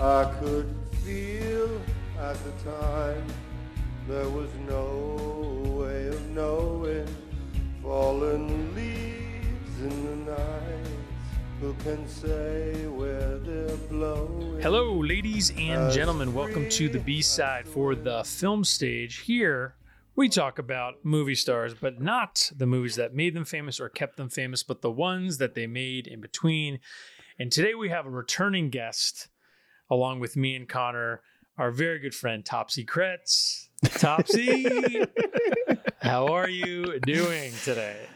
I could feel at the time there was no way of knowing fallen leaves in the night. Who can say where they're blowing? Hello, ladies and gentlemen. Welcome to the B side for the film stage. Here, we talk about movie stars, but not the movies that made them famous or kept them famous, but the ones that they made in between. And today we have a returning guest, along with me and Conor, our very good friend Topsy Kretz. Topsy, how are you doing today?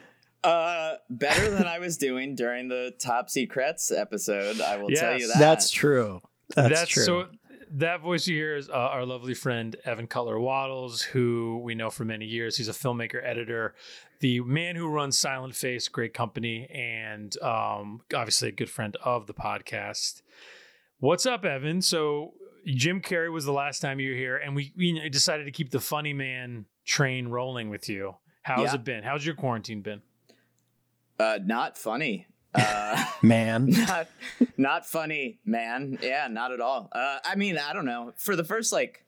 Uh, better than I was doing during the Topsy Secrets episode. I will tell you that. That's true. That's, true. So that voice you hear is uh, our lovely friend Evan Cutler Wattles, who we know for many years. He's a filmmaker, editor, the man who runs Silent Face, great company, and um, obviously a good friend of the podcast. What's up, Evan? So Jim Carrey was the last time you were here, and we, we decided to keep the funny man train rolling with you. How's Yeah. it been? How's your quarantine been? uh, not funny. Uh, Man. not, not funny, man. Yeah, not at all. Uh, I mean, I don't know. For the first like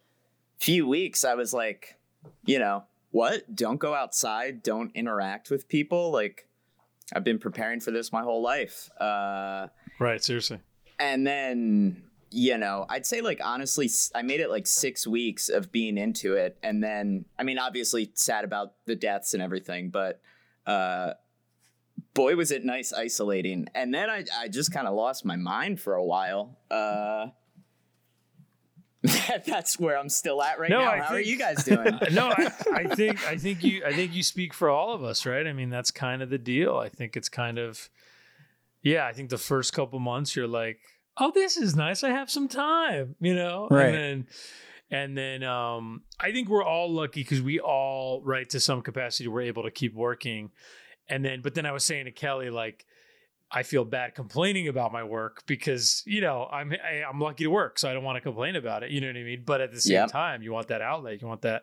few weeks, I was like, you know, what? Don't go outside. Don't interact with people. Like, I've been preparing for this my whole life. Uh, Right, seriously. And then you know i'd say like honestly I made it like six weeks of being into it. And then i mean obviously sad about the deaths and everything but uh boy was it nice isolating. And then i, I just kind of lost my mind for a while. Uh that's where i'm still at right No, now. I how are you guys doing? No, I, I think I think you I think you speak for all of us, right? I mean, that's kind of the deal. I think it's kind of yeah. I think the first couple months you're like, oh, this is nice. I have some time, you know, Right. and then and then um, I think we're all lucky because we all, right, to some capacity, we're able to keep working. And then, but then I was saying to Kelly, like, I feel bad complaining about my work because you know I'm I, I'm lucky to work, so I don't want to complain about it. You know what I mean? But at the same Yep. time, you want that outlet, you want that,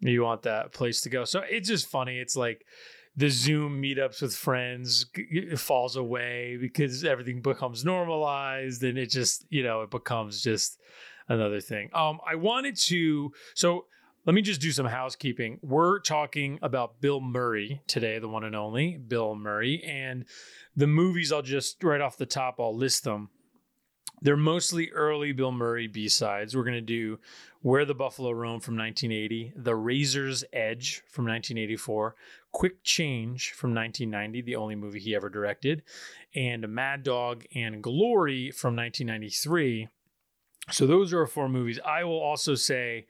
you want that place to go. So it's just funny. It's like the Zoom meetups with friends falls away because everything becomes normalized, and it just you know it becomes just another thing. Um, I wanted to so. Let me just do some housekeeping. We're talking about Bill Murray today, the one and only Bill Murray, and the movies I'll just right off the top I'll list them. They're mostly early Bill Murray B-sides. We're going to do Where the Buffalo Roam from 1980, The Razor's Edge from 1984, Quick Change from 1990, the only movie he ever directed, and Mad Dog and Glory from 1993. So those are our four movies. I will also say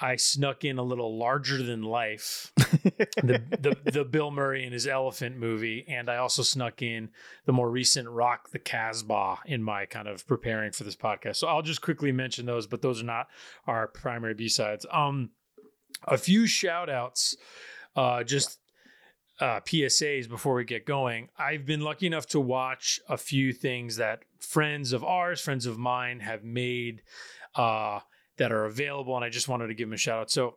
I snuck in a little larger than life the, the the Bill Murray and his elephant movie, and I also snuck in the more recent Rock the Casbah in my kind of preparing for this podcast. So I'll just quickly mention those, but those are not our primary B sides. Um, a few shout outs, uh, just uh, PSAs before we get going. I've been lucky enough to watch a few things that friends of ours, friends of mine, have made uh, that are available, and I just wanted to give him a shout out. So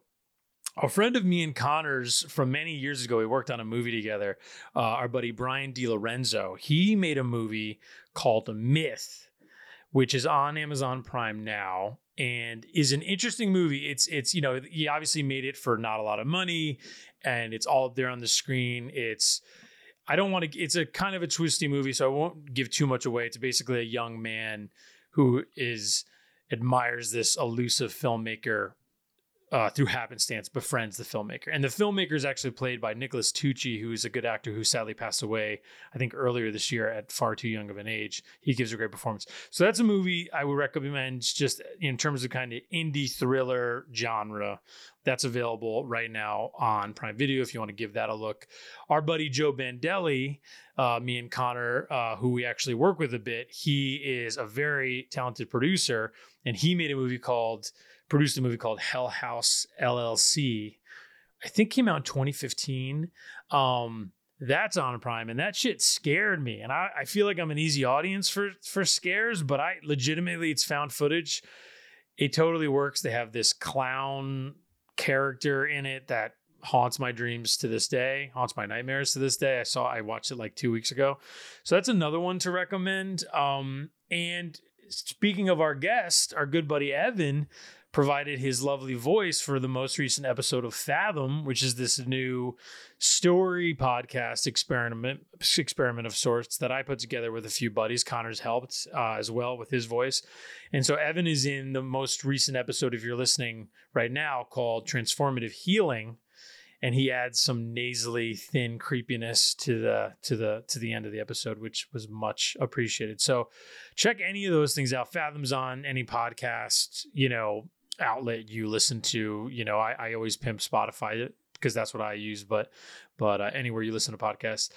a friend of me and Conor's from many years ago, we worked on a movie together. Uh, our buddy Brian DiLorenzo, he made a movie called Myth, which is on Amazon Prime now and is an interesting movie. It's it's you know he obviously made it for not a lot of money, and it's all up there on the screen. It's I don't want to. It's a kind of a twisty movie, so I won't give too much away. It's basically a young man who is admires this elusive filmmaker uh, through happenstance befriends the filmmaker. And the filmmaker is actually played by Nicholas Tucci, who is a good actor who sadly passed away, I think earlier this year at far too young of an age. He gives a great performance. So that's a movie I would recommend just in terms of kind of indie thriller genre. That's available right now on Prime Video if you want to give that a look. Our buddy Joe Bandelli, uh, me and Conor, uh, who we actually work with a bit, he is a very talented producer, and he made a movie called produced a movie called Hell House LLC. I think came out in 2015. Um, that's on Prime, and that shit scared me. And I, I feel like I'm an easy audience for for scares, but I legitimately it's found footage. It totally works. They have this clown character in it that haunts my dreams to this day, haunts my nightmares to this day. I saw I watched it like two weeks ago. So that's another one to recommend. Um, and speaking of our guest, our good buddy Evan provided his lovely voice for the most recent episode of Fathom, which is this new story podcast experiment experiment of sorts that I put together with a few buddies. Conor's helped uh, as well with his voice, and so Evan is in the most recent episode. If you're listening right now, called Transformative Healing and he adds some nasally thin creepiness to the to the to the end of the episode which was much appreciated so check any of those things out fathoms on any podcast you know outlet you listen to you know i, I always pimp spotify because that's what i use but but uh, anywhere you listen to podcasts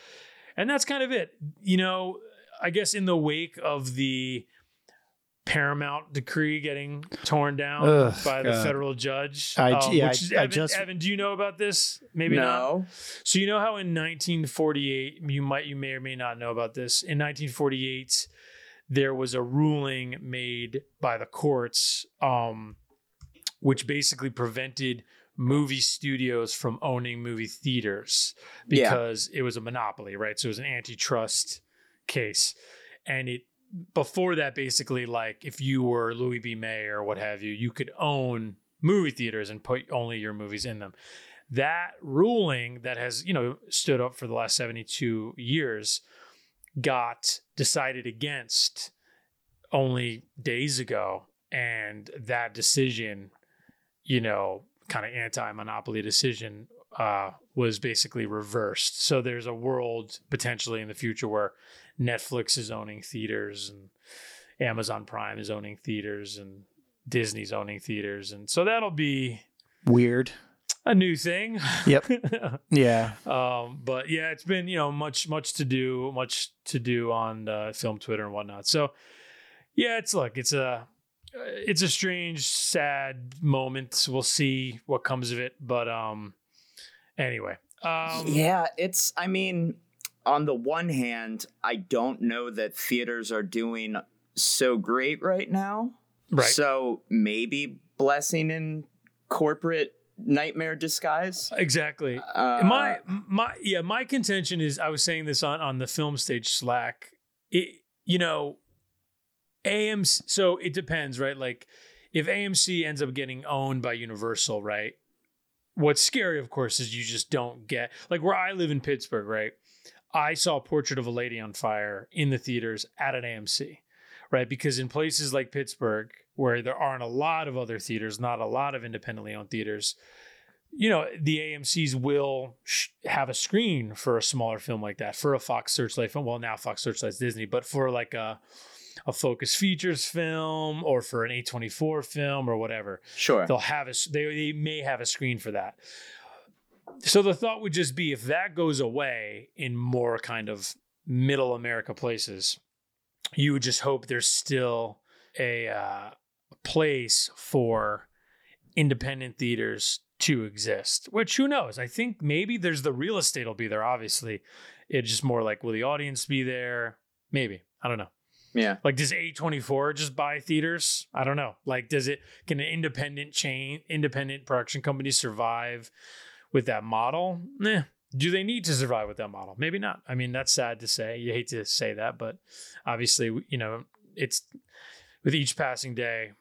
and that's kind of it you know i guess in the wake of the Paramount decree getting torn down Ugh, by the God. federal judge. I, um, yeah, I, Evan, I, just Evan, do you know about this? Maybe no. not. So you know how in 1948, you might, you may or may not know about this. In 1948, there was a ruling made by the courts, um, which basically prevented movie studios from owning movie theaters because yeah. it was a monopoly, right? So it was an antitrust case, and it before that, basically, like if you were Louis B. Mayer or what have you, you could own movie theaters and put only your movies in them. That ruling that has, you know, stood up for the last 72 years got decided against only days ago. And that decision, you know, kind of anti monopoly decision uh, was basically reversed. So there's a world potentially in the future where Netflix is owning theaters and Amazon Prime is owning theaters and Disney's owning theaters. And so that'll be weird. A new thing. Yep. yeah. Um, but yeah, it's been, you know, much, much to do, much to do on uh, film Twitter and whatnot. So yeah, it's look, it's a, it's a strange, sad moment. We'll see what comes of it. But um, anyway. Um, yeah, it's, I mean, on the one hand, I don't know that theaters are doing so great right now. Right. So maybe blessing in corporate nightmare disguise. Exactly. Uh, my my yeah, my contention is I was saying this on on the film stage Slack. It you know, AMC so it depends, right? Like if AMC ends up getting owned by Universal, right? What's scary, of course, is you just don't get like where I live in Pittsburgh, right? I saw a Portrait of a Lady on Fire in the theaters at an AMC, right? Because in places like Pittsburgh, where there aren't a lot of other theaters, not a lot of independently owned theaters, you know, the AMCs will sh- have a screen for a smaller film like that, for a Fox Searchlight film. Well, now Fox Searchlight's Disney, but for like a a Focus Features film or for an A24 film or whatever. Sure. They'll have a they, they may have a screen for that. So the thought would just be if that goes away in more kind of middle America places, you would just hope there's still a uh, place for independent theaters to exist. Which who knows? I think maybe there's the real estate will be there. Obviously, it's just more like will the audience be there? Maybe I don't know. Yeah. Like does A24 just buy theaters? I don't know. Like does it can an independent chain, independent production company survive with that model, eh, do they need to survive with that model? Maybe not. I mean, that's sad to say. You hate to say that, but obviously, you know, it's with each passing day,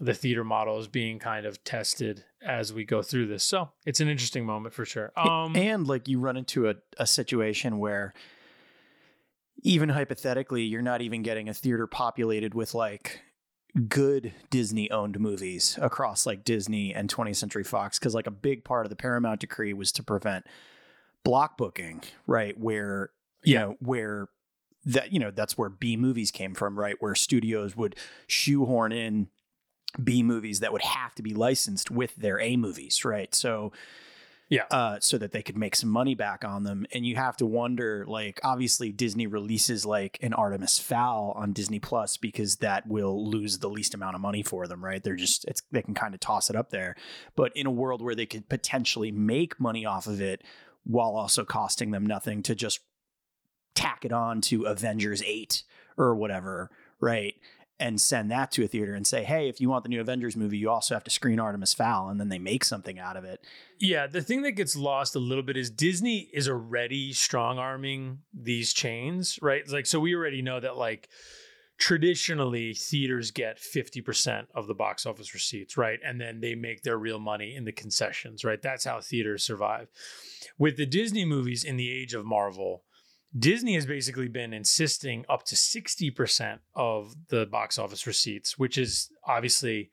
the theater model is being kind of tested as we go through this. So it's an interesting moment for sure. Um, and like you run into a, a situation where even hypothetically, you're not even getting a theater populated with like good Disney owned movies across like Disney and 20th Century Fox because like a big part of the Paramount decree was to prevent block booking, right? Where you yeah. know where that you know that's where B movies came from, right? Where studios would shoehorn in B movies that would have to be licensed with their A movies, right? So yeah. Uh, so that they could make some money back on them. And you have to wonder, like, obviously Disney releases like an Artemis Fowl on Disney Plus because that will lose the least amount of money for them, right? They're just it's they can kind of toss it up there. But in a world where they could potentially make money off of it while also costing them nothing to just tack it on to Avengers 8 or whatever, right? And send that to a theater and say, hey, if you want the new Avengers movie, you also have to screen Artemis Fowl, and then they make something out of it. Yeah, the thing that gets lost a little bit is Disney is already strong arming these chains, right? Like, so we already know that like traditionally theaters get 50% of the box office receipts, right? And then they make their real money in the concessions, right? That's how theaters survive. With the Disney movies in the age of Marvel, Disney has basically been insisting up to 60% of the box office receipts, which is obviously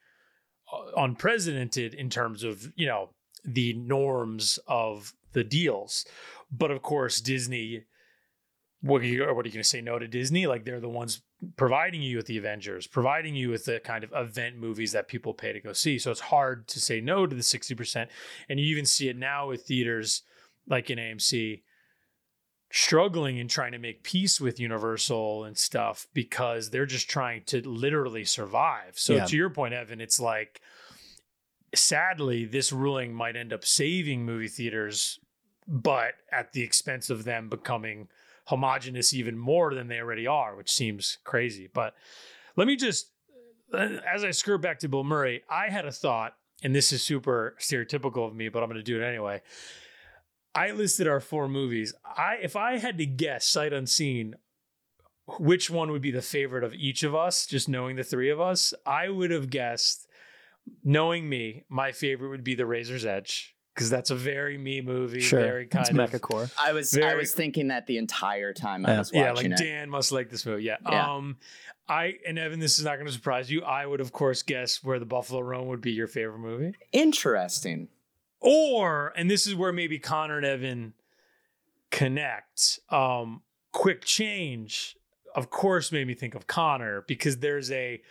uh, unprecedented in terms of, you know, the norms of the deals. But of course, Disney what are you, what are you going to say no to Disney? Like they're the ones providing you with the Avengers, providing you with the kind of event movies that people pay to go see. So it's hard to say no to the 60%. And you even see it now with theaters like in AMC struggling and trying to make peace with Universal and stuff because they're just trying to literally survive. So Yeah. to your point, Evan, it's like sadly this ruling might end up saving movie theaters, but at the expense of them becoming homogenous even more than they already are, which seems crazy. But let me just, uh, as I skirt back to Bill Murray, I had a thought, and this is super stereotypical of me, but I'm going to do it anyway. I listed our four movies. I if I had to guess sight unseen which one would be the favorite of each of us, just knowing the three of us, I would have guessed knowing me, my favorite would be The Razor's Edge because that's a very me movie, Sure. very kind It's of mechacore. I was I was thinking that the entire time I Yeah. was yeah, like it. Dan must like this movie. Yeah. Yeah. Um, I and Evan, this is not going to surprise you. I would of course guess where the Buffalo Roam would be your favorite movie, Interesting. Or and this is where maybe Conor and Evan connect. Um, quick change, of course, made me think of Conor because there's a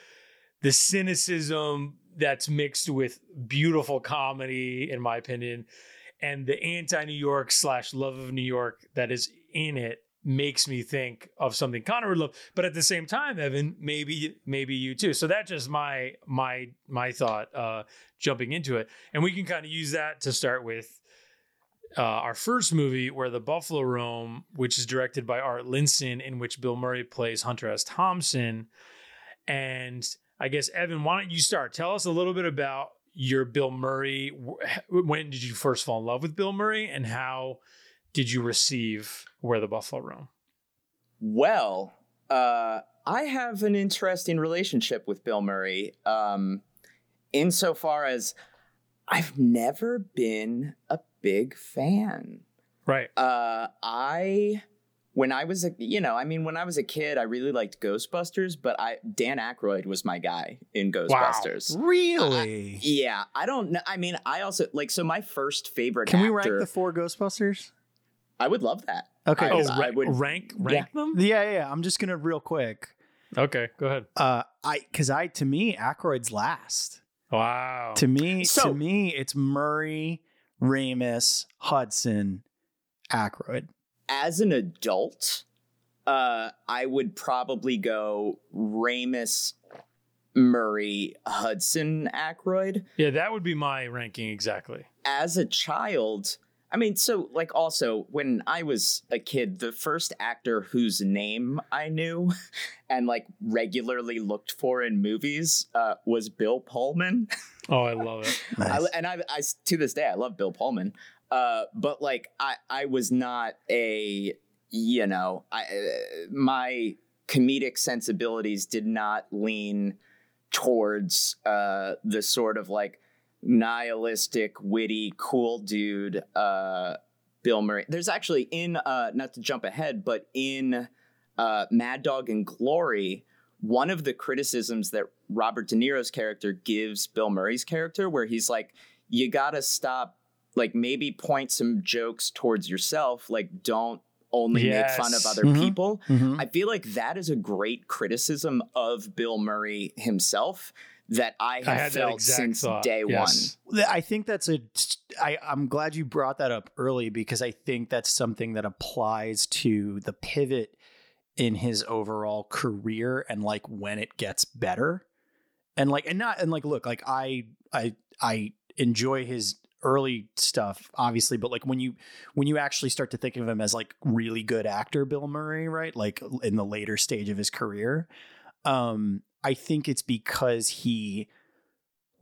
the cynicism that's mixed with beautiful comedy, in my opinion, and the anti-New York slash love of New York that is in it makes me think of something Conor would love. But at the same time, Evan, maybe maybe you too. So that's just my my my thought uh, jumping into it, and we can kind of use that to start with. Uh, our first movie, where the Buffalo Roam, which is directed by Art Linson, in which Bill Murray plays Hunter S. Thompson, and I guess Evan, why don't you start? Tell us a little bit about your Bill Murray. When did you first fall in love with Bill Murray, and how did you receive Where the Buffalo Roam? Well, uh, I have an interesting relationship with Bill Murray, um, insofar as I've never been a big fan. Right. Uh, I when I was a you know I mean when I was a kid I really liked Ghostbusters, but I Dan Aykroyd was my guy in Ghostbusters. Really? Yeah, I don't know. I mean, I also like so my first favorite. Can we rank the four Ghostbusters? I would love that. Okay. I- Oh, 'cause- I rank, would- rank rank them. yeah, yeah, yeah. I'm just gonna real quick. Okay, go ahead. Uh, I because I to me Aykroyd's last. Wow. To me, So- to me, it's Murray, Ramis, Hudson, Aykroyd. As an adult, uh, I would probably go Ramis, Murray, Hudson, Aykroyd. yeah, that would be my ranking exactly. as a child, I mean, so like also when I was a kid, the first actor whose name I knew and like regularly looked for in movies uh, was Bill Pullman. Oh, I love it. I, and I, I to this day I love Bill Pullman, uh, but like I I was not a you know I uh, my comedic sensibilities did not lean towards uh, the sort of like nihilistic, witty, cool dude uh, Bill Murray. There's actually in uh, not to jump ahead, but in uh, Mad Dog and Glory, one of the criticisms that Robert De Niro's character gives Bill Murray's character, where he's like, you gotta stop, like maybe point some jokes towards yourself, like don't only make fun of Yes. other Mhm. people. Mhm. I feel like that is a great criticism of Bill Murray himself that I have I had felt since thought. day Yes. Th- I think that's a. I, I'm glad you brought that up early because I think that's something that applies to the pivot in his overall career and like when it gets better, and like and not and like look like I I I enjoy his early stuff obviously but like when you when you actually start to think of him as like really good actor bill murray right like in the later stage of his career um i think it's because he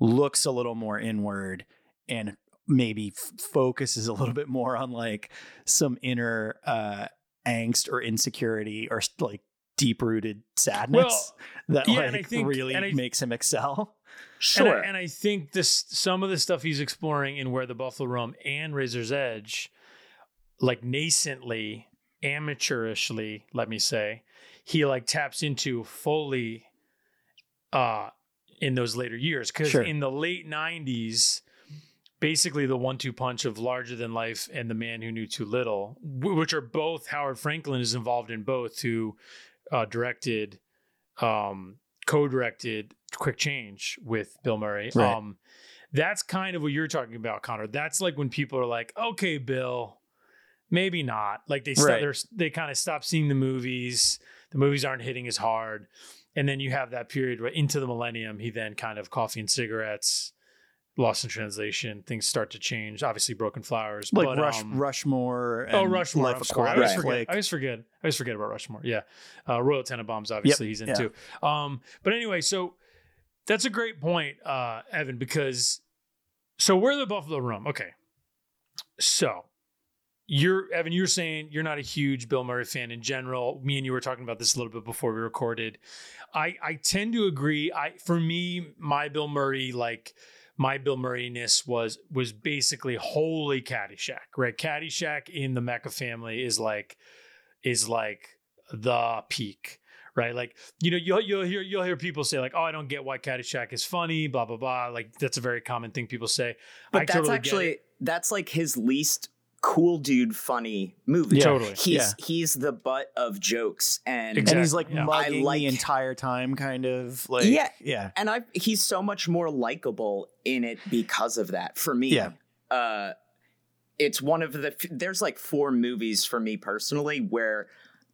looks a little more inward and maybe f- focuses a little bit more on like some inner uh angst or insecurity or like deep rooted sadness that yeah, like think- really I- makes him excel. Sure. And I, and I think this some of the stuff he's exploring in Where the Buffalo Roam and Razor's Edge, like nascently, amateurishly, let me say, he like taps into fully uh in those later years. Because Sure. in the late nineties, basically the one-two punch of Larger Than Life and The Man Who Knew Too Little, wh- which are both Howard Franklin is involved in both, who uh, directed, um, co-directed Quick Change with Bill Murray. Right. Um, that's kind of what you're talking about, Conor. That's like when people are like, "Okay, Bill, maybe not." Like they stop, Right. they're, they kind of stop seeing the movies. The movies aren't hitting as hard, and then you have that period where into the millennium, he then kind of coffee and cigarettes. Lost in translation, things start to change. Obviously, Broken Flowers, Like but, Rush, um, Rushmore. Oh, and Rushmore. Life I'm sorry. I always, Right. forget, I always forget. I always forget about Rushmore. Yeah. Uh, Royal Tenenbaums, obviously, he's in yeah. too. Um, but anyway, so that's a great point, uh, Evan, because so where the Buffalo Roam. Okay. So you're, Evan, you're saying you're not a huge Bill Murray fan in general. Me and you were talking about this a little bit before we recorded. I, I tend to agree. I, for me, my Bill Murray, like, my Bill Murray-ness was was basically wholly Caddyshack, right? Caddyshack in the Mecca family is like is like the peak, right? Like you know you'll you'll hear you'll hear people say like, oh, I don't get why Caddyshack is funny, blah blah blah. Like that's a very common thing people say. But I that's totally get actually that's like his least cool dude funny movie. Yeah. Totally. He's Yeah. he's the butt of jokes and Exactly. and he's like Yeah. mugging I like- the entire time, kind of like Yeah. yeah. and I he's so much more likable in it because of that. For me, Yeah. uh, it's one of the there's like four movies for me personally where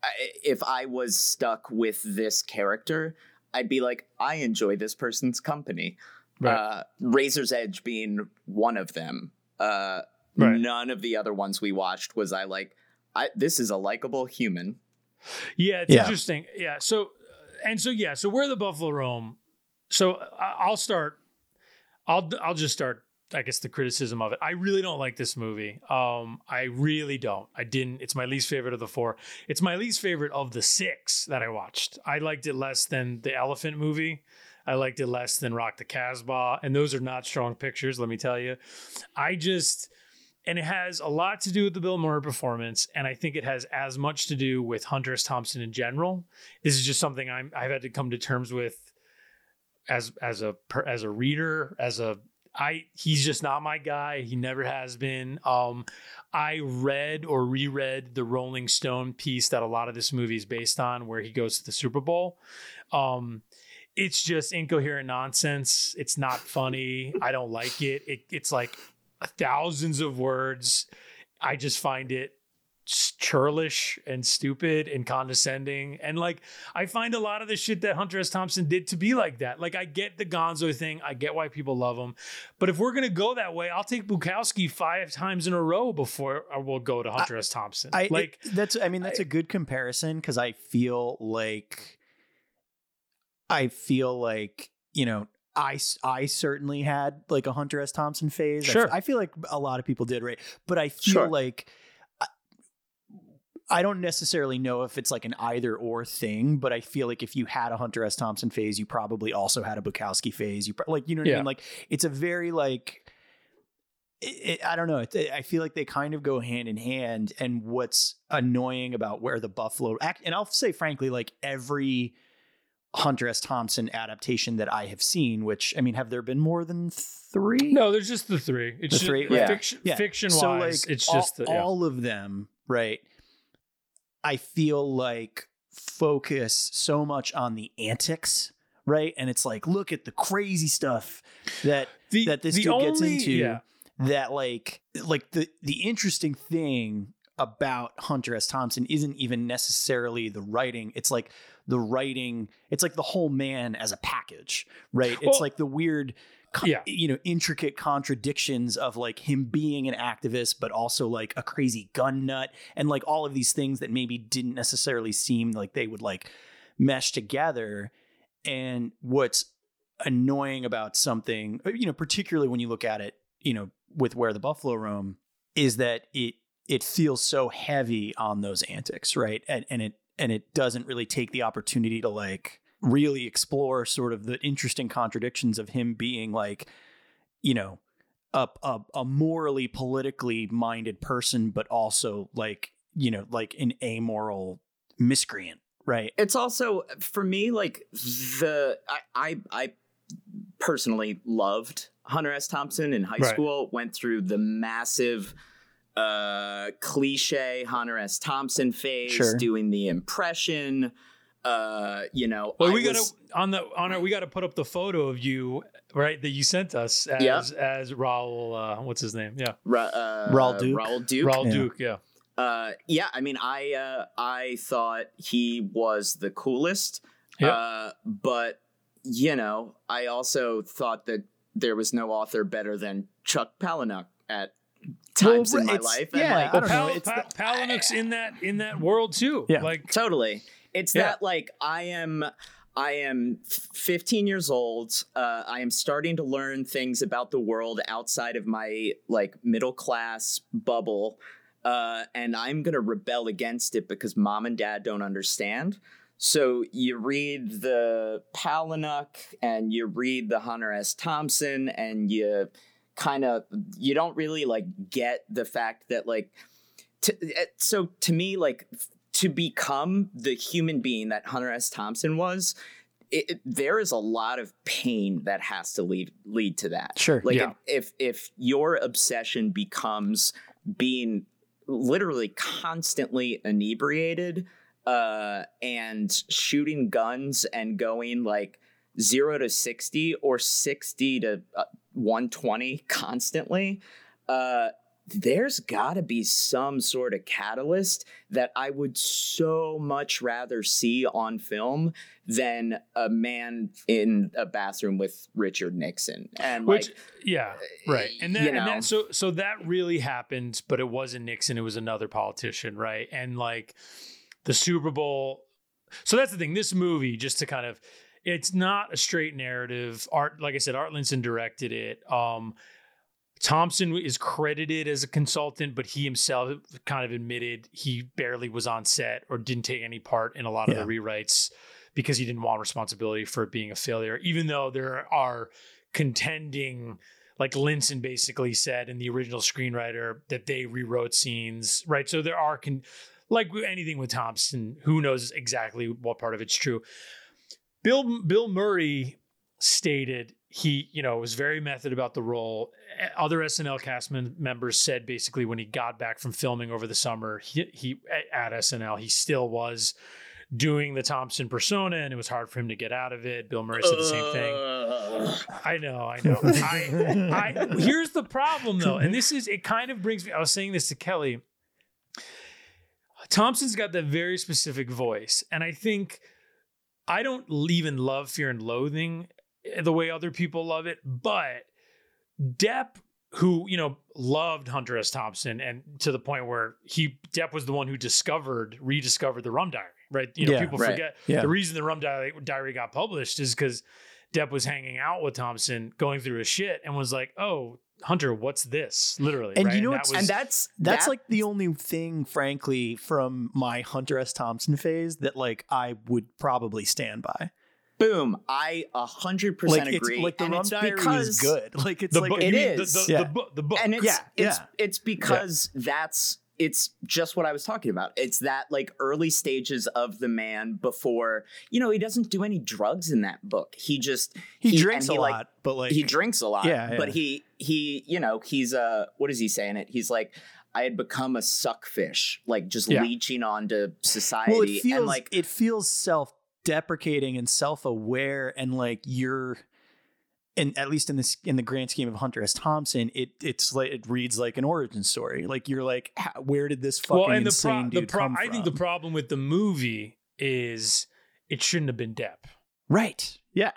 I, if I was stuck with this character, I'd be like, I enjoy this person's company. Right. Uh, Razor's Edge being one of them. Uh, Right. None of the other ones we watched was I like. I, this is a likable human. Yeah, it's Yeah. interesting. Yeah. So, and so, yeah. So where the Buffalo Roam. So I- I'll start. I'll I'll just start. I guess the criticism of it. I really don't like this movie. Um, I really don't. I didn't. It's my least favorite of the four. It's my least favorite of the six that I watched. I liked it less than the Elephant movie. I liked it less than Rock the Casbah, and those are not strong pictures. Let me tell you. I just and it has a lot to do with the Bill Murray performance, and I think it has as much to do with Hunter S. Thompson in general. This is just something I'm I've had to come to terms with as as a as a reader, as a I he's just not my guy. He never has been. Um, I read or reread the Rolling Stone piece that a lot of this movie is based on, where he goes to the Super Bowl. Um, it's just incoherent nonsense. It's not funny. I don't like it. it it's like thousands of words. I just find it churlish and stupid and condescending. And like, I find a lot of the shit that Hunter S. Thompson did to be like that. Like, I get the Gonzo thing. I get why people love him. But if we're going to go that way, I'll take Bukowski five times in a row before uh, I will go to Hunter S. Thompson. I like, it- that's I mean that's a good comparison because I feel like I feel like you know I I certainly had like a Hunter S Thompson phase. Sure. I, feel like a lot of people did, right? But I feel Sure. like I, I don't necessarily know if it's like an either or thing, but I feel like if you had a Hunter S Thompson phase, you probably also had a Bukowski phase. You pro- like you know what I mean? Like it's a very like it, it- I don't know. It, I feel like they kind of go hand in hand. And what's annoying about where the Buffalo act, and I'll say frankly, like every Hunter S. Thompson adaptation that I have seen, which I mean, have there been more than three? no, there's just the three. It's The just, three? Yeah. fiction, Yeah. fiction so wise, like it's all, just the, yeah. all of them, right? I feel like focus so much on the antics, right? And it's like, look at the crazy stuff that The- that this dude gets into yeah. that like like the the interesting thing about Hunter S. Thompson isn't even necessarily the writing. It's like the writing, it's like the whole man as a package, right? it's like the weird Yeah. you know, intricate contradictions of like him being an activist, but also like a crazy gun nut and like all of these things that maybe didn't necessarily seem like they would like mesh together. And what's annoying about something, you know, particularly when you look at it, you know, with where the buffalo roam, is that it it feels so heavy on those antics, right? And and it and it doesn't really take the opportunity to like really explore sort of the interesting contradictions of him being like, you know, a, a, a morally politically minded person, but also like, you know, like an amoral miscreant, right? It's also for me like the I I, I personally loved Hunter S. Thompson in high Right. school. Went through the massive uh cliche Hunter S. Thompson phase, Sure. doing the impression. Uh, you know, Well, I we was- gotta on the on our we gotta put up the photo of you, right? That you sent us as Yeah. as Raul. Uh, what's his name? Yeah, Ra- uh, Raul Duke. Raul Duke. Raul Yeah. Duke. Yeah. Uh, yeah, I mean, I uh, I thought he was the coolest. Yep. Uh, but you know, I also thought that there was no author better than Chuck Palahniuk at times Well, in my it's- life. yeah, and I like, don't know, Pal- it's Pa- the- Palahniuk's in that in that world too. Yeah. Like totally. It's Yeah. that like I am. I am 15 years old. Uh, I am starting to learn things about the world outside of my like middle class bubble, uh, and I'm gonna rebel against it because mom and dad don't understand. So you read the Palahniuk and you read the Hunter S. Thompson, and you kind of you don't really like get the fact that like. To, eh, so to me, like to become the human being that Hunter S. Thompson was, it, it- there is a lot of pain that has to lead lead to that. Sure. Like Yeah. if, if if your obsession becomes being literally constantly inebriated uh, and shooting guns and going like zero to sixty or sixty to uh, one twenty constantly. Uh, there's got to be some sort of catalyst that I would so much rather see on film than a man in a bathroom with Richard Nixon. And which like, yeah right and you and that so so that really happened but it wasn't nixon it was another politician right and like the super bowl so that's the thing this movie just to kind of it's not a straight narrative art like i said art linson directed it um thompson is credited as a consultant but he himself kind of admitted he barely was on set or didn't take any part in a lot of Yeah. the rewrites because he didn't want responsibility for it being a failure even though there are contending like Linson basically said in the original screenwriter that they rewrote scenes, right? So there are con- like anything with Thompson, who knows exactly what part of it's true. Bill Bill Murray stated he, you know, was very method about the role. Other SNL cast mem- members said basically when he got back from filming over the summer, he, he at SNL, he still was doing the Thompson persona, and it was hard for him to get out of it. Bill Murray said the same thing. Ugh. I know, I know. I, I, here's the problem though, and this is it. Kind of brings me. I was saying this to Kelly. Thompson's got that very specific voice, and I think I don't even love Fear and Loathing eh, the way other people love it, but Depp, who you know loved Hunter S. Thompson, and to the point where he Depp was the one who discovered, rediscovered the Rum Diary. Right? You know, Yeah, people right. forget Yeah. the reason the Rum Diary, Diary got published is because Depp was hanging out with Thompson, going through his shit, and was like, "Oh, Hunter, what's this?" Literally, And right? you know that what's- was, and that's That's that- like the only thing, frankly, from my Hunter S. Thompson phase that like I would probably stand by. boom. I a hundred Like percent it's agree. like the and Rum Diary because, is good. Like it's the like book. It mean is. the, the, Yeah. the book. The book. and it's Yeah, it's yeah. it's because that's it's just what I was talking about. It's that like early stages of the man before you know he doesn't do any drugs in that book. He just he, he- drinks and a like, lot, but like he drinks a lot. Yeah, but he he you know he's uh what is he saying it? He's like I had become a suckfish, like just Yeah. leeching onto society. well, it feels and like it feels self-deprecating and self-aware, and like you're, and at least in this in the grand scheme of Hunter S. Thompson, it it's like it reads like an origin story. Like you're like, where did this fucking well, and the, insane pro- the dude pro- come I from? think the problem with the movie is it shouldn't have been Depp. right, yeah.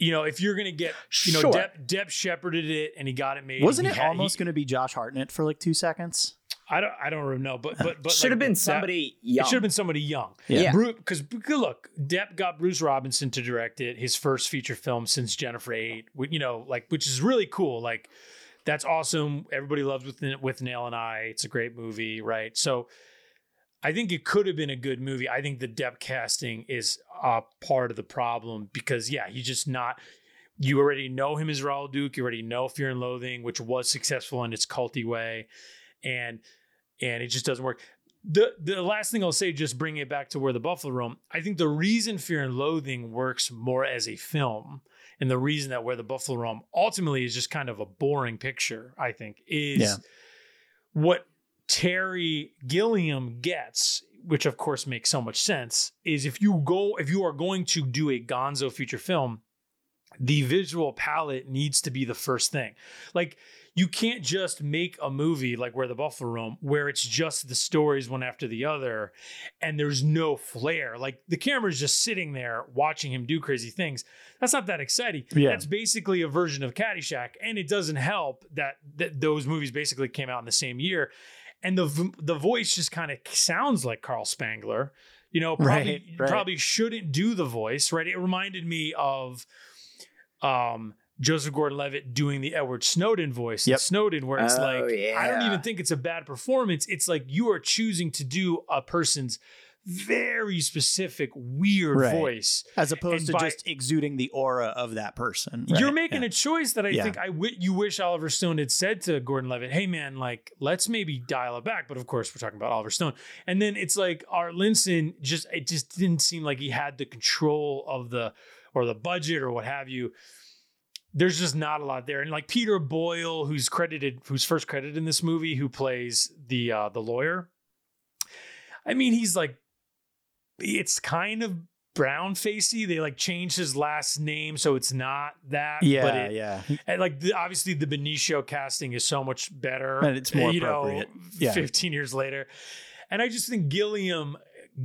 You know, if you're gonna get, you know, Sure. Depp, Depp shepherded it and he got it made. Wasn't it had- almost he- going to be Josh Hartnett for like two seconds? I don't. I don't really know, but but but should like, have been that- somebody It should have been somebody young. Yeah. Because look, Depp got Bruce Robinson to direct it, his first feature film since Jennifer Eight. You know, like which is really cool. Like that's awesome. Everybody loves with Withnail and I. It's a great movie, right? So I think it could have been a good movie. I think the Depp casting is a part of the problem because yeah, he's just not. You already know him as Raul Duke. You already know Fear and Loathing, which was successful in its culty way, and and it just doesn't work. The the last thing I'll say, just bring it back to where the Buffalo roam. I think the reason Fear and Loathing works more as a film, and the reason that where the Buffalo roam ultimately is just kind of a boring picture. I think is Yeah. what Terry Gilliam gets, which of course makes so much sense, is if you go if you are going to do a Gonzo feature film, the visual palette needs to be the first thing. Like you can't just make a movie like Where the Buffalo Roam where it's just the stories one after the other and there's no flair. Like the camera's just sitting there watching him do crazy things. That's not that exciting. Yeah. That's basically a version of Caddyshack and it doesn't help that, that those movies basically came out in the same year and the the voice just kind of sounds like Carl Spackler. You know, probably Right, right. probably shouldn't do the voice, right? It reminded me of um Joseph Gordon-Levitt doing the Edward Snowden voice in Yep. Snowden, where it's Oh, like I don't even think it's a bad performance. It's like you are choosing to do a person's very specific weird Right. voice. as opposed And to by- just exuding the aura of that person. You're making Yeah. a choice that I Yeah. think I you wish Oliver Stone had said to Gordon Levitt, "Hey man, like let's maybe dial it back." But of course, we're talking about Oliver Stone. And then it's like Art Linson just it just didn't seem like he had the control of the or the budget or what have you. There's just not a lot there. And like Peter Boyle, who's credited, who's first credited in this movie, who plays the uh the lawyer. I mean, he's like it's kind of brown facey. They like changed his last name so it's not that. Yeah, but it, yeah. and like the, obviously the Benicio casting is so much better. And it's more you know, appropriate. Yeah. 15 years later. And I just think Gilliam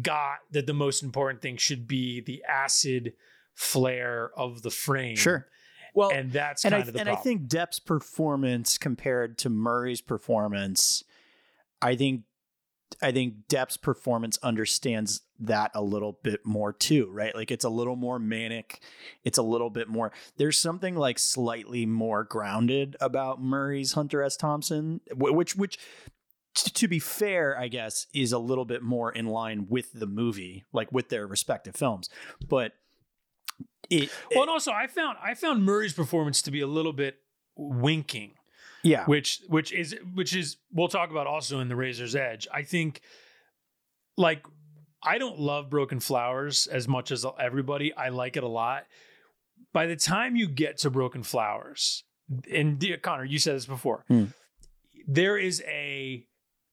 got that the most important thing should be the acid flare of the frame. Sure. Well, And that's and kind I of the and I think Depp's performance compared to Murray's performance, I think I think Depp's performance understands that a little bit more too, right? Like it's a little more manic, it's a little bit more. There's something like slightly more grounded about Murray's Hunter S. Thompson, which which to be fair, I guess, is a little bit more in line with the movie, like with their respective films. But it, well, and also I found I found Murray's performance to be a little bit winking. yeah, which which is which is we'll talk about also in the razor's edge i think like i don't love broken flowers as much as everybody i like it a lot by the time you get to broken flowers and conor you said this before Hmm. there is a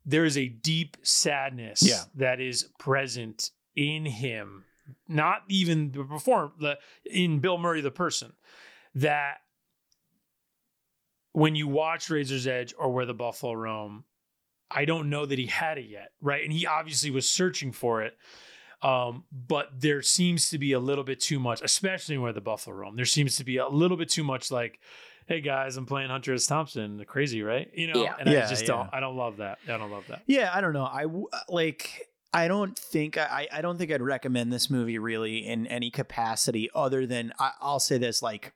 there is a deep sadness Yeah. that is present in him not even the perform the in bill murray the person that when you watch Razor's Edge or Where the Buffalo Roam, I don't know that he had it yet, right? And he obviously was searching for it. Um, but there seems to be a little bit too much, especially Where the Buffalo Roam. There seems to be a little bit too much like, hey guys, I'm playing Hunter S. Thompson. The crazy, right? You know, Yeah. and I just yeah. don't I don't love that. I don't love that. Yeah, I don't know. I like. I don't think I. I don't think I'd recommend this movie really in any capacity other than I, I'll say this: like,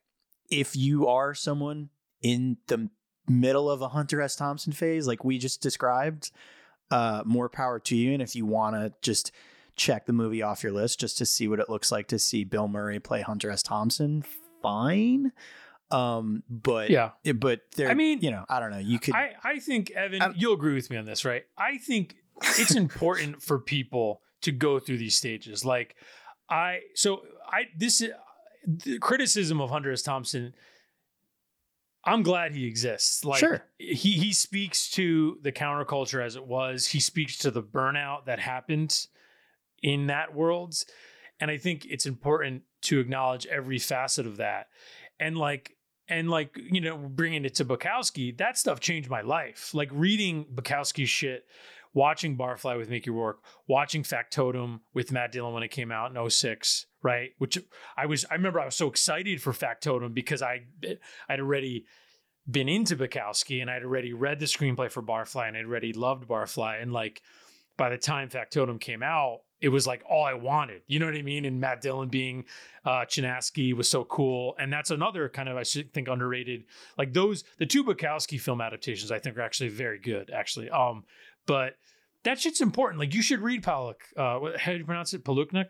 if you are someone in the middle of a Hunter S. Thompson phase, like we just described, uh, more power to you. And if you want to just check the movie off your list just to see what it looks like to see Bill Murray play Hunter S. Thompson, fine. Um, but Yeah. but there. I mean, you know, I don't know. You could. I, I think Evan, Um, you'll agree with me on this, right? I think it's important for people to go through these stages. Like I, so I this is the criticism of Hunter S. Thompson. I'm glad he exists. Like Sure. he he speaks to the counterculture as it was. He speaks to the burnout that happened in that world, and I think it's important to acknowledge every facet of that. And like and like you know bringing it to bukowski that stuff changed my life like reading bukowski's shit watching barfly with mickey rourke watching factotum with matt dillon when it came out in 06 right which i was i remember i was so excited for factotum because i i'd already been into bukowski and i'd already read the screenplay for barfly and i'd already loved barfly and like by the time factotum came out it was like all I wanted. You know what I mean? And Matt Dillon being uh Chinaski was so cool. And that's another kind of I think underrated. Like those the two Bukowski film adaptations I think are actually very good, actually. Um, but that shit's important. Like you should read Palak. Uh, how do you pronounce it? Paluknik.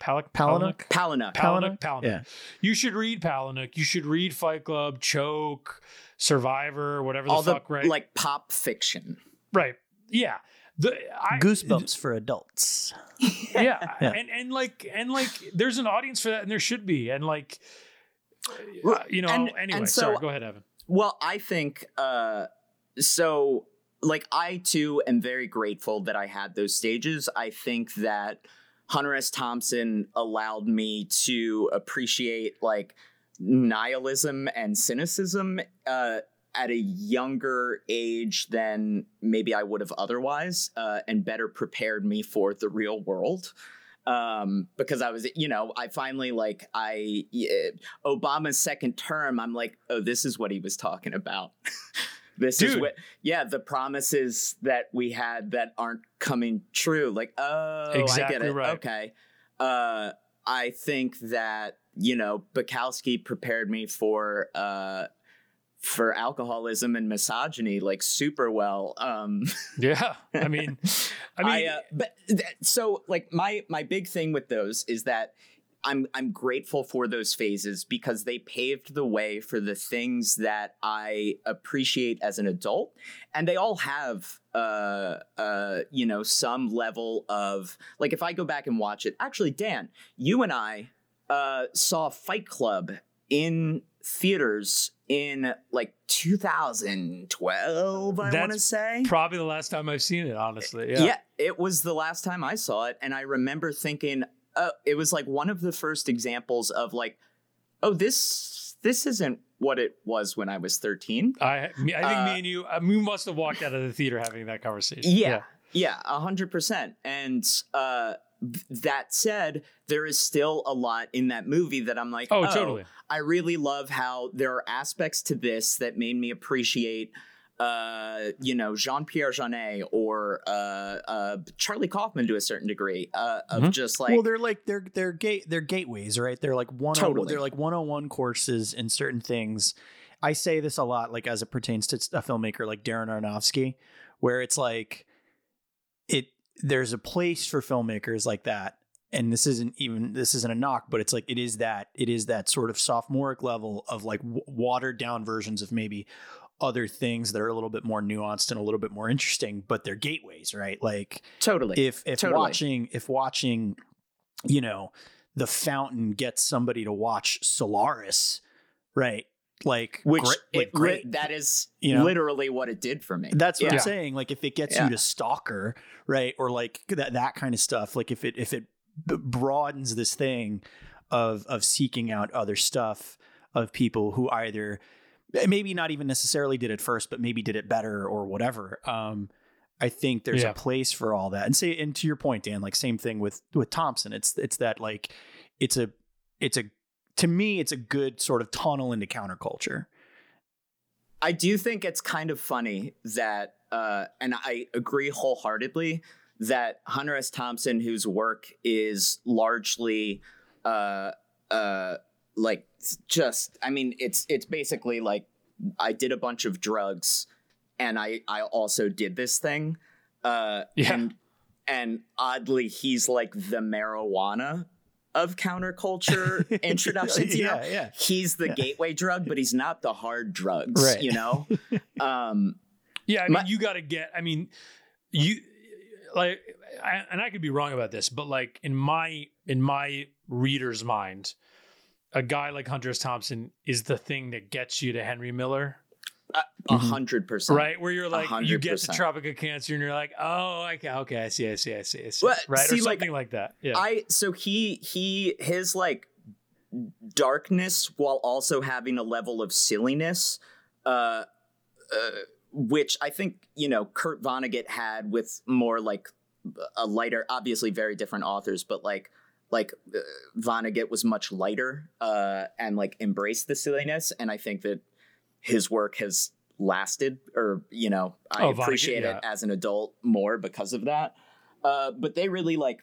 Palak. Palahniuk? Palinuk. Palahniuk. Palahniuk? Palahniuk. Yeah. You should read Palahniuk. You should read Fight Club, Choke, Survivor, whatever the All the fuck. right. like pop fiction. right. Yeah. The I, Goosebumps for adults. yeah. Yeah. and and like and like there's an audience for that and there should be and like uh, you know And- anyway and so- sorry go ahead evan Well, I think uh so like I too am very grateful that I had those stages. I think that Hunter S. Thompson allowed me to appreciate like nihilism and cynicism uh at a younger age than maybe I would have otherwise, uh, and better prepared me for the real world. Um, because I was, you know, I finally like I Obama's second term. I'm like, oh, this is what he was talking about. this is Dude. what, yeah, the promises that we had that aren't coming true. Like, oh, I Exactly get it. right. Okay. Uh, I think that you know Bukowski prepared me for uh for alcoholism and misogyny like super well. Um, yeah i mean i mean uh, but th- so like my my big thing with those is that I'm I'm grateful for those phases because they paved the way for the things that I appreciate as an adult, and they all have uh uh you know some level of like if I go back and watch it. Actually, Dan, you and I uh saw Fight Club in theaters in like 2012 i want to say probably the last time i've seen it honestly yeah, yeah. it was the last time I saw it, and I remember thinking, uh, it was like one of the first examples of like, oh, this this isn't what it was when I was thirteen. I, I think Uh, me and you, uh, we must have walked out of the theater having that conversation. Yeah, yeah, a hundred percent. And uh, that said, there is still a lot in that movie that I'm like, Oh, totally. I really love how there are aspects to this that made me appreciate, uh, you know, Jean Pierre Jeunet or uh, uh, Charlie Kaufman to a certain degree, uh, of Mhm. just like, well, they're like they're they're gate they're gateways, right? They're like one Totally. they're like one on one courses in certain things. I say this a lot, like as it pertains to a filmmaker like Darren Aronofsky, where it's like it there's a place for filmmakers like that. And this isn't even this isn't a knock, but it's like it is that it is that sort of sophomoric level of like w- watered down versions of maybe other things that are a little bit more nuanced and a little bit more interesting, but they're gateways, right? Like totally. if if Totally. watching if watching you know the fountain gets somebody to watch solaris right like which great, it, like, great that is You know? literally what it did for me. that's what Yeah. i'm saying like if it gets Yeah. you to stalker right or like that that kind of stuff like if it if it b- broadens this thing of of seeking out other stuff of people who either maybe not even necessarily did it first but maybe did it better or whatever um I think there's Yeah. a place for all that. And say and to your point Dan, like same thing with with Thompson. It's it's that like it's a it's a to me it's a good sort of tunnel into counterculture. I do think it's kind of funny that, uh, and I agree wholeheartedly that Hunter S. Thompson, whose work is largely, uh, uh, like just, I mean, it's it's basically like I did a bunch of drugs, and I I also did this thing, uh, Yeah. and and oddly, he's like the marijuana of counterculture introductions. You know, yeah, yeah. he's the Yeah. gateway drug, but he's not the hard drugs, Right. you know? um, Yeah, I mean, My- you got to get. I mean, you like, I, and I could be wrong about this, but like in my in my reader's mind, a guy like Hunter Thompson is the thing that gets you to Henry Miller, a Mhm. hundred percent. right? Where you're like, you get to 100%. Tropic of Cancer, and you're like, oh, okay, okay, I see, I see, I see, I see. Well, right, see, or like, something like, that. Yeah, I so he he his like darkness while also having a level of silliness, uh, uh, which I think you know Kurt Vonnegut had with more like a lighter, obviously very different authors, but like like uh, Vonnegut was much lighter uh, and like embraced the silliness, and I think that his work has lasted, or you know, I Oh, Vonnegut, appreciate yeah. it as an adult more because of that. Uh, but they really like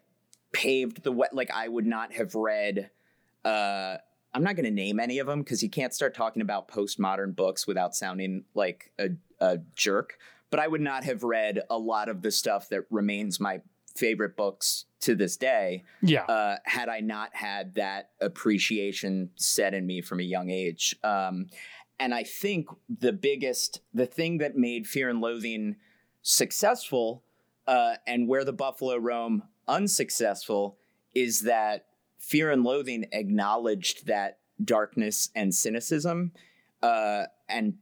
paved the way. Like I would not have read. Uh, I'm not going to name any of them because you can't start talking about postmodern books without sounding like a, a jerk. but I would not have read a lot of the stuff that remains my favorite books to this day Yeah. uh, had I not had that appreciation set in me from a young age. Um, and I think the biggest, the thing that made Fear and Loathing successful uh, and where the Buffalo roam unsuccessful is that Fear and Loathing acknowledged that darkness and cynicism uh, and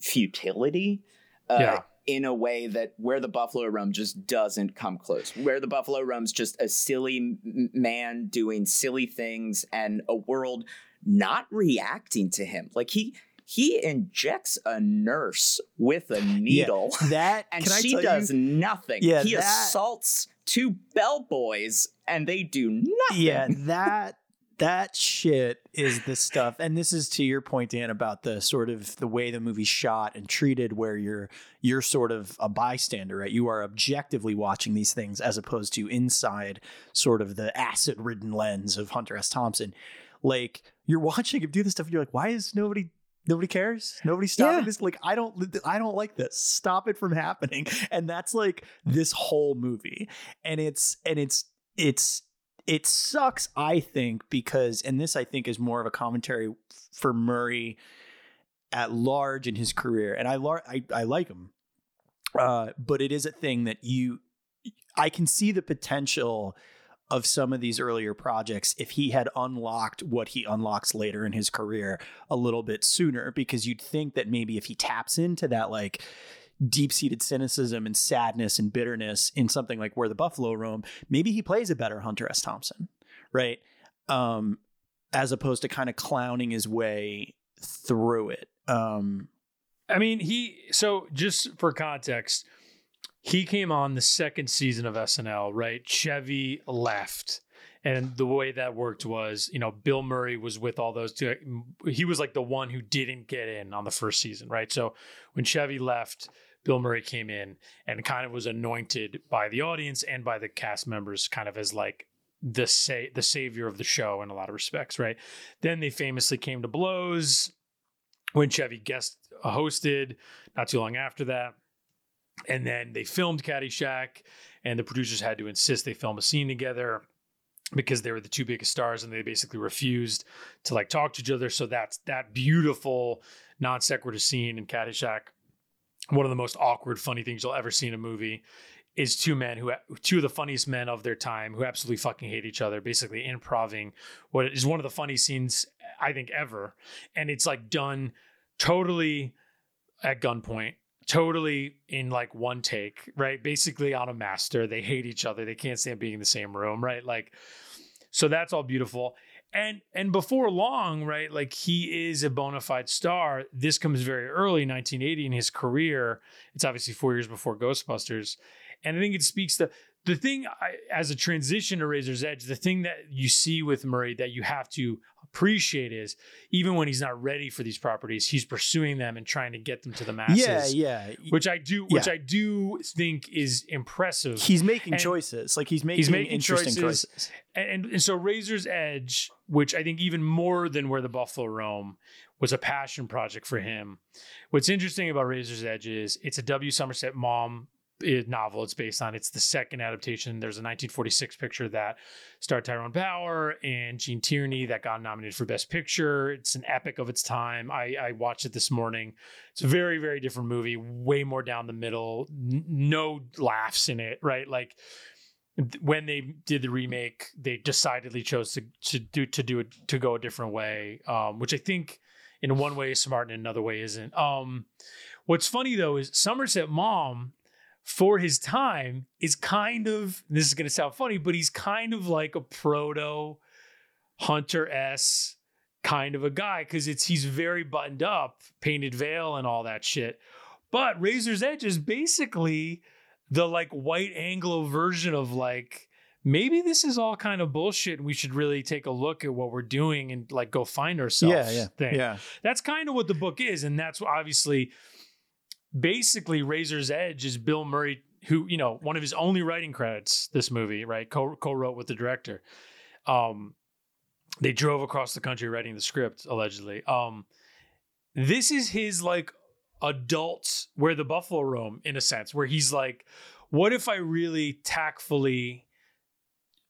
futility. Uh, Yeah. In a way that where the Buffalo Roam just doesn't come close. Where the Buffalo Roam's just a silly man doing silly things and a world not reacting to him. Like he he injects a nurse with a needle That and she does you? nothing. Yeah, he that- assaults two bellboys and they do nothing. Yeah, that that shit is the stuff. And this is to your point, Dan, about the sort of the way the movie's shot and treated, where you're you're sort of a bystander, right? You are objectively watching these things as opposed to inside sort of the acid-ridden lens of Hunter S. Thompson. Like you're watching him do this stuff, and you're like, why is nobody Nobody cares. Nobody stopping Yeah. this. Like I don't. I don't like this. Stop it from happening. And that's like this whole movie. And it's and it's it's it sucks. I think because and this I think is more of a commentary for Murray at large in his career. And I I, I like him, uh, but it is a thing that you. I can see the potential of some of these earlier projects if he had unlocked what he unlocks later in his career a little bit sooner because you'd think that maybe if he taps into that like deep-seated cynicism and sadness and bitterness in something like where the buffalo roam maybe he plays a better hunter s thompson right um as opposed to kind of clowning his way through it um I mean, he so just for context, he came on the second season of SNL, right? Chevy left. And the way that worked was, you know, Bill Murray was with all those two. He was like the one who didn't get in on the first season, right? So when Chevy left, Bill Murray came in and kind of was anointed by the audience and by the cast members kind of as like the say the savior of the show in a lot of respects, right? Then they famously came to blows when Chevy guest hosted not too long after that. And then they filmed Caddyshack, and the producers had to insist they film a scene together because they were the two biggest stars, and they basically refused to like talk to each other. So that's that beautiful non sequitur scene in Caddyshack. One of the most awkward, funny things you'll ever see in a movie is two men who two of the funniest men of their time who absolutely fucking hate each other, basically improving what is one of the funny scenes I think ever, and it's like done totally at gunpoint totally in like one take right? Basically on a master. They hate each other. They can't stand being in the same room right? Like so that's all beautiful and and before long right like he is a bona fide star. This comes very early 1980 in his career. It's obviously four years before ghostbusters. And i think it speaks to the thing I, as a transition to razor's edge the thing that you see with murray that you have to appreciate is even when he's not ready for these properties he's pursuing them and trying to get them to the masses yeah yeah which i do which Yeah. i do think is impressive he's making And choices like he's making, he's making interesting choices. choices, and, and so Razor's Edge, which I think even more than where the Buffalo roam, was a passion project for him. What's interesting about Razor's Edge is it's a W. Somerset uh, novel. It's based on. It's the second adaptation. There's a 1946 picture that starred Tyrone Power and Gene Tierney that got nominated for Best Picture. It's an epic of its time. I, I watched it this morning. It's a very very different movie. Way more down the middle. N- no laughs in it. Right, like when they did the remake, they decidedly chose to to do to do it to go a different way, um, which I think in one way is smart and in another way isn't. Um, what's funny though is Somerset Maugham, for his time, is kind of this is going to sound funny, but he's kind of like a proto Hunter S kind of a guy because it's he's very buttoned up, painted veil and all that shit. But Razor's Edge is basically the like white Anglo version of like maybe this is all kind of bullshit and we should really take a look at what we're doing and like go find ourselves yeah yeah thing. yeah That's kind of what the book is and that's obviously basically Razor's Edge is Bill Murray who, you know, one of his only writing credits this movie, right? Co- co-wrote with the director. Um they drove across the country writing the script allegedly. Um this is his like adults where the buffalo roam in a sense, where he's like, what if I really tactfully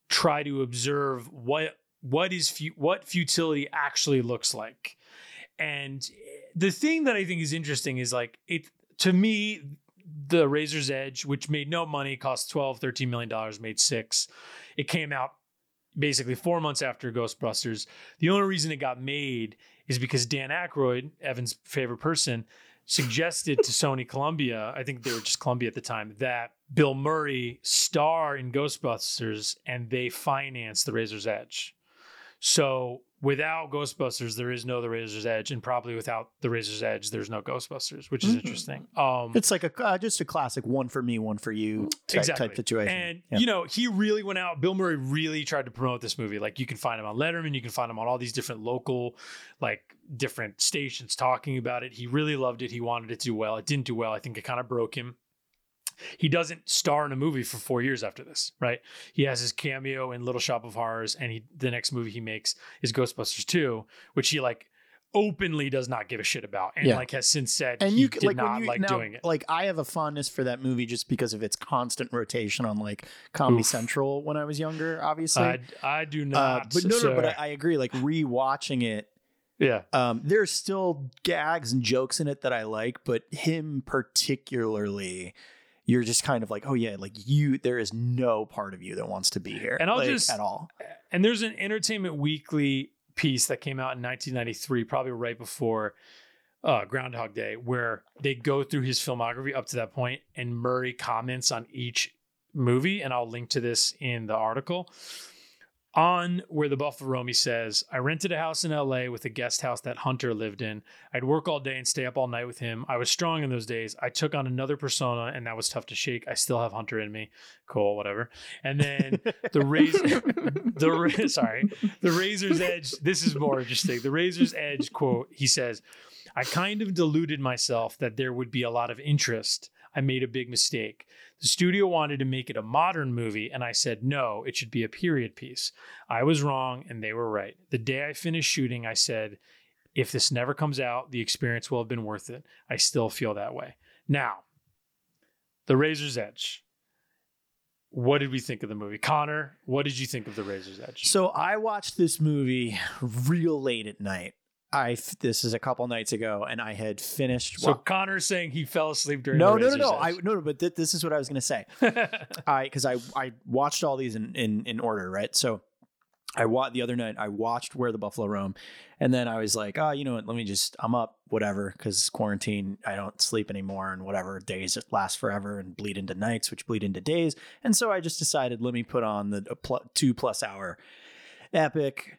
try to observe what what is fu- what futility actually looks like? And the thing that I think is interesting is like it to me the Razor's Edge, which made no money, cost 12, 13 million dollars, made six. It came out basically four months after Ghostbusters. The only reason it got made is because Dan Aykroyd, Evan's favorite person, suggested to Sony Columbia, I think they were just Columbia at the time, that Bill Murray star in Ghostbusters and they financed The Razor's Edge. So without Ghostbusters, there is no The Razor's Edge, and probably without The Razor's Edge, there's no Ghostbusters, which is Mhm. interesting. Um, It's like a uh, just a classic one for me, one for you type, Exactly. type situation. And Yeah. you know, he really went out. Bill Murray really tried to promote this movie. Like you can find him on Letterman, you can find him on all these different local, like different stations talking about it. He really loved it. He wanted it to do well. It didn't do well. I think it kind of broke him. He doesn't star in a movie for four years after this, right? He has his cameo in Little Shop of Horrors, and he the next movie he makes is Ghostbusters 2, which he like openly does not give a shit about, and Yeah. like has since said and he you did like not you like now, doing it. like I have a fondness for that movie just because of its constant rotation on like Comedy Oof. Central when I was younger. Obviously, I, I do uh, not. but no, no, but. I, I agree. Like rewatching it, yeah. um, there's still gags and jokes in it that I like, but him particularly, you're just kind of like, oh yeah, like you. There is no part of you that wants to be here, And I'll like, just- at all. And there's an Entertainment Weekly piece that came out in 1993, probably right before uh, Groundhog Day, where they go through his filmography up to that point, and Murray comments on each movie. And I'll link to this in the article. On where the Buffalo Roam, he says, I rented a house in LA with a guest house that Hunter lived in. I'd work all day and stay up all night with him. I was strong in those days. I took on another persona, and that was tough to shake. I still have Hunter in me. Cool, whatever. And then the razor, the sorry, the razor's edge. This is more interesting. The razor's edge quote. He says, "I kind of deluded myself that there would be a lot of interest. I made a big mistake. The studio wanted to make it a modern movie, and I said no. It should be a period piece. I was wrong, and they were right. The day I finished shooting, I said." If this never comes out, the experience will have been worth it. I still feel that way. Now, The Razor's Edge. What did we think of the movie? Conor, what did you think of The Razor's Edge? So I watched this movie real late at night. I this is a couple nights ago, and I had finished. So wa- Conor's saying he fell asleep during no, the no, no, no. I no, no. But th- this is what I was going to say. I because I I watched all these in in in order, right? So I wa- the other night I watched Where the Buffalo Roam, and then I was like, oh, you know what? Let me just I'm up, whatever, because quarantine. I don't sleep anymore, and whatever days last forever and bleed into nights, which bleed into days, and so I just decided let me put on the uh, a pl- two plus hour epic,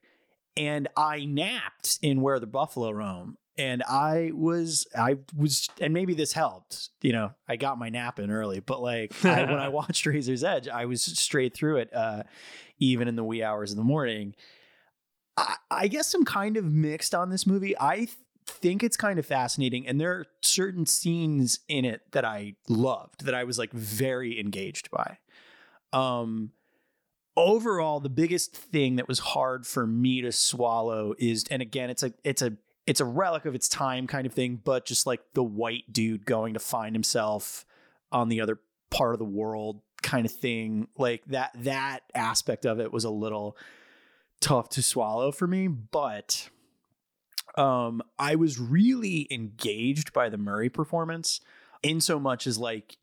and I napped in Where the Buffalo Roam. And I was, I was, and maybe this helped. You know, I got my nap in early, but like I, when I watched Razor's Edge, I was straight through it, uh, even in the wee hours of the morning. I, I guess I'm kind of mixed on this movie. I th- think it's kind of fascinating, and there are certain scenes in it that I loved, that I was like very engaged by. Um, overall, the biggest thing that was hard for me to swallow is, and again, it's a, it's a, it's a relic of its time kind of thing, but just like the white dude going to find himself on the other part of the world kind of thing. Like that that aspect of it was a little tough to swallow for me but um i was really engaged by the murray performance in so much as like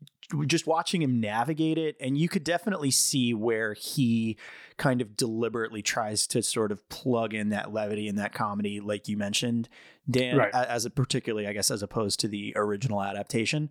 just watching him navigate it and you could definitely see where he kind of deliberately tries to sort of plug in that levity and that comedy like you mentioned dan Right. as a particularly i guess as opposed to the original adaptation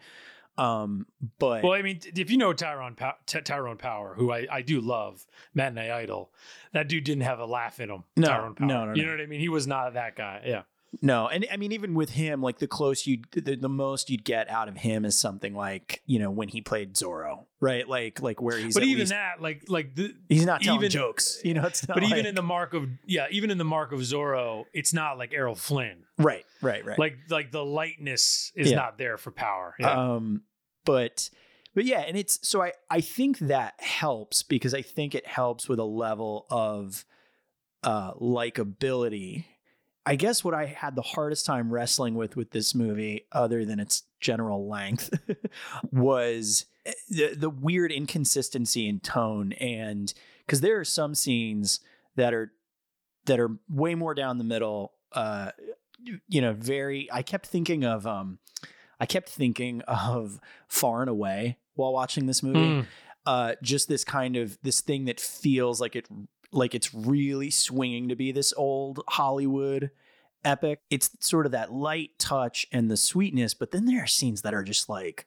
um but Well, I mean, if you know Tyrone Pow- Ty- Tyrone Power, who I, I do love, Matinee Idol, that dude didn't have a laugh in him. No, Tyrone Power. no, no, You know what I mean? He was not that guy. Yeah. No, and I mean even with him, like the close you, the, the most you'd get out of him is something like you know when he played Zorro, right? Like like where he's but even least- that, like, like the, he's not telling even- jokes, you know. It's not but even in the mark of, yeah, even in the mark of Zorro, it's not like Errol Flynn. right, right, right. Like, like the lightness is Yeah. not there for Power. Yeah. Um, but but yeah, and it's so I I think that helps because I think it helps with a level of uh likability I guess what I had the hardest time wrestling with with this movie, other than its general length, was eh, the, the weird inconsistency in tone. And because there are some scenes that are that are way more down the middle. Uh, you know, very. I kept thinking of. Um, I kept thinking of Far and Away while watching this movie. Mm. Uh, just this kind of this thing that feels like it like it's really swinging to be this old Hollywood epic. It's sort of that light touch and the sweetness, but then there are scenes that are just like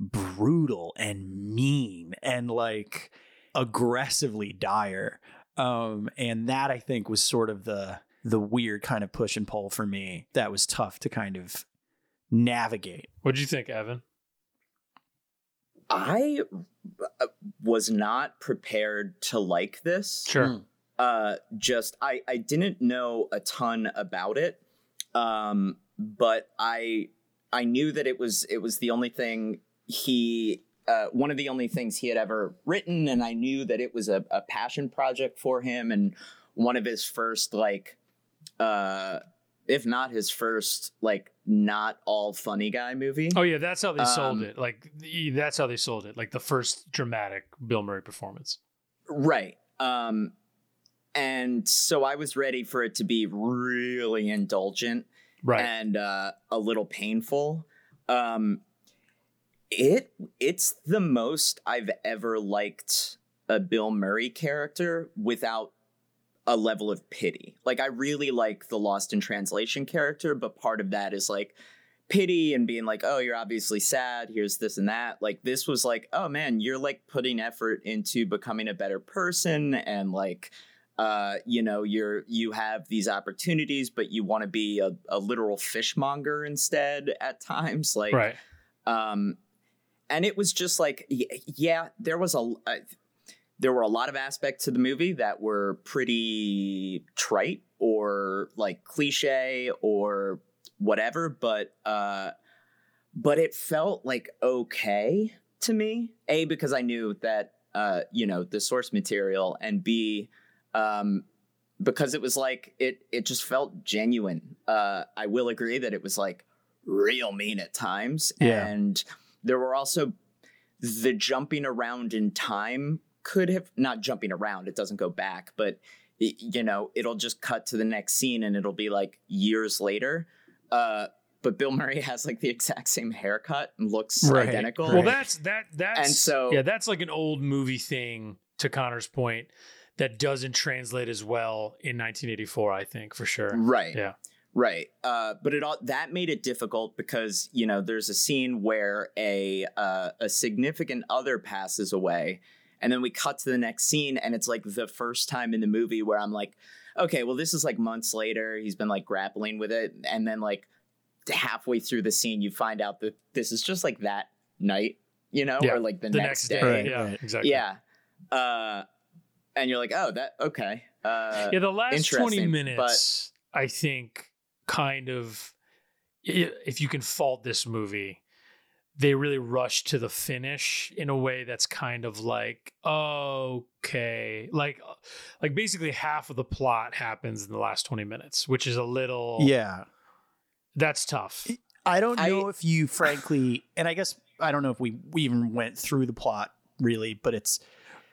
brutal and mean and like aggressively dire. Um, and that I think was sort of the the weird kind of push and pull for me that was tough to kind of navigate. What'd you think, Evan? I uh, was not prepared to like this. Sure. Mm. Uh, just I I didn't know a ton about it, um, but I I knew that it was it was the only thing he uh, one of the only things he had ever written, and I knew that it was a, a passion project for him and one of his first like uh if not his first like not all funny guy movie. Oh yeah, that's how they sold Um, it. Like that's how they sold it. Like the first dramatic Bill Murray performance. Right. Um and so I was ready for it to be really indulgent Right. and uh a little painful. Um it it's the most I've ever liked a Bill Murray character without a level of pity. Like I really like the Lost in Translation character, but part of that is like pity and being like, "Oh, you're obviously sad. Here's this and that." Like this was like, "Oh man, you're like putting effort into becoming a better person and like uh, you know, you're you have these opportunities, but you want to be a, a literal fishmonger instead at times. Like right. um, and it was just like, yeah, there was a, there were a lot of aspects to the movie that were pretty trite or like cliche or whatever, but uh, but it felt like okay to me. A because I knew that uh, you know the source material, and B um, because it was like it it just felt genuine. Uh, I will agree that it was like real mean at times, Yeah. and there were also the jumping around in time could have not jumping around. It doesn't go back, but y- you know it'll just cut to the next scene, and it'll be like years later. Uh, but Bill Murray has like the exact same haircut and looks Right, identical. Well, that's that that's And so- yeah, that's like an old movie thing. To Conor's point, that doesn't translate as well in 1984. I think for sure. Right. Yeah. Right. Uh, but it all that made it difficult because you know there's a scene where a uh, a significant other passes away, and then we cut to the next scene, and it's like the first time in the movie where I'm like, okay, well this is like months later. He's been like grappling with it, and then like halfway through the scene, you find out that this is just like that night, you know, Yeah, or like the, The next, next day. day. Right, yeah. right. Exactly. Yeah. Uh, and you're like, oh, that okay. Uh, Yeah, the last 20 interesting, minutes, I think, kind of, if you can fault this movie, they really rush to the finish in a way that's kind of like, okay, like, like basically half of the plot happens in the last 20 minutes, which is a little, Yeah. that's tough. I don't I- know if you, frankly, and I guess I don't know if we, we even went through the plot really, but it's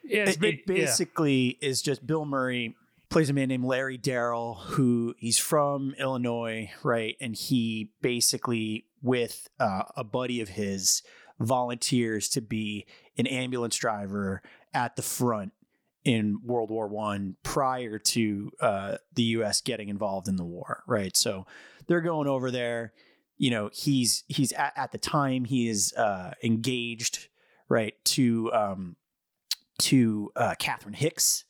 Yeah, it's it, ba- it basically is just Bill Murray plays a man named Larry Darrell who he's from Illinois, right? And he basically, with uh, a buddy of his, volunteers to be an ambulance driver at the front in World War One prior to uh, the U.S. getting involved in the war, right? So they're going over there. You know, he's he's at, at the time he is uh, engaged, right, to um, to uh, Catherine Hicks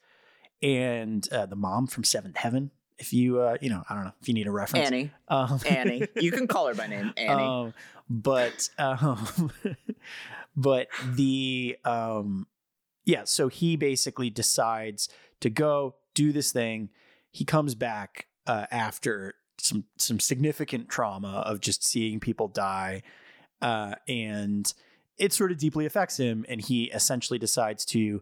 and uh, the mom from Seventh Heaven. If you, uh, you know, I don't know if you need a reference. Annie. Um, Annie. You can call her by name, Annie. um, but um, but the um, yeah, so he basically decides to go do this thing. He comes back uh, after some some significant trauma of just seeing people die, uh, and it sort of deeply affects him. And he essentially decides to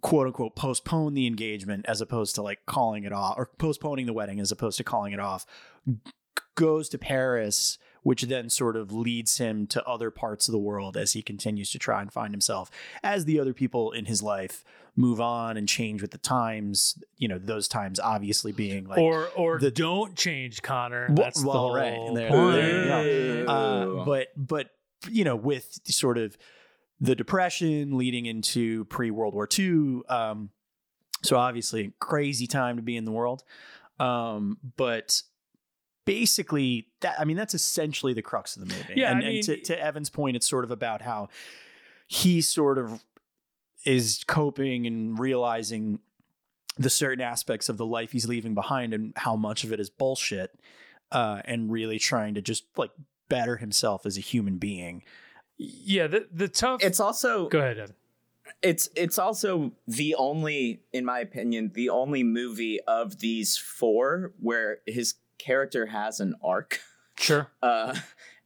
quote unquote postpone the engagement as opposed to like calling it off or postponing the wedding as opposed to calling it off goes to Paris which then sort of leads him to other parts of the world as he continues to try and find himself as the other people in his life move on and change with the times you know those times obviously being like or or the- don't change Conor. That's well, the right. whole There- point. there you go. uh, but but you know with sort of the depression leading into pre World War II, um, so obviously crazy time to be in the world. Um, but basically, that I mean that's essentially the crux of the movie. Yeah, and, I and to, to Evan's point, it's sort of about how he sort of is coping and realizing the certain aspects of the life he's leaving behind and how much of it is bullshit uh, and really trying to just like better himself as a human being Yeah, the the tough. it's also go ahead. Evan. it's it's also the only in my opinion the only movie of these four where his character has an arc Sure. uh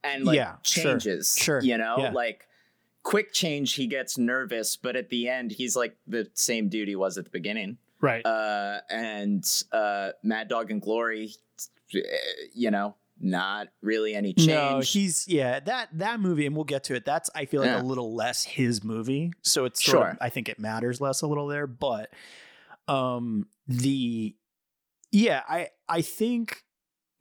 and like Yeah, changes sure, you know yeah. like quick change he gets nervous but at the end he's like the same dude he was at the beginning Right. uh and uh mad dog and glory eh, you know not really any change no he's yeah that that movie and we'll get to it that's i feel like Yeah. a little less his movie so it's sort of- Sure. i think it matters less a little there but um the yeah i i think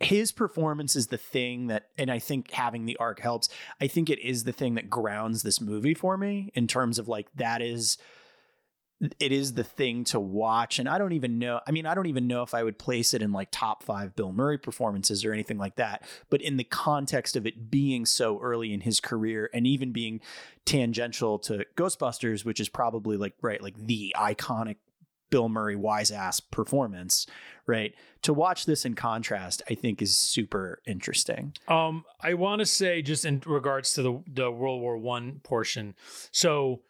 his performance is the thing that and i think having the arc helps i think it is the thing that grounds this movie for me in terms of like that is it is the thing to watch and i don't even know i mean i don't even know if i would place it in like top five bill murray performances or anything like that but in the context of it being so early in his career and even being tangential to ghostbusters which is probably like right like the iconic bill murray wise ass performance right to watch this in contrast i think is super interesting Um, I want to say just in regards to the the World War One portion. So,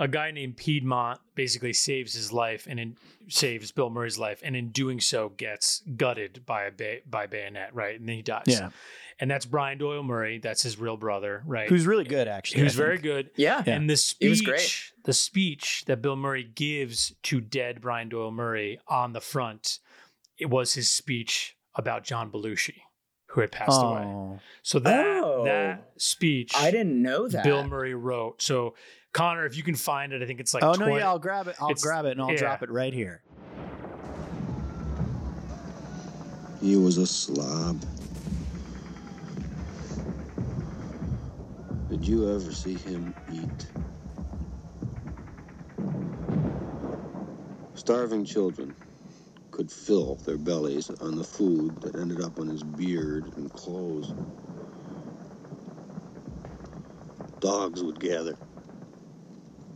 a guy named Piedmont basically saves his life and in, saves Bill Murray's life, and in doing so gets gutted by a ba- by bayonet, right? And then he dies. Yeah. And that's Brian Doyle Murray. That's his real brother, right? who's really good actually who's I very good. yeah Yeah. And the speech, was great. the speech that Bill Murray gives to dead Brian Doyle Murray on the front, it was his speech about John Belushi, who had passed away. oh So that Oh. that speech, i didn't know that Bill Murray wrote. So Conor, if you can find it, I think it's like oh 20, no yeah i'll grab it i'll grab it and i'll yeah. drop it right here He was a slob. Did you ever see him eat? Starving children could fill their bellies on the food that ended up on his beard and clothes. Dogs would gather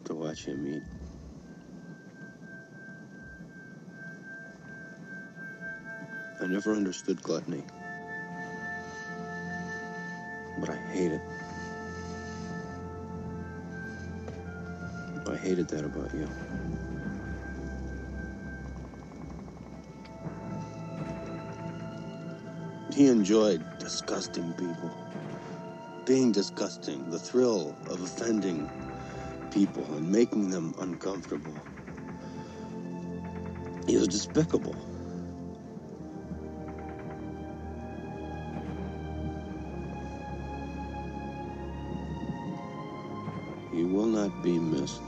to watch him eat. I never understood gluttony. But I hate it. I hated that about you. He enjoyed disgusting people. Being disgusting, the thrill of offending people and making them uncomfortable. He was despicable. You will not be missed.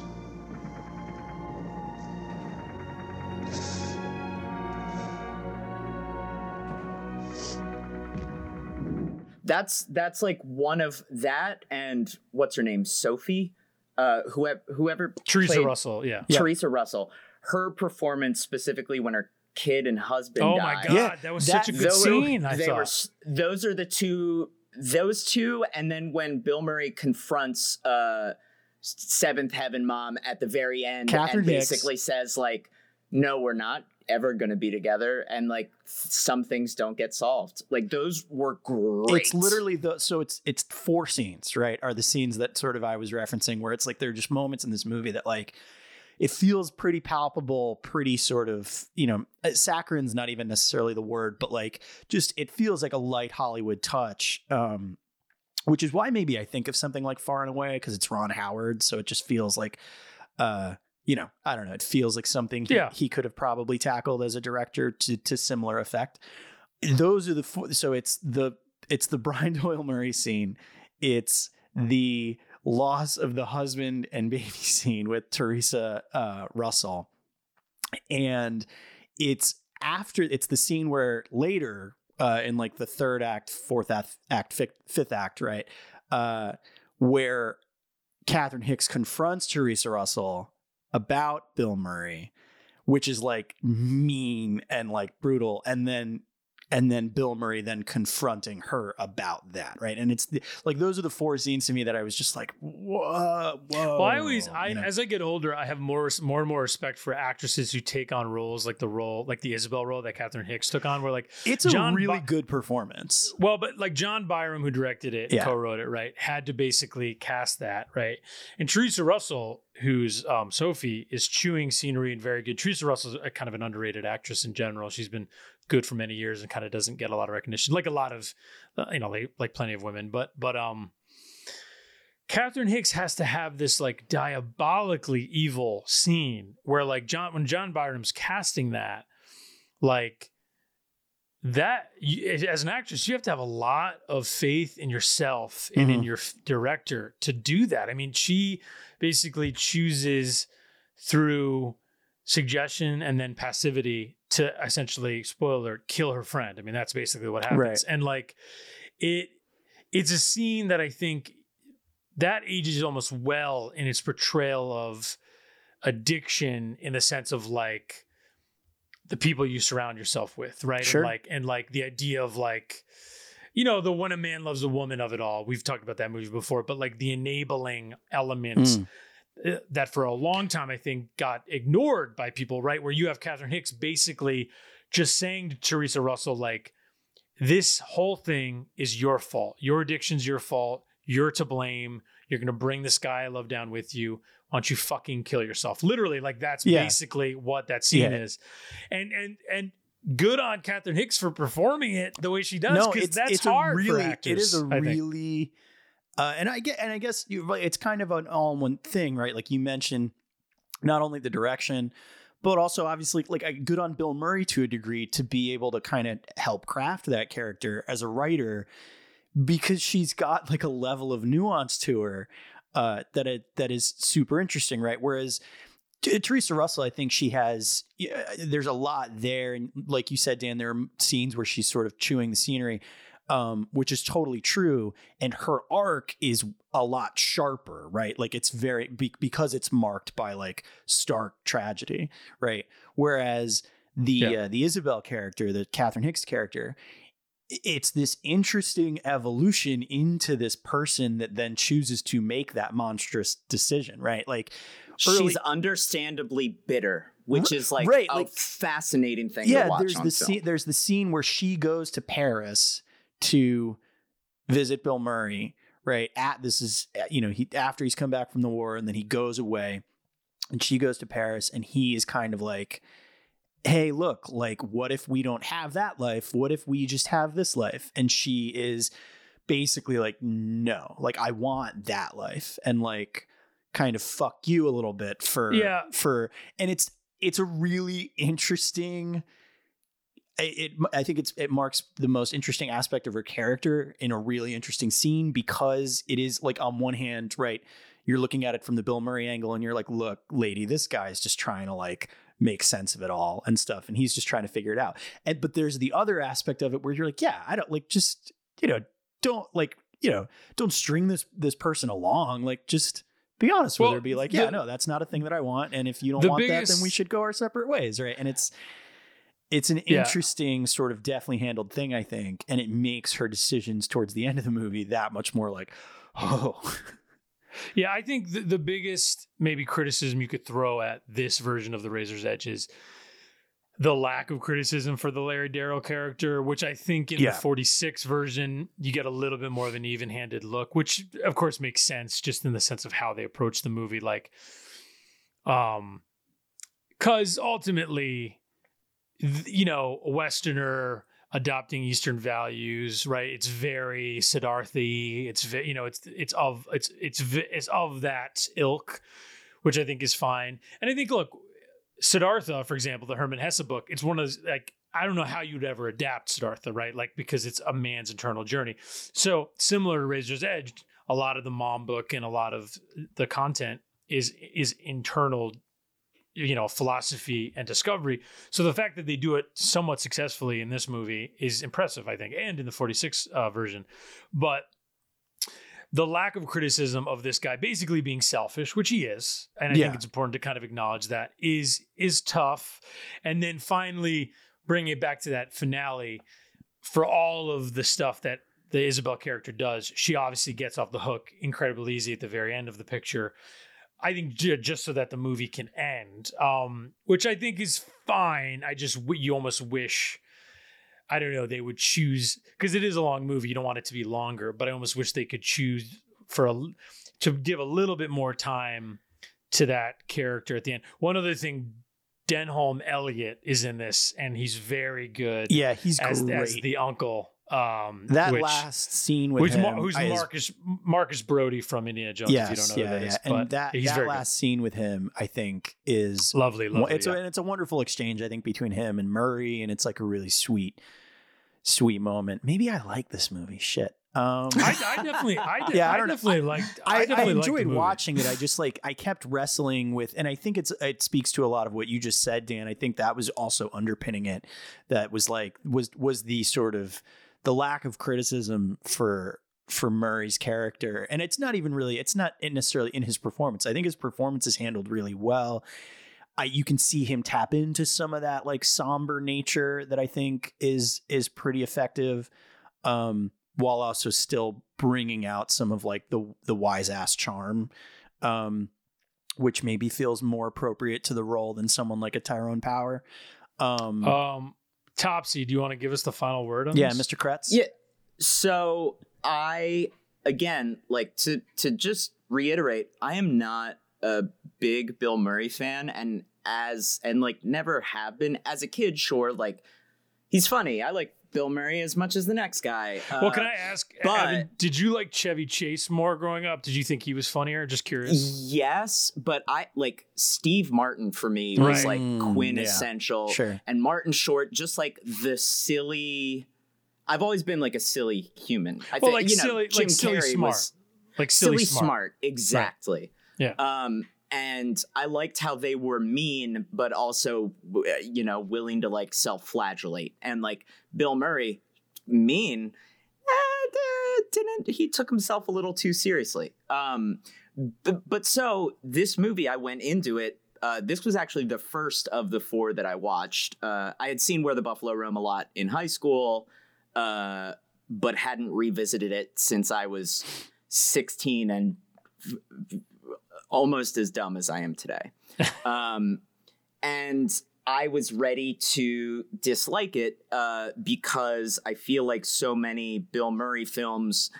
That's that's like one of that and what's her name sophie uh whoever whoever Theresa played Russell. Yeah. Yeah. theresa russell her performance specifically when her kid and husband Oh my god, Yeah, that was that- such a good Those- scene. I they thought. were those are the two those two and then when bill murray confronts uh seventh heaven mom at the very end Catherine and Hicks. basically says like no we're not ever going to be together and like some things don't get solved like those were great It's literally the so it's it's four scenes, right? Are the scenes that sort of I was referencing where it's like there are just moments in this movie that like it feels pretty palpable, pretty sort of, you know, uh, saccharin's not even necessarily the word, but like just it feels like a light Hollywood touch. Um which is why maybe I think of something like Far and Away because it's Ron Howard, so it just feels like uh you know, I don't know. It feels like something he, Yeah. he could have probably tackled as a director to to similar effect. Those are the four, so it's the it's the Brian Doyle Murray scene. It's the loss of the husband and baby scene with Theresa uh, Russell, and it's after it's the scene where later uh, in like the third act, fourth act, act fifth, fifth act, right, uh, where Catherine Hicks confronts Theresa Russell about Bill Murray, which is like mm-hmm. mean and like brutal, and then and then Bill Murray then confronting her about that, right? And it's the, like those are the four scenes to me that I was just like, whoa, whoa. Well, I always, I you know? as I get older, I have more, more and more respect for actresses who take on roles like the role, like the Isabel role that Catherine Hicks took on, where like it's a John really Ba- good performance. Well, but like John Byrum, who directed it, Yeah. co-wrote it, right, had to basically cast that, right. And Theresa Russell, who's um, Sophie, is chewing scenery and very good. Theresa Russell's a kind of an underrated actress in general. She's been good for many years and kind of doesn't get a lot of recognition, like a lot of, uh, you know, like, like plenty of women. But but um, Catherine Hicks has to have this like diabolically evil scene where like John when John Byrum's casting that, like that as an actress you have to have a lot of faith in yourself and in Mhm. your director to do that i mean she basically chooses through suggestion and then passivity to essentially spoiler kill her friend i mean that's basically what happens Right. and like it it's a scene that i think that ages almost well in its portrayal of addiction in the sense of like the people you surround yourself with, right? Sure. And like and like the idea of like you know, the when a man loves a woman of it all. We've talked about that movie before, but like the enabling elements Mm. Uh, that for a long time I think got ignored by people, right? Where you have Catherine Hicks basically just saying to Theresa Russell, like, this whole thing is your fault. Your addiction's your fault. You're to blame. You're going to bring this guy I love down with you. Why don't you fucking kill yourself? Literally, like that's Yeah. basically what that scene Yeah. is. And and and good on Catherine Hicks for performing it the way she does. no, because it's that's it's hard really for actors. it is a I think. Uh, and I get and I guess you it's kind of an all in one thing, right? Like you mentioned, not only the direction, but also obviously like good on Bill Murray to a degree to be able to kind of help craft that character as a writer because she's got like a level of nuance to her uh, that it, that is super interesting, right? Whereas Theresa Russell, I think she has. Yeah, there's a lot there, and like you said, Dan, there are scenes where she's sort of chewing the scenery, um, which is totally true. And her arc is a lot sharper, right? Like it's very be- because it's marked by like stark tragedy, right? Whereas the Yeah. uh, the Isabel character, the Catherine Hicks character, it's this interesting evolution into this person that then chooses to make that monstrous decision, right? Like early- She's understandably bitter, which is like Right, a like- fascinating thing yeah to watch there's the scene there's the scene where she goes to paris to visit bill murray right at this is uh, you know he after he's come back from the war and then he goes away and she goes to paris and he is kind of like hey look like what if we don't have that life what if we just have this life and she is basically like no like i want that life and like kind of fuck you a little bit for Yeah. for and it's it's a really interesting it, i think it's it marks the most interesting aspect of her character in a really interesting scene because it is like on one hand right you're looking at it from the bill murray angle and you're like look lady this guy's just trying to like make sense of it all and stuff and he's just trying to figure it out. And but there's the other aspect of it where you're like yeah i don't like just you know don't like you know don't string this this person along like just be honest with Well, her be like yeah the- no that's not a thing that i want and if you don't want that then we should go our separate ways right? And it's it's an Yeah. interesting sort of deftly handled thing i think and it makes her decisions towards the end of the movie that much more like oh Yeah, I think the, the biggest maybe criticism you could throw at this version of the Razor's Edge is the lack of criticism for the Larry Darrell character, which I think in Yeah. the 46 version, you get a little bit more of an even handed look, which of course makes sense just in the sense of how they approach the movie. Like, um, because ultimately, you know, a Westerner adopting Eastern values, right? It's very Siddharthy. It's you know, it's it's of it's it's it's of that ilk, which I think is fine. And I think, look, Siddhartha, for example, the Hermann Hesse book, it's one of those, like, I don't know how you'd ever adapt Siddhartha, right? Like, because it's a man's internal journey. So, similar to Razor's Edge, a lot of the Maugham book and a lot of the content is is internal you know philosophy and discovery. So the fact that they do it somewhat successfully in this movie is impressive i think and in the 46 uh, version. But the lack of criticism of this guy basically being selfish which he is and i Yeah. think it's important to kind of acknowledge that is is tough. And then finally bring it back to that finale for all of the stuff that the isabel character does she obviously gets off the hook incredibly easy at the very end of the picture I think just so that the movie can end, um, which I think is fine. I just you almost wish, I don't know, they would choose because it is a long movie. You don't want it to be longer, but I almost wish they could choose for a to give a little bit more time to that character at the end. One other thing, Denholm Elliott is in this, and he's very good Yeah, he's as great. as the uncle. Um, that which, last scene with who's, Mar- who's is- Marcus Marcus Brody from Indiana Jones. yes, if you don't know yeah, who that yeah. is, and that he's that last scene with him, I think, is lovely, lovely. it's yeah. a, and it's a wonderful exchange, I think, between him and Murray, and it's like a really sweet, sweet moment. Maybe I like this movie. Shit. Um, I, I definitely, I, did, Yeah, I I, definitely liked. I, I, I definitely enjoyed watching it. I just like I kept wrestling with, and I think it's it speaks to a lot of what you just said, Dan. I think that was also underpinning it. That was like was was the sort of the lack of criticism for for Murray's character, and it's not even really it's not necessarily in his performance. I think his performance is handled really well. I, you can see him tap into some of that like somber nature that I think is is pretty effective, um, while also still bringing out some of like the the wise ass charm, um, which maybe feels more appropriate to the role than someone like a Tyrone Power. Um, Um, Topsy, do you want to give us the final word on this? yeah, this? Mr. Kretz. Yeah. So I again like to to just reiterate, I am not a big Bill Murray fan, and as and like never have been as a kid. Sure, like he's funny. I like Bill Murray as much as the next guy. Well, Uh, can I ask, but- Evan, did you like Chevy Chase more growing up? Did you think he was funnier? Just curious. Yes, but I like Steve Martin for me was Right. like Mm, yeah. quintessential. Sure. And Martin Short, just like the silly. I've always been like a silly human. I Well, think, like you know, silly- Jim like silly Carrey smart. was Like silly, silly, smart. smart. exactly. Yeah. Um, and I liked how they were mean, but also, uh, you know, willing to like self-flagellate. And like Bill Murray, mean, eh, d- didn't he took himself a little too seriously. Um, b- but so this movie, I went into it. Uh, this was actually the first of the four that I watched. Uh, I had seen Where the Buffalo Roam a lot in high school, uh, but hadn't revisited it since I was 16 and almost as dumb as I am today. um, and I was ready to dislike it uh, because I feel like so many Bill Murray films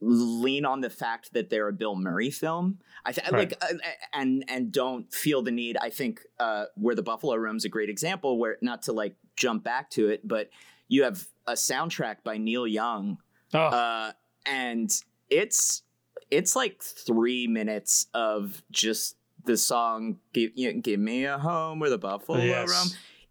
lean on the fact that they're a Bill Murray film. I th- Right. like uh, and and don't feel the need. I think uh, where the Buffalo Roam's a great example. Where not to like jump back to it, but you have a soundtrack by Neil Young Oh, uh, and it's it's like three minutes of just the song "Give, you know, Give Me a Home" where the Buffalo Yes. roam.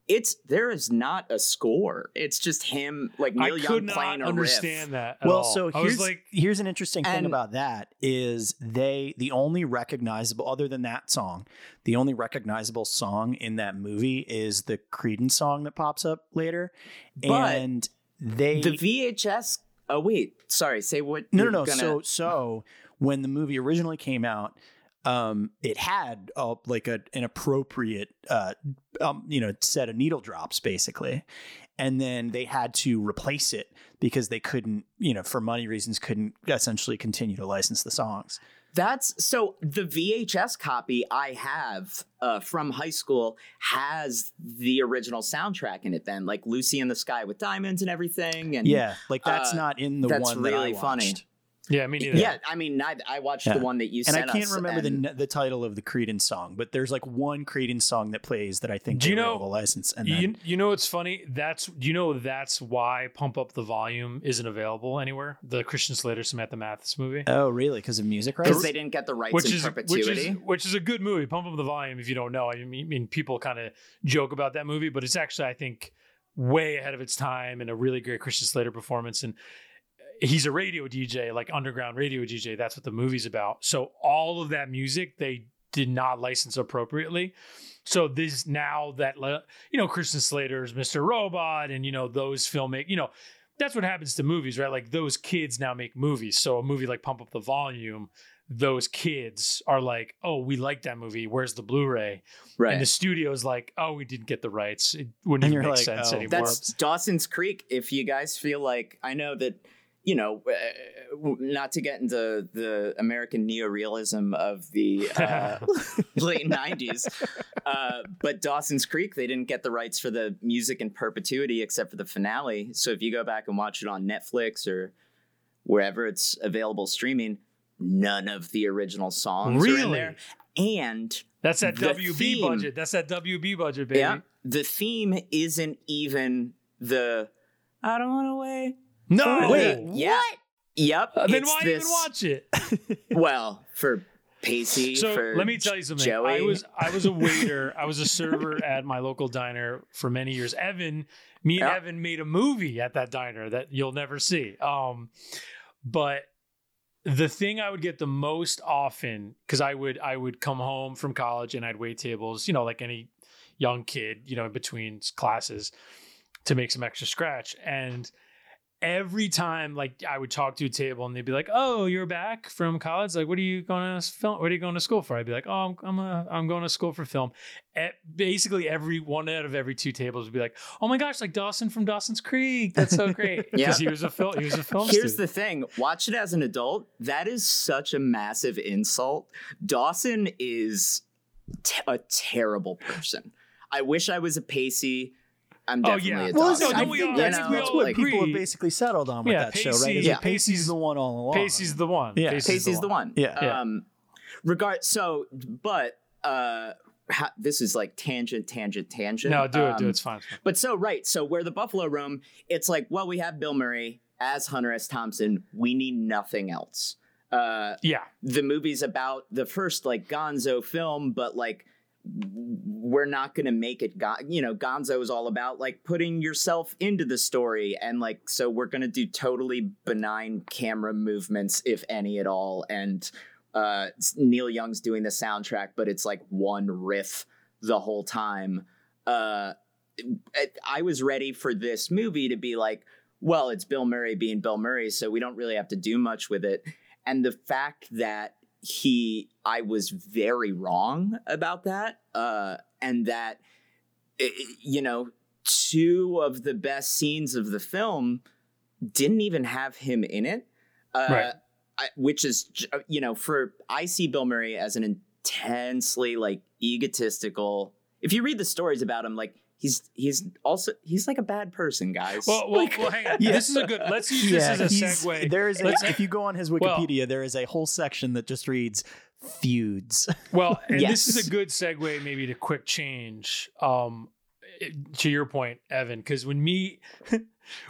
It's there is not a score. It's just him like Neil I Young could not playing a understand riff. that. At well, all. so here's like, here's an interesting thing about that is they the only recognizable other than that song, the only recognizable song in that movie is the Creedence song that pops up later, But and they The VHS. Oh wait, sorry. Say what? no no you're no Gonna, so so when the movie originally came out um it had uh, like a an appropriate uh um you know set of needle drops basically and then they had to replace it because they couldn't you know for money reasons couldn't essentially continue to license the songs That's so the VHS copy I have uh, from high school has the original soundtrack in it. Then, like Lucy in the Sky with Diamonds and everything. And yeah like that's uh, not in the that's one that really I funny. Watched. Yeah, me neither. Yeah, I mean, I, I watched Yeah. the one that you and I can't us, remember and- the the title of the Creedence song, but there's like one Creedence song that plays that I think Do they you know- able to license. And then, You, you know it's funny? That's you know that's why Pump Up the Volume isn't available anywhere? The Christian Slater Samantha Mathis movie. oh, really? Because of music rights? because they didn't get the rights which in is perpetuity. which is which is a good movie. Pump Up the Volume. If you don't know, I mean, I mean people kind of joke about that movie, but it's actually I think way ahead of its time and a really great Christian Slater performance. And he's a radio DJ, like underground radio DJ. That's what the movie's about. So all of that music they did not license appropriately. So this now that you know Christian Slater's Mr. Robot and you know those filmmak you know that's what happens to movies, right? Like those kids now make movies. So a movie like Pump Up the Volume, those kids are like, "Oh, we like that movie. Where's the Blu-ray?" right. And the studio's like, "Oh, we didn't get the rights. It wouldn't And even make like, sense oh, anymore." That's Dawson's Creek. If you guys feel like, I know that, you know, uh, not to get into the American neorealism of the uh, late 90s, uh, but Dawson's Creek, they didn't get the rights for the music in perpetuity except for the finale. So if you go back and watch it on Netflix or wherever it's available streaming, none of the original songs are in Really? there. And That's that WB theme- budget. That's that WB budget, baby. yeah, the theme isn't even the I don't want to wait. No, Wait, yeah. Yep. Uh, then why this, even watch it? Well, for Pacey. So for let me tell you something. Joey. I was I was a waiter. I was a server at my local diner for many years. Evan, me and Yeah. Evan made a movie at that diner that you'll never see. Um, but the thing I would get the most often because I would I would come home from college and I'd wait tables, you know, like any young kid, you know, in between classes to make some extra scratch and every time like I would talk to a table and they'd be like, "Oh, you're back from college. Like, what are you going to film? What are you going to school for?" I'd be like, "Oh, I'm I'm, a, I'm going to school for film." Eh, basically, every one out of every two tables would be like, "Oh my gosh, like Dawson from Dawson's Creek. That's so great." Yeah. Because he was a film. He was a film. Here's student. the thing watch it as an adult. That is such a massive insult. Dawson is t- a terrible person. I wish I was a Pacey. I'm Oh, yeah. a Well, Dawson. listen, I don't we think all- that's, you know, that's what like- people have basically settled on with Yeah, that show, right? Is yeah. that Pacey's the one all along. Pacey's the one. Yeah. Pacey's the one. Yeah. Yeah. Um, regard. So, but uh, ha- this is like tangent, tangent, tangent. No, do it. Do it. Um, It's fine. It's fine. But so right, so where the Buffalo roam, it's like, well, we have Bill Murray as Hunter S. Thompson. We need nothing else. Uh, Yeah. the movie's about the first like Gonzo film, but like we're not gonna make it. Gon- you know, Gonzo is all about like putting yourself into the story, and like so we're gonna do totally benign camera movements, if any at all, and uh, Neil Young's doing the soundtrack, but it's like one riff the whole time. Uh, I was ready for this movie to be like, well, it's Bill Murray being Bill Murray, so we don't really have to do much with it. And the fact that he, I was very wrong about that, uh, and that, you know, two of the best scenes of the film didn't even have him in it, uh, Right. I, which is, uh, you know, for I see Bill Murray as an intensely like egotistical. If you read the stories about him, like he's he's also he's like a bad person, guys. Well, well, Like- well hang on. Yeah. This is a good. Let's use this as a segue. There is a, if you go on his Well- Wikipedia, there is a whole section that just reads feuds. Well, and this is a good segue, maybe to quick change. Um, to your point, Evan, because when me,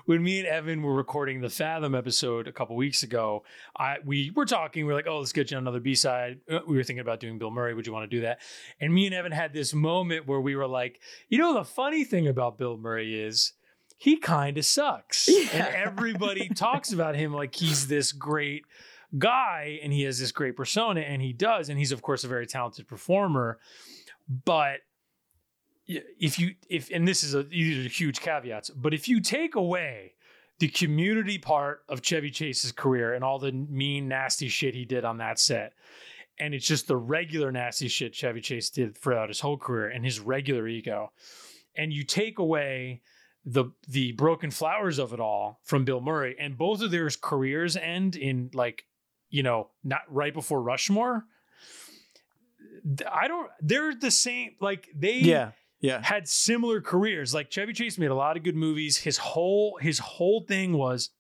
when me and Evan were recording the Fathom episode a couple weeks ago, I we were talking. We are like, oh, let's get you another B side. Uh, we were thinking about doing Bill Murray. Would you want to do that? And me and Evan had this moment where we were like, you know, the funny thing about Bill Murray is. He kind of sucks. And everybody talks about him like he's this great guy and he has this great persona and he does and he's of course a very talented performer but if you if and this is a these are huge caveats but if you take away the community part of Chevy Chase's career and all the mean nasty shit he did on that set and it's just the regular nasty shit Chevy Chase did throughout his whole career and his regular ego and you take away the the broken flowers of it all from Bill Murray and both of their careers end in like you know not right before Rushmore I don't they're the same like they yeah, yeah. had similar careers like Chevy Chase made a lot of good movies his whole his whole thing was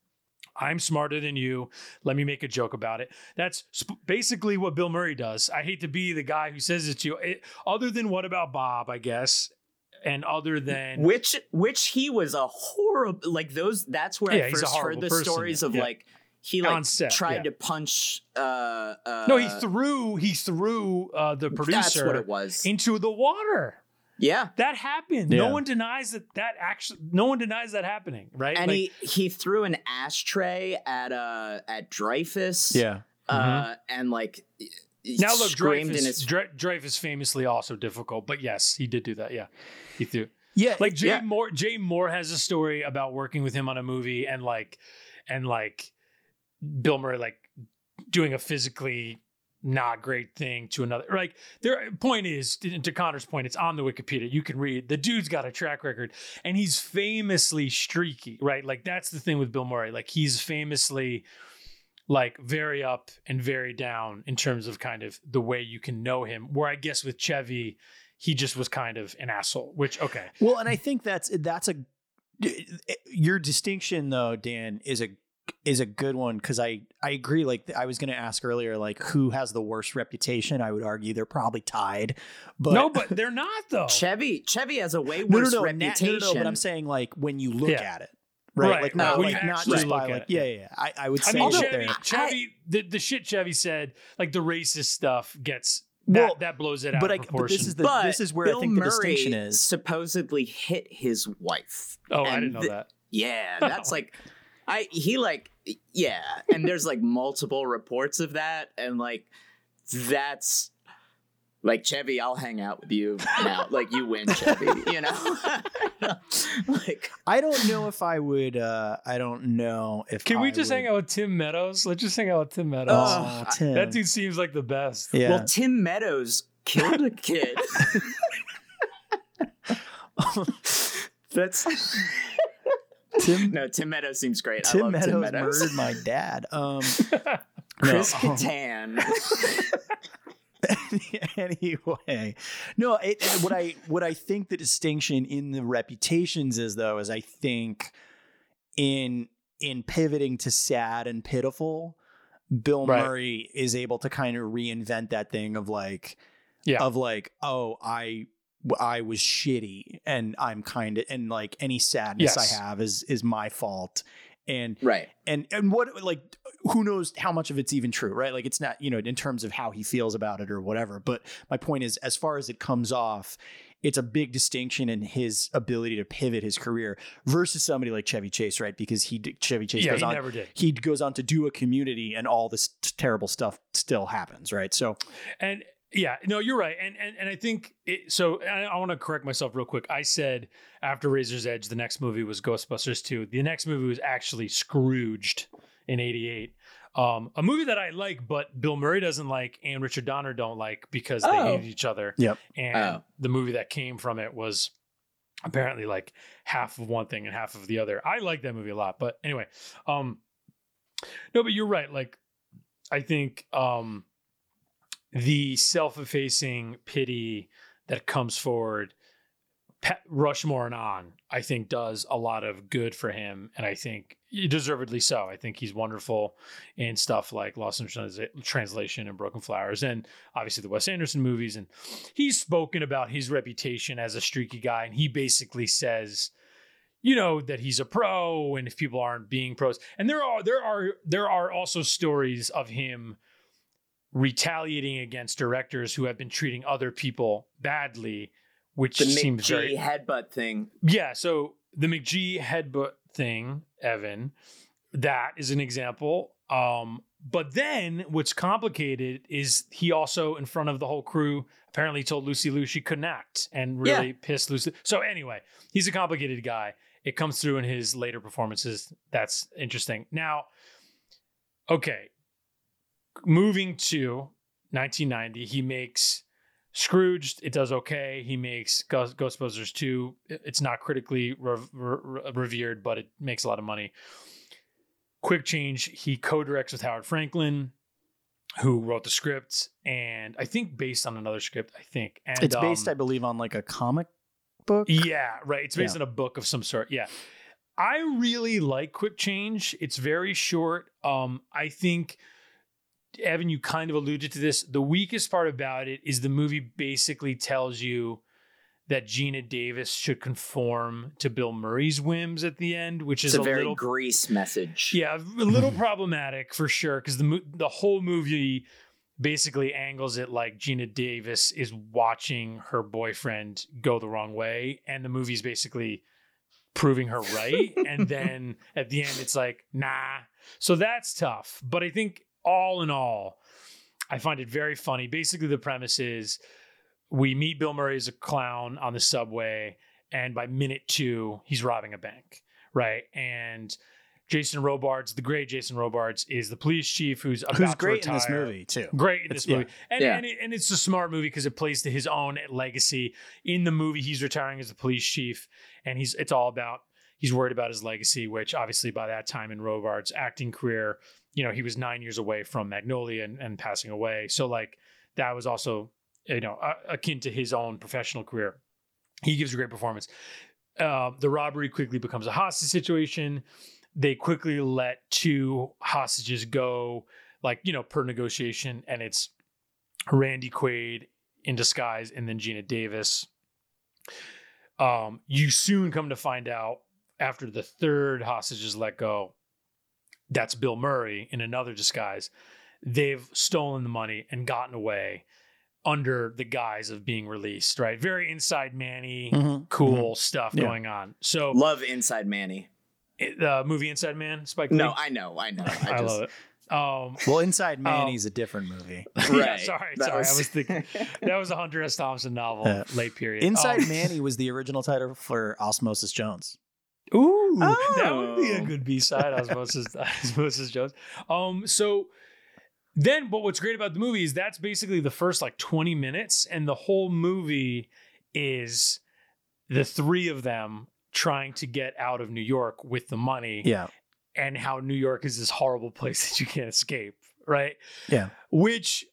I'm smarter than you. Let me make a joke about it. That's sp- basically what Bill Murray does. I hate to be the guy who says it to you. It, other than what about Bob, I guess, and other than which which he was a horrible like those that's where Yeah, I first heard the person, stories of yeah. like he like set, tried yeah. to punch uh, uh no, he threw he threw uh, the producer that's what it was into the water. Yeah That happened. Yeah. No one denies that that actually. No one denies that happening, right? and Like, he he threw an ashtray at uh at Dreyfuss Yeah. uh and like he now look, screamed Dreyfuss, in his Dreyfuss famously also difficult, but yes, he did do that. Yeah, he threw. Yeah. Like Jay Yeah. Mohr, Jay Mohr has a story about working with him on a movie and like, and like, Bill Murray like doing a physically not great thing to another. Like, their point is to Conor's point, it's on the Wikipedia. You can read the dude's got a track record, and he's famously streaky, right? Like that's the thing with Bill Murray. Like he's famously like very up and very down in terms of kind of the way you can know him. Where I guess with Chevy, he just was kind of an asshole. Which okay, Well, and I think that's that's a your distinction though, Dan, is a is a good one because I I agree. Like I was going to ask earlier, like who has the worst reputation? I would argue they're probably tied. But no, but they're not though. Chevy Chevy has a way no, no, worse no, reputation no, no, no, But I'm saying like when you look Yeah. at it, right? Right, Like right, not like not just by like yeah, yeah. yeah. I I would I say mean, that Chevy, they're Chevy the, the shit Chevy said, like the racist stuff gets Well, that, that blows it out but of I but proportion. this is the but this is where Bill I think the Murray distinction is. supposedly hit his wife oh, I didn't know the- that. Yeah, that's like I he like yeah, and there's like multiple reports of that and like that's like Chevy, I'll hang out with you now. Like you win, Chevy, you know? like I don't know if I would. uh I don't know if. Can we I just would- hang out with Tim Meadows? Let's just hang out with Tim Meadows. Oh, Uh, Tim. that dude seems like the best. Yeah. well Tim Meadows killed a kid. that's Tim no, Tim Meadows seems great. I Tim love Meadows, Tim Meadows. murdered my dad. Um, Chris no. Kattan. anyway, no. It, it- what I what I think the distinction in the reputations is though is I think in in pivoting to sad and pitiful, Bill Right. Murray is able to kind of reinvent that thing of like Yeah. of like oh I I was shitty and I'm kind of and like any sadness Yes. I have is is my fault and right. and and what like who knows how much of it's even true right like it's not you know in terms of how he feels about it or whatever but my point is as far as it comes off it's a big distinction in his ability to pivot his career versus somebody like Chevy Chase right because he Chevy Chase yeah, goes he on never did. he goes on to do a community and all this terrible stuff still happens right so And yeah, no, you're right. And and and I think it, so. I, I want to correct myself real quick. I said after Razor's Edge, the next movie was Ghostbusters 2. The next movie was actually Scrooged in '88. Um, a movie that I like, but Bill Murray doesn't like, and Richard Donner don't like because they Oh. hated each other. Yep. And Oh. the movie that came from it was apparently like half of one thing and half of the other. I like that movie a lot, but anyway, um, no, but you're right. Like, I think um, the self-effacing pity that comes forward, Pat Rushmore and on, I think does a lot of good for him, and I think deservedly so. I think he's wonderful in stuff like Lost in Translation and Broken Flowers, and obviously the Wes Anderson movies. And he's spoken about his reputation as a streaky guy, and he basically says, you know, that he's a pro, and if people aren't being pros, and there are there are there are also stories of him retaliating against directors who have been treating other people badly, which The seems McG very headbutt thing. yeah. So the McG headbutt thing, Evan, that is an example. Um, but then what's complicated is he also, in front of the whole crew, apparently told Lucy Liu she couldn't act and really Yeah. pissed Lucy. So anyway, he's a complicated guy. It comes through in his later performances. That's interesting. Now, okay, moving to 1990, he makes Scrooged. It does okay. He makes Ghost- Ghostbusters 2. It's not critically rev- re- revered, but it makes a lot of money. Quick change. He co-directs with Howard Franklin, who wrote the script, and I think based on another script. I think and it's based um, I believe on like a comic book yeah, right. It's based Yeah. on a book of some sort. Yeah. I really like Quick Change. It's very short. Um, I think Evan, you kind of alluded to this. The weakest part about it is the movie basically tells you that Geena Davis should conform to Bill Murray's whims at the end, which It's is a a, very little grease message. yeah, a little problematic for sure because the the whole movie basically angles it like Geena Davis is watching her boyfriend go the wrong way, and the movie's basically proving her right. and then at the end, it's like, nah. So that's tough. But I think all in all, I find it very funny. Basically, the premise is we meet Bill Murray as a clown on the subway, and by minute two, he's robbing a bank, right? And Jason Robards, the great Jason Robards, is the police chief who's about Who's to great in this movie too. Great in It's- this movie, and Yeah. and, it, and it's a smart movie because it plays to his own legacy. In the movie, he's retiring as the police chief, and he's it's all about he's worried about his legacy, which obviously by that time in Robards' acting career, you know, he was nine years away from Magnolia and, and passing away. So like that was also you know akin to his own professional career. He gives a great performance. Uh, the robbery quickly becomes a hostage situation. They quickly let two hostages go, like you know, per negotiation, and it's Randy Quaid in disguise, and then Geena Davis. Um, you soon come to find out after the third hostage is let go, that's Bill Murray in another disguise. They've stolen the money and gotten away under the guise of being released, right? Very inside Manny, Mhm. cool stuff Yeah. going on. So Love Inside Manny. the movie Inside Man, Spike No, Lee. I know, I know. I, I, just, love it. Um, Well, Inside Manny's a different movie. yeah, Right. sorry, That sorry. was- I was thinking that was a Hunter S. Thompson novel, Yeah. late period. Inside Um, Manny was the original title for Osmosis Jones. Ooh, that would be a Oh. good B side. Osmosis, Osmosis Jones. Um, so then, but what's great about the movie is that's basically the first like 20 minutes, and the whole movie is the three of them trying to get out of New York with the money Yeah. and how New York is this horrible place that you can't escape, right? Yeah. Which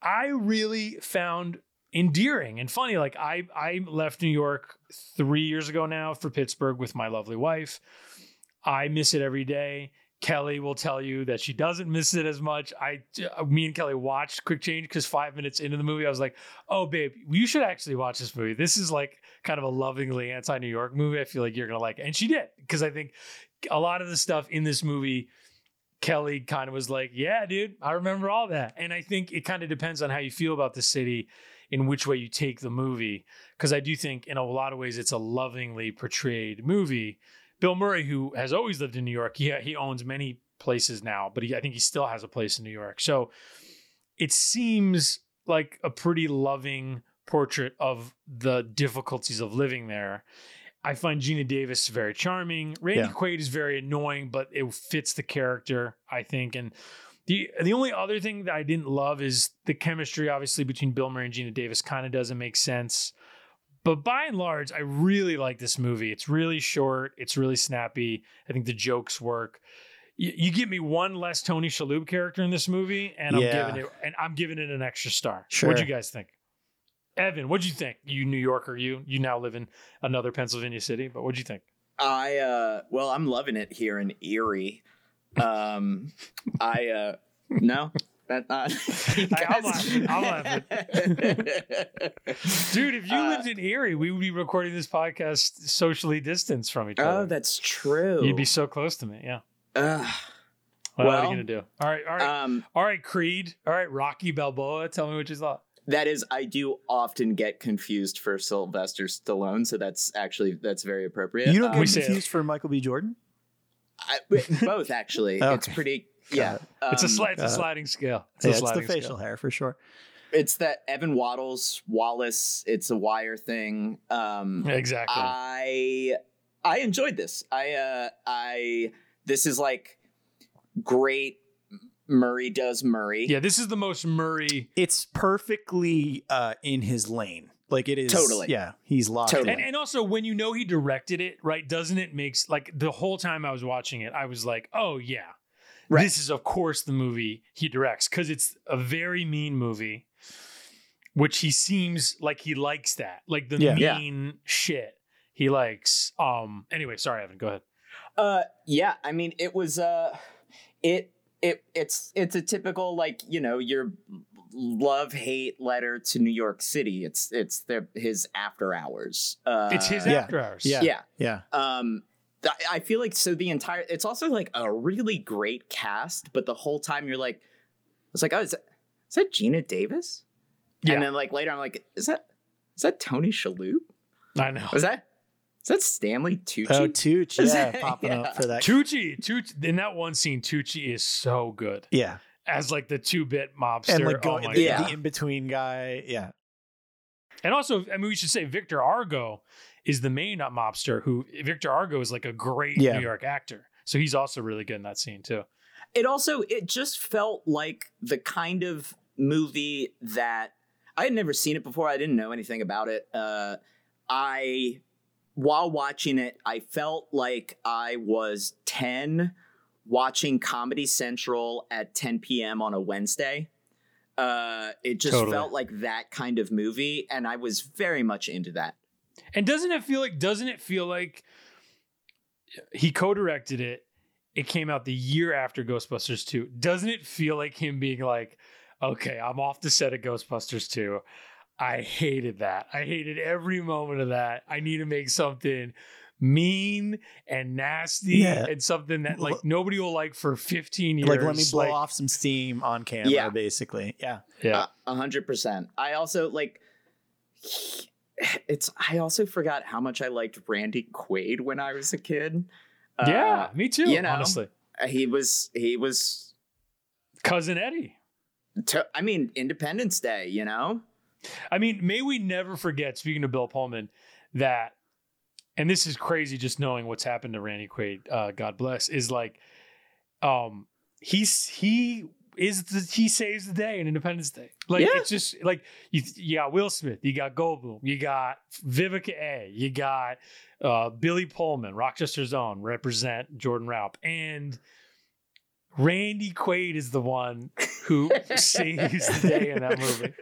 I really found endearing and funny. Like I I left New York three years ago now for Pittsburgh with my lovely wife. I miss it every day. Kelly will tell you that she doesn't miss it as much. I, me and Kelly watched Quick Change because five minutes into the movie, I was like, "Oh, babe, you should actually watch this movie. This is like kind of a lovingly anti-New York movie. I feel like you're gonna like." it. And she did because I think a lot of the stuff in this movie, Kelly kind of was like, "Yeah, dude, I remember all that." And I think it kind of depends on how you feel about the city, in which way you take the movie. Because I do think, in a lot of ways, it's a lovingly portrayed movie. Bill Murray, who has always lived in New York, he he owns many places now, but he, I think he still has a place in New York. So it seems like a pretty loving portrait of the difficulties of living there. I find Geena Davis very charming. Randy Yeah. Quaid is very annoying, but it fits the character, I think. And the the only other thing that I didn't love is the chemistry, obviously, between Bill Murray and Geena Davis kind of doesn't make sense. But by and large, I really like this movie. It's really short. It's really snappy. I think the jokes work. You, you give me one less Tony Shalhoub character in this movie, and I'm Yeah. giving it and I'm giving it an extra star. Sure. What'd you guys think? Evan, what'd you think? You New Yorker, you you now live in another Pennsylvania city, but what'd you think? I uh well, I'm loving it here in Erie. Um I uh no. That uh, you I'm guys- laughing, I'm Dude, if you Uh, lived in Erie, we would be recording this podcast socially distanced from each other. oh, that's true. You'd be so close to me. Yeah. Ugh. What are you gonna do? All right, all right, um all right. Creed. All right, Rocky Balboa. Tell me what you thought. that is I do often get confused for Sylvester Stallone, so that's actually that's very appropriate. You don't Um, get We say- confused for Michael B. Jordan? I, both actually. It's pretty yeah. It's a um, sli- it's a sliding scale. It's yeah, a it's the facial scale. hair for sure. It's that Evan Waddles, Wallace, it's a wire thing. Um Exactly. I I enjoyed this. I uh I this is like great Murray does Murray. yeah, this is the most Murray. It's perfectly uh, in his lane. Like it is. Totally. Yeah, he's locked Totally. in. And, and also, when you know he directed it, right? Doesn't it makes like the whole time I was watching it, I was like, oh yeah, Right. this is of course the movie he directs because it's a very mean movie, which he seems like he likes that, like the Yeah. Yeah. mean shit he likes. Um. Anyway, sorry, Evan. Go ahead. Uh, yeah. I mean, it was uh, it it it's it's a typical like you know your love hate letter to New York City. It's it's their his after hours. Uh, It's his Yeah. after hours. Yeah. yeah. Yeah. Um, th- I feel like so the entire it's also like a really great cast, but the whole time you're like, it's like, oh, is that, is that Geena Davis? Yeah. And then like later, I'm like, is that is that Tony Shalhoub? I know. Was that is that Stanley Tucci? Oh, Tooch, Is yeah, popping yeah. up for that. Tucci, Tucci, in that one scene, Tucci is so good Yeah, as like the two bit mobster. and like oh going my the, God. Yeah. in between guy. Yeah, And also, I mean, we should say Victor Argo is the main mobster. Who Victor Argo is like a great Yeah. New York actor, so he's also really good in that scene too. it also it just felt like the kind of movie that I had never seen it before. I didn't know anything about it. Uh, I while watching it, I felt like I was ten watching Comedy Central at 10 p.m. on a Wednesday. Uh, it just Totally. felt like that kind of movie, and I was very much into that. And doesn't it feel like? Doesn't it feel like he co-directed it? It came out the year after Ghostbusters two. Doesn't it feel like him being like, "Okay, I'm off the set of Ghostbusters two. I hated that. I hated every moment of that. I need to make something." Mean and nasty, Yeah. and something that like nobody will like for 15 years. like let me blow Like, off some steam on camera. Yeah. basically. Yeah, Yeah, A hundred percent. I also like. It's. I also forgot how much I liked Randy Quaid when I was a kid. Uh, yeah, me too. you know. honestly, he was. He was. cousin Eddie. To, I mean, Independence Day. You know. I mean, may we never forget, speaking of Bill Pullman, that, and this is crazy just knowing what's happened to Randy Quaid, uh, God bless, is like, um, he's, he is, the, he saves the day in Independence Day. Like, Yeah. it's just like, you, you got Will Smith, you got Goldblum, you got Vivica A, you got uh, Billy Pullman, Rochester's own, represent Jordan Raup. And, Randy Quaid is the one who saves the day in that movie.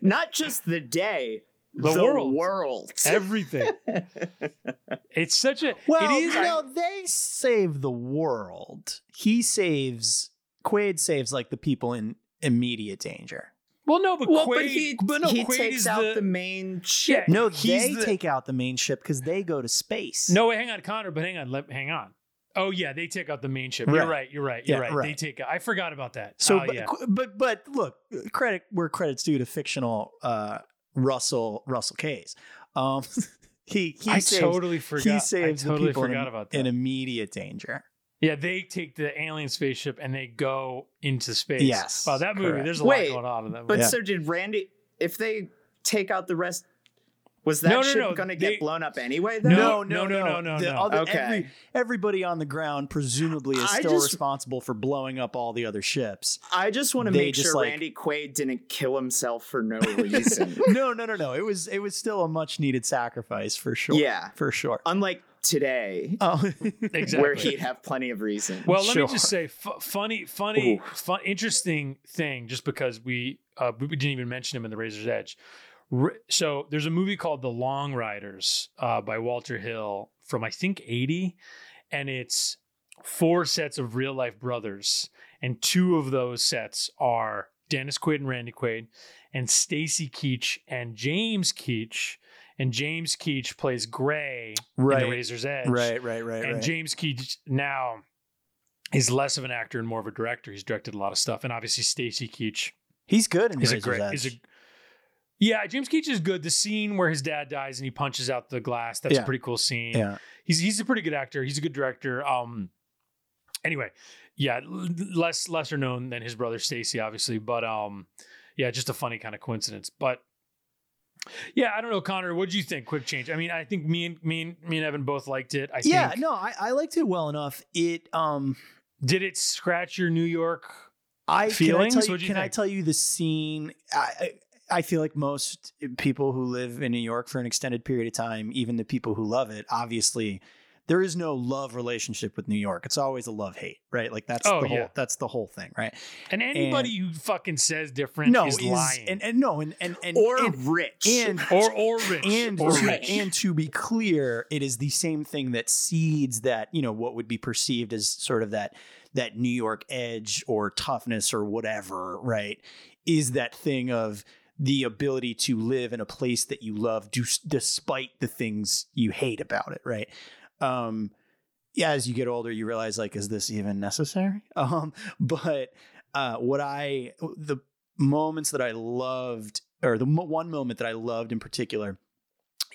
Not just the day. The The, world. world. everything. it's such a Well, it is no, they save the world. He saves Quaid saves like the people in immediate danger. well no but well, Quaid, but he, but no, he Quaid takes is out the, the, main ship. Yeah. No, He's they the- take out the main ship because they go to space. no wait hang on Conor but hang on let, hang on oh yeah they take out the main ship you're Right. right you're right you're Yeah, right. they take I forgot about that So, Oh, but, yeah but but look, credit where credit's due to fictional uh, Russell Russell Casse. Um, he he I saves, totally forgot he saves I totally the people forgot in, about that in immediate danger. yeah they take the alien spaceship and they go into space Yes, wow that movie correct. there's a Wait, lot going on in that movie But Yeah. so did Randy. If they take out the rest, was that No, no, ship no, going to they- get blown up anyway? Though? No, no, no, no, no, The no. other- Okay. every- everybody on the ground presumably is I still just- responsible for blowing up all the other ships. I just want to make just, sure like- Randy Quaid didn't kill himself for no reason. no, no, no, no. It was it was still a much needed sacrifice for sure. Yeah. for sure. Unlike today, Oh, exactly where he'd have plenty of reason. Well, let Sure. me just say, f- funny, funny, fun, interesting thing. Just because we uh, we didn't even mention him in the Razor's Edge. So there's a movie called The Long Riders uh, by Walter Hill from I think '80, and it's four sets of real life brothers, and two of those sets are Dennis Quaid and Randy Quaid, and Stacy Keach and James Keach. And James Keach plays Gray in The Razor's Edge right, right, right, and right. James Keach now is less of an actor and more of a director. He's directed a lot of stuff, and obviously Stacy Keach He's good in is a Razor's great. Edge. Is a yeah, James Keach is good. The scene where his dad dies and he punches out the glass, that's Yeah. a pretty cool scene. yeah. He's he's a pretty good actor. He's a good director. Um anyway, yeah, l- less lesser known than his brother Stacy, obviously, but um yeah, just a funny kind of coincidence. But yeah, I don't know, Conor. What do you think? Quick change. I mean, I think me and me and me and Evan both liked it. I Yeah, think no, I, I liked it well enough. It um did it scratch your New York I Feelings? Can I tell you, you can I tell you the scene? I, I I feel like most people who live in New York for an extended period of time, even the people who love it, obviously there is no love relationship with New York. It's always a love hate, right? Like that's Oh, the whole yeah. that's the whole thing, right? And anybody who fucking says different No, is, lying. and, and no, and and and or and, rich. and or or rich. and or to, rich. and to be clear, it is the same thing that seeds that you know what would be perceived as sort of that that New York edge or toughness or whatever, right? Is that thing of the ability to live in a place that you love, do, despite the things you hate about it, right? Um, yeah, as you get older, you realize like, is this even necessary? Um, but uh, what I the moments that I loved, or the one moment that I loved in particular,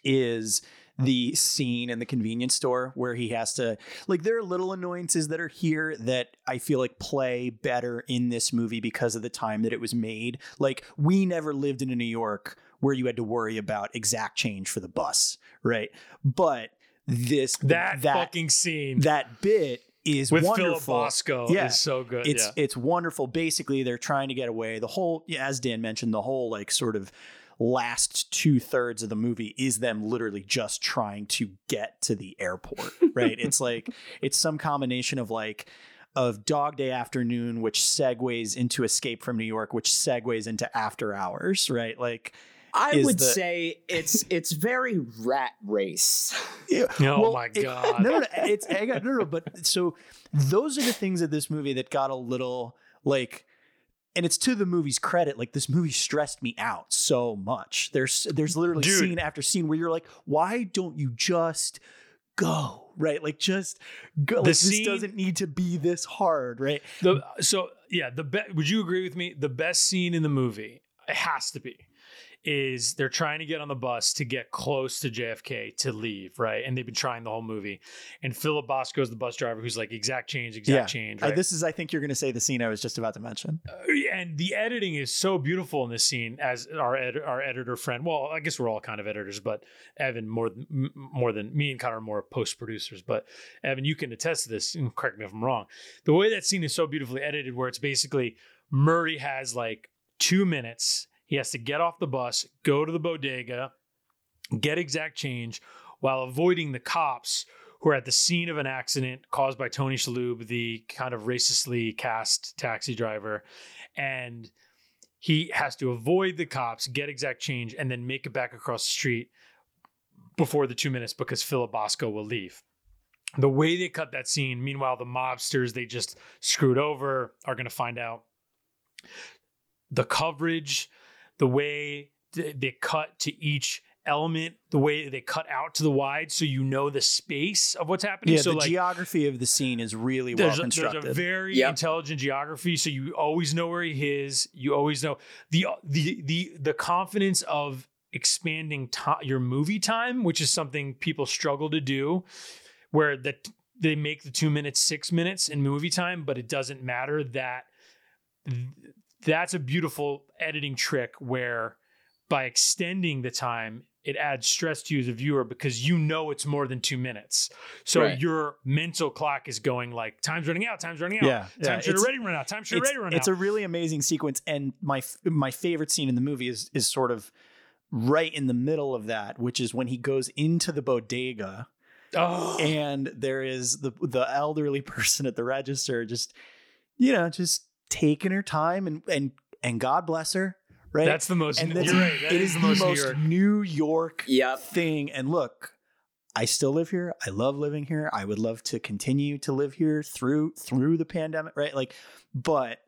is the scene in the convenience store where he has to like there are little annoyances that are here that I feel like play better in this movie because of the time that it was made. Like we never lived in a New York where you had to worry about exact change for the bus, right? But this that, that fucking scene that bit is with Philip wonderful. Bosco Yeah. is so good. It's yeah. it's wonderful. Basically, they're trying to get away. The whole, as Dan mentioned, the whole like sort of last two thirds of the movie is them literally just trying to get to the airport. Right? it's like it's some combination of like of Dog Day Afternoon, which segues into Escape from New York, which segues into After Hours. Right? Like. I would the- say it's it's very rat race. Yeah, Oh my God. no, no, no, it's I got no, no. But so those are the things of this movie that got a little like, and it's to the movie's credit. Like this movie stressed me out so much. There's there's literally Dude. scene after scene where you're like, why don't you just go right? Like just go. Like, this scene- doesn't need to be this hard, right? The so yeah, the be- would you agree with me? The best scene in the movie, it has to be, is they're trying to get on the bus to get close to JFK to leave, right? And they've been trying the whole movie. And Philip Bosco is the bus driver who's like exact change, exact Yeah. change. Uh, this is, I think, you're going to say the scene I was just about to mention. and the editing is so beautiful in this scene as our ed- our editor friend well i guess we're all kind of editors but evan more than m- more than me and conor are more post producers but evan you can attest to this and correct me if i'm wrong the way that scene is so beautifully edited where it's basically murray has like two minutes he has to get off the bus go to the bodega get exact change while avoiding the cops who are at the scene of an accident caused by Tony Shalhoub, the kind of racistly cast taxi driver. And he has to avoid the cops, get exact change, and then make it back across the street before the two minutes because Philip Bosco will leave. The way they cut that scene, meanwhile, the mobsters they just screwed over are going to find out. The coverage, the way they cut to each element, the way they cut out to the wide, so you know the space of what's happening. Yeah, so the like, geography of the scene is really well constructed. a, there's a very Yep. intelligent geography, so you always know where he is. You always know the the the the confidence of expanding ti your movie time, which is something people struggle to do, where that they make the two minutes six minutes in movie time, but it doesn't matter. That that's a beautiful editing trick where by extending the time it adds stress to you as a viewer because you know it's more than two minutes. So Right. your mental clock is going like time's running out time's running out. Yeah, yeah, should it's- already run out. Time should already run it's out. It's a really amazing sequence and my my favorite scene in the movie is is sort of right in the middle of that which is when he goes into the bodega oh, and there is the the elderly person at the register just you know just taking her time and and and God bless her right that's the most and that's, you're right that it is is the most, New York. New York Yep. thing. And look, I still live here. I love living here. I would love to continue to live here through through the pandemic, right? Like, but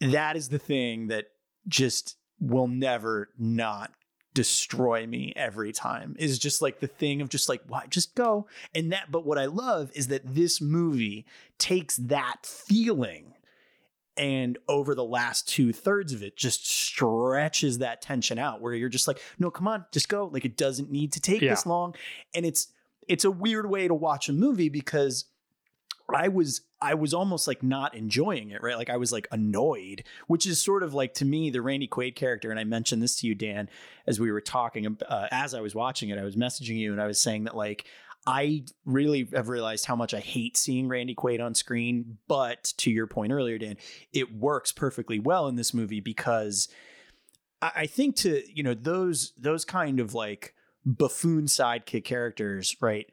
that is the thing that just will never not destroy me every time is just like the thing of just like why just go and that but what i love is that this movie takes that feeling and over the last two thirds of it just stretches that tension out where you're just like no come on just go. Like it doesn't need to take Yeah. this long. And it's it's a weird way to watch a movie because i was i was almost like not enjoying it right? Like i was like annoyed which is sort of like to me the randy quaid character and i mentioned this to you dan as we were talking uh, as i was watching it i was messaging you and i was saying that like I really have realized how much I hate seeing Randy Quaid on screen, but to your point earlier, Dan, it works perfectly well in this movie because I think to you know those those kind of like buffoon sidekick characters, right?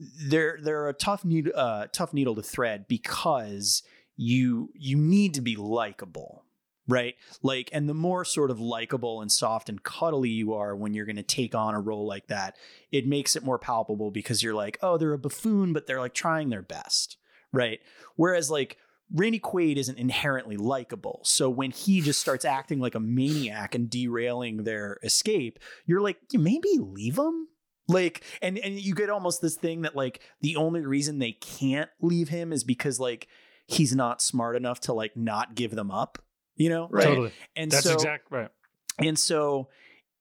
they're they're a tough need uh, tough needle to thread because you you need to be likable right like and the more sort of likable and soft and cuddly you are when you're going to take on a role like that it makes it more palpable because you're like oh they're a buffoon but they're like trying their best right whereas like Randy Quaid isn't inherently likable. So when he just starts acting like a maniac and derailing their escape, you're like, "Yeah, maybe leave him. Like, and and you get almost this thing that like the only reason they can't leave him is because like he's not smart enough to like not give them up. You know, right? Totally. And That's so exact right. and so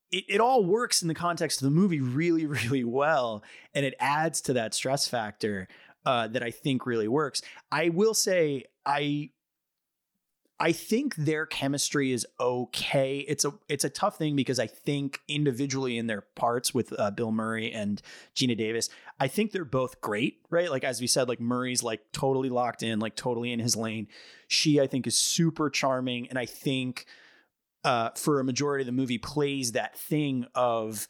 it, it all works in the context of the movie really, really well. And it adds to that stress factor uh, that I think really works. I will say, I I think their chemistry is okay. It's a it's a tough thing because I think individually in their parts with uh, Bill Murray and Geena Davis, I think they're both great, right? Like as we said, like Murray's like totally locked in, like totally in his lane. She I think is super charming, and I think uh, for a majority of the movie plays that thing of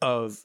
of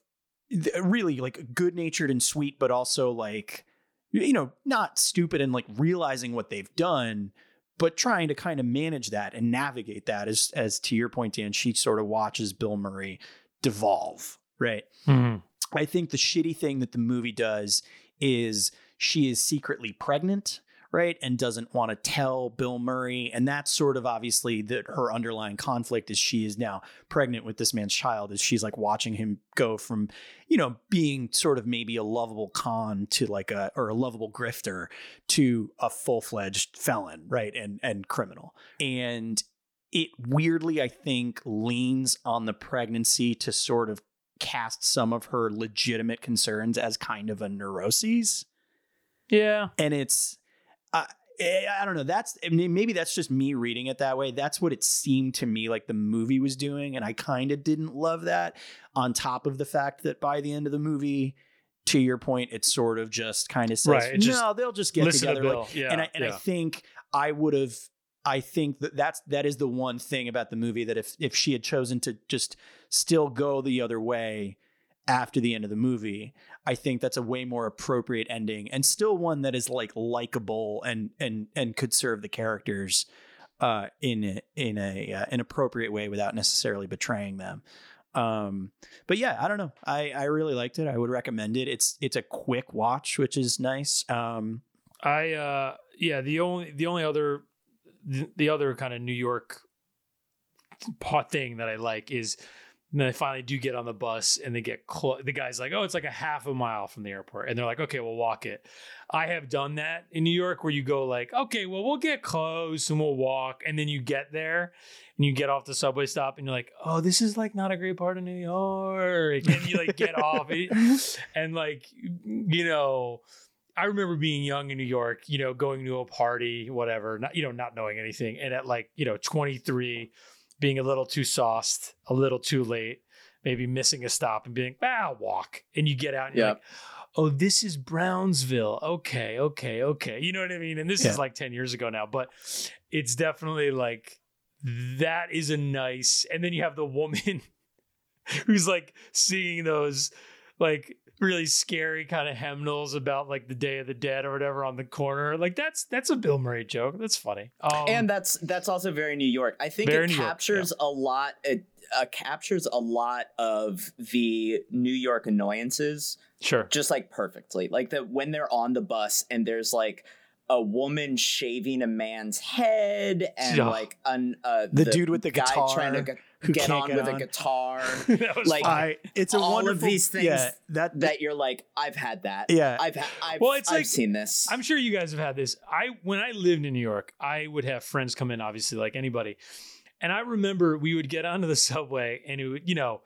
really like good natured and sweet, but also like you know not stupid and like realizing what they've done but trying to kind of manage that and navigate that as as to your point dan she sort of watches bill murray devolve right Mhm. i think the shitty thing that the movie does is she is secretly pregnant right and doesn't want to tell bill murray and that's sort of obviously that her underlying conflict is she is now pregnant with this man's child is she's like watching him go from you know being sort of maybe a lovable con to like a or a lovable grifter to a full-fledged felon right and and criminal and it weirdly i think leans on the pregnancy to sort of cast some of her legitimate concerns as kind of a neuroses Yeah. and it's I I don't know. That's I mean, maybe that's just me reading it that way. That's what it seemed to me like the movie was doing, and I kind of didn't love that. On top of the fact that by the end of the movie, to your point, it sort of just kind of says, Right, "No, they'll just get Listen to together." Like, yeah. and I and I think I would have. I think that that's that is the one thing about the movie that if if she had chosen to just still go the other way after the end of the movie, I think that's a way more appropriate ending and still one that is like likable and and and could serve the characters uh in in a uh, an appropriate way without necessarily betraying them. Um but yeah, I don't know. I I really liked it. I would recommend it. It's it's a quick watch, which is nice. Um I uh yeah, the only the only other the, the other kind of New York pot thing that I like is when they finally do get on the bus and they get close. The guy's like, "Oh, it's like a half a mile from the airport," and they're like, "Okay, we'll walk it." I have done that in New York, where you go like, "Okay, well, we'll get close and we'll walk," and then you get there and you get off the subway stop and you're like, "Oh, this is like not a great part of New York," and you like get off it, and like you know. I remember being young in New York, you know, going to a party, whatever, not, you know, not knowing anything. And at like, you know, 23, being a little too sauced, a little too late, maybe missing a stop and being, ah, I'll walk. And you get out and you're like, oh, this is Brownsville. Okay, okay, okay. You know what I mean? And this Yeah. is like 10 years ago now, but it's definitely like, that is a nice. And then you have the woman who's like singing those like really scary kind of hymnals about like the Day of the Dead or whatever on the corner. Like that's that's a Bill Murray joke. That's funny. Um, and that's that's also very New York. I think it New York, captures a lot. It uh, captures a lot of the New York annoyances sure. just like perfectly. Like that when they're on the bus and there's like a woman shaving a man's head and Yeah. like an uh, The dude with the guy guitar trying to get, who get on get with on. a guitar like- I it's a all of these things yeah, that that you're like I've had that. yeah. I've I've, Well, it's I've like- seen this. I'm sure you guys have had this. I when I lived in New York, I would have friends come in, obviously, like anybody. And I remember we would get onto the subway and it would, you know,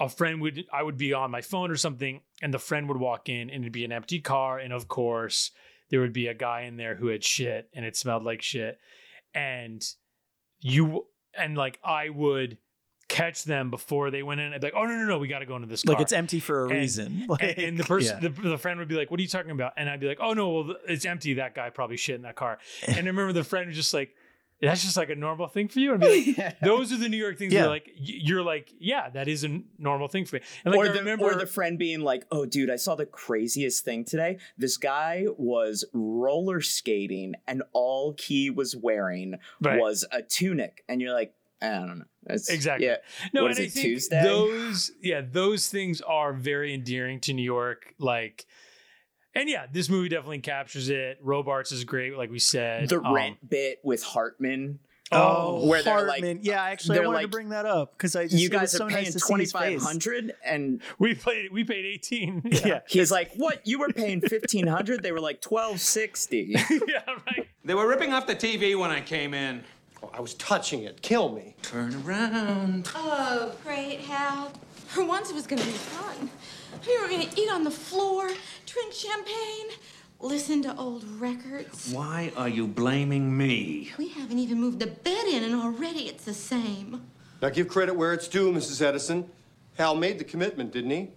a friend would I would be on my phone or something, and the friend would walk in and it'd be an empty car. And of course, there would be a guy in there who had shit and it smelled like shit. And you and like I would catch them before they went in. I'd be like, oh no, no, no, we gotta go into this car. like it's empty for a And- reason. and, and the person, yeah. the, the friend would be like, "What are you talking about?" And I'd be like, "Oh no, well, it's empty. That guy probably shit in that car." And I remember the friend was just like, That's just like a normal thing for you. And be like, Yeah. those are the New York things. Yeah. Where like you're like, yeah, that is a normal thing for me. And like or I the, remember, or the friend being like, "Oh, dude, I saw the craziest thing today. This guy was roller skating, and all he was wearing Right. was a tunic." And you're like, "I don't know." That's, Exactly. Yeah. No, What and I it, think Tuesday? Those, yeah, those things are very endearing to New York. Like, and yeah, this movie definitely captures it. Robards is great, like we said. The Um, rent bit with Hartman. Oh, Where they're like- Hartman. yeah, actually, I wanted like, to bring that up because I just, You guys are nice paying to see twenty his five face. hundred, and We played. We paid eighteen. Yeah. he's like, "What? You were paying fifteen hundred? They were like twelve sixty. yeah, right. They were ripping off the TV when I came in. Oh, I was touching it. Kill me. Turn around. Oh, great, Hal. For once it was gonna be fun. We were gonna eat on the floor, drink champagne, listen to old records. Why are you blaming me? We haven't even moved the bed in, and already it's the same. Now give credit where it's due, Mrs. Edison. Hal made the commitment, didn't he?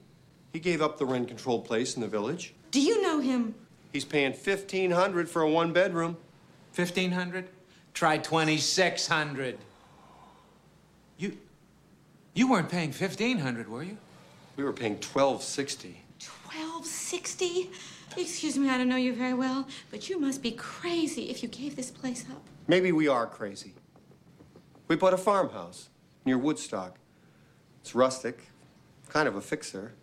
He gave up the rent-controlled place in the village. Do you know him? He's paying fifteen hundred for a one-bedroom. 1500? Try 2600. You You weren't paying 1500, were you? We were paying twelve sixty. Twelve sixty. Excuse me, I don't know you very well, but you must be crazy if you gave this place up. Maybe we are crazy. We bought a farmhouse near Woodstock. It's rustic, kind of a fixer,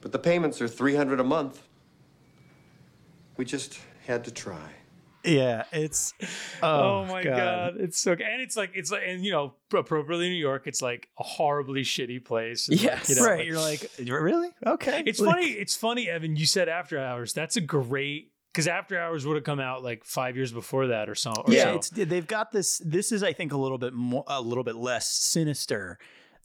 but the payments are three hundred a month. We just had to try. Yeah, it's. Oh, Oh, my god. it's so and it's like it's like and you know appropriately New York, it's like a horribly shitty place. And, like, Yes. you know, right. You're like, really? Okay. It's Like- funny. It's funny, Evan. You said After Hours. That's a great because After Hours would have come out like five years before that or so. Or yeah, so. it's they've got this. This is, I think, a little bit more, a little bit less sinister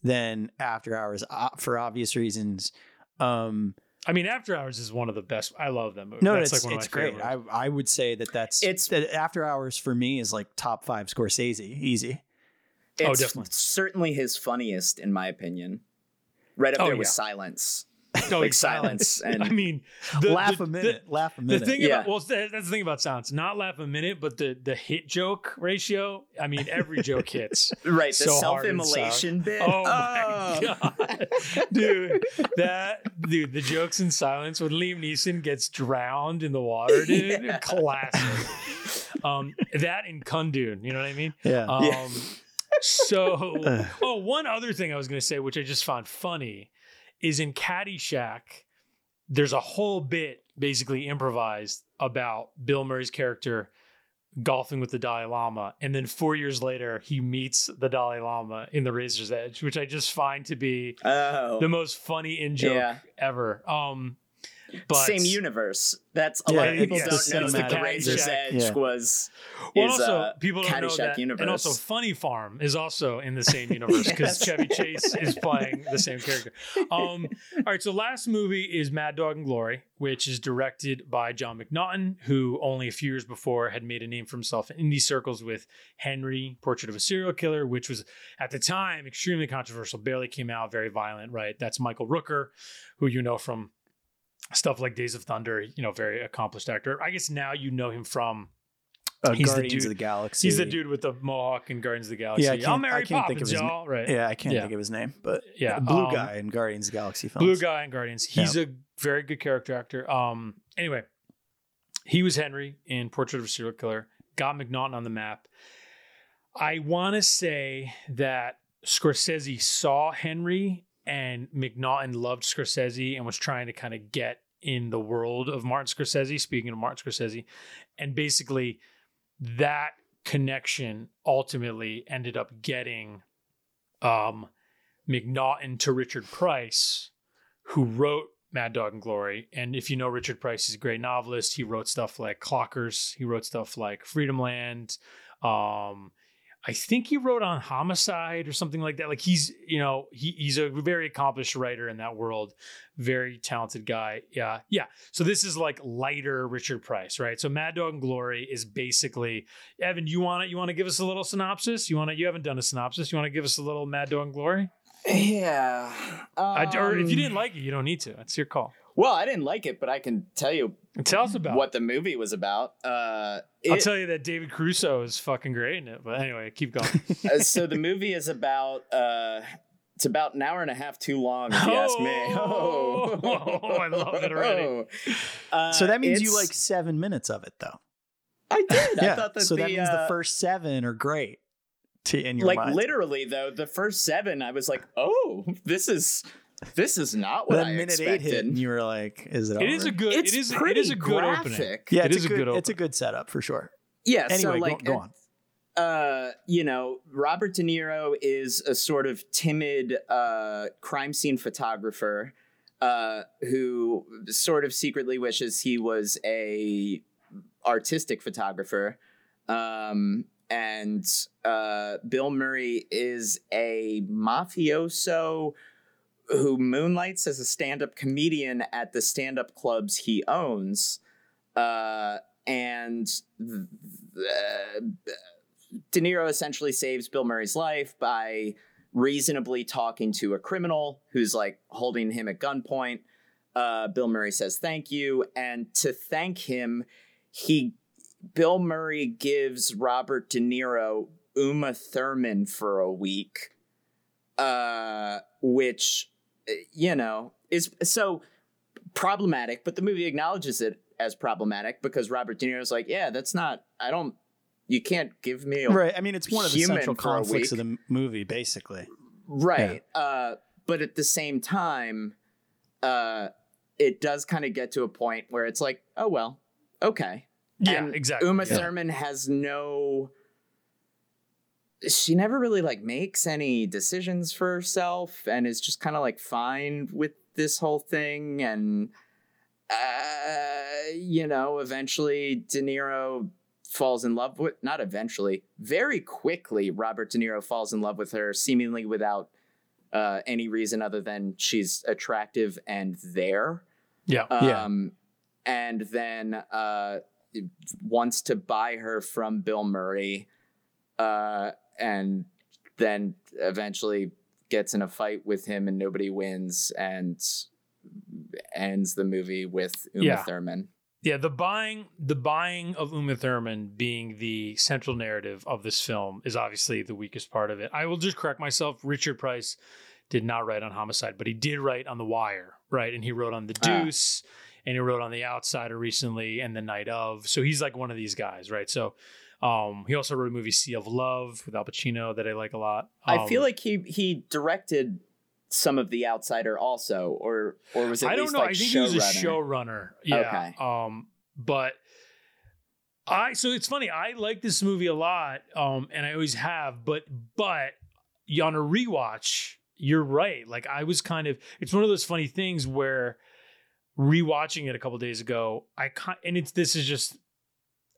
than After Hours uh, for obvious reasons. Um, I mean, After Hours is one of the best. I love that movie. no, That's it's like one of it's my great. favorites. I I would say that that's It's- that After Hours for me is like top five Scorsese, easy. Oh, It's definitely. certainly his funniest, in my opinion. Right up Oh, there with yeah. Silence. Like silence and- I mean, the, laugh the- a minute. laugh a The, minute. the thing Yeah. about well, that's the thing about silence. Not laugh a minute, but the the hit joke ratio. I mean, every joke hits. Right, the So self-immolation bit. Oh, Oh. my god, dude! That dude, the jokes in silence when Liam Neeson gets drowned in the water, dude. Yeah. Classic. Um, that in Kundun, you know what I mean? yeah. Um, so, oh, one other thing I was going to say, which I just found funny, is in Caddyshack, there's a whole bit basically improvised about Bill Murray's character golfing with the Dalai Lama. And then four years later, he meets the Dalai Lama in the Razor's Edge, which I just find to be Oh. the most funny in joke Yeah. ever. Um, but Same universe. That's a Yeah, lot of people it's don't the know that the cinematic Razor's Edge Yeah. was Well, is, also uh, people don't know Caddyshack that, universe. and also Funny Farm is also in the same universe because Yes. Chevy Chase is playing the same character. Um, all right, so last movie is Mad Dog and Glory, which is directed by John McNaughton, who only a few years before had made a name for himself in indie circles with Henry, Portrait of a Serial Killer, which was at the time extremely controversial, barely came out, very violent. Right, that's Michael Rooker, who you know from stuff like Days of Thunder. You know, very accomplished actor. I guess now you know him from Uh, he's the Guardians dude- of the Galaxy. He's the dude with the mohawk and Guardians of the Galaxy. Yeah, I can't- I can't think of his y'all. Right. Yeah, I can't Yeah. think of his name, but Yeah, blue um, guy in Guardians of the Galaxy films. Blue guy in Guardians. He's a very good character actor. Um. Anyway, he was Henry in Portrait of a Serial Killer. Got McNaughton on the map. I want to say that Scorsese saw Henry and McNaughton loved Scorsese and was trying to kind of get in the world of Martin Scorsese. Speaking of Martin Scorsese, and basically that connection ultimately ended up getting um, McNaughton to Richard Price, who wrote Mad Dog and Glory. And if you know Richard Price, he's a great novelist. He wrote stuff like Clockers. He wrote stuff like Freedomland. Um, I think he wrote on Homicide or something like that. Like he's, you know, he, he's a very accomplished writer in that world. Very talented guy. Yeah. Yeah. So this is like lighter Richard Price, right? So Mad Dog and Glory is basically Evan, you want it? you want to give us a little synopsis? You want to you haven't done a synopsis. You want to give us a little Mad Dog and Glory? yeah. I, or if you Um, didn't like it, you don't need to. It's your call. Well, I didn't like it, but I can tell you Tell us about what the movie was about. Uh, I'll tell you that David Caruso is fucking great in it. But anyway, keep going. uh, so the movie is about uh, it's about an hour and a half too long, if you ask me. Oh, I love it already. Uh, so that means you like seven minutes of it, though. I did. yeah. I thought that so the, that means uh, the first seven are great. To in your like mind. literally though, the first seven, I was like, oh, this is this is not what Then I minute expected. eight hit, and you were like, "Is it?" It is a good. It's it is. It pretty a good opening. Yeah, it it's is a good. opening. it's a good setup for sure. yeah. Anyway, so like, go, on. uh, you know, Robert De Niro is a sort of timid uh, crime scene photographer uh, who sort of secretly wishes he was a artistic photographer. Um, and uh, Bill Murray is a mafioso who moonlights as a stand-up comedian at the stand-up clubs he owns. Uh, and th- De Niro essentially saves Bill Murray's life by reasonably talking to a criminal who's like holding him at gunpoint. Uh, Bill Murray says thank you, and to thank him, he Bill Murray gives Robert De Niro Uma Thurman for a week, uh, which uh, you know is so problematic. But the movie acknowledges it as problematic because Robert De Niro's like, yeah, that's not. I don't. You can't give me a Right. I mean, it's one of the central conflicts of the movie, basically. Right. Uh, but at the same time, uh, it does kind of get to a point where it's like, oh well, okay. Yeah, And exactly. Uma yeah. Thurman has no. She never really like makes any decisions for herself, and is just kind of like fine with this whole thing. And uh, you know, eventually De Niro falls in love with not eventually, very quickly. Robert De Niro falls in love with her, seemingly without uh, any reason other than she's attractive and there Yeah. Yeah. um, and then uh, wants to buy her from Bill Murray, uh, and then eventually gets in a fight with him, and nobody wins, and ends the movie with Uma Yeah. Thurman. Yeah, the buying the buying of Uma Thurman being the central narrative of this film is obviously the weakest part of it. I will just correct myself. Richard Price did not write on Homicide, but he did write on The Wire, right? And he wrote on The Ah. Deuce, and he wrote on The Outsider recently, and The Night of. So he's like one of these guys, right? So um, he also wrote a movie Sea of Love with Al Pacino that I like a lot. I feel Um, like he he directed some of The Outsider also, or or was it? I don't know. Like I think he was a showrunner? Yeah. Okay. Um, but I so it's funny. I like this movie a lot, um, and I always have. But but on a rewatch, you're right. Like I was kind of. It's one of those funny things where rewatching it a couple days ago, I kind and it's this is just.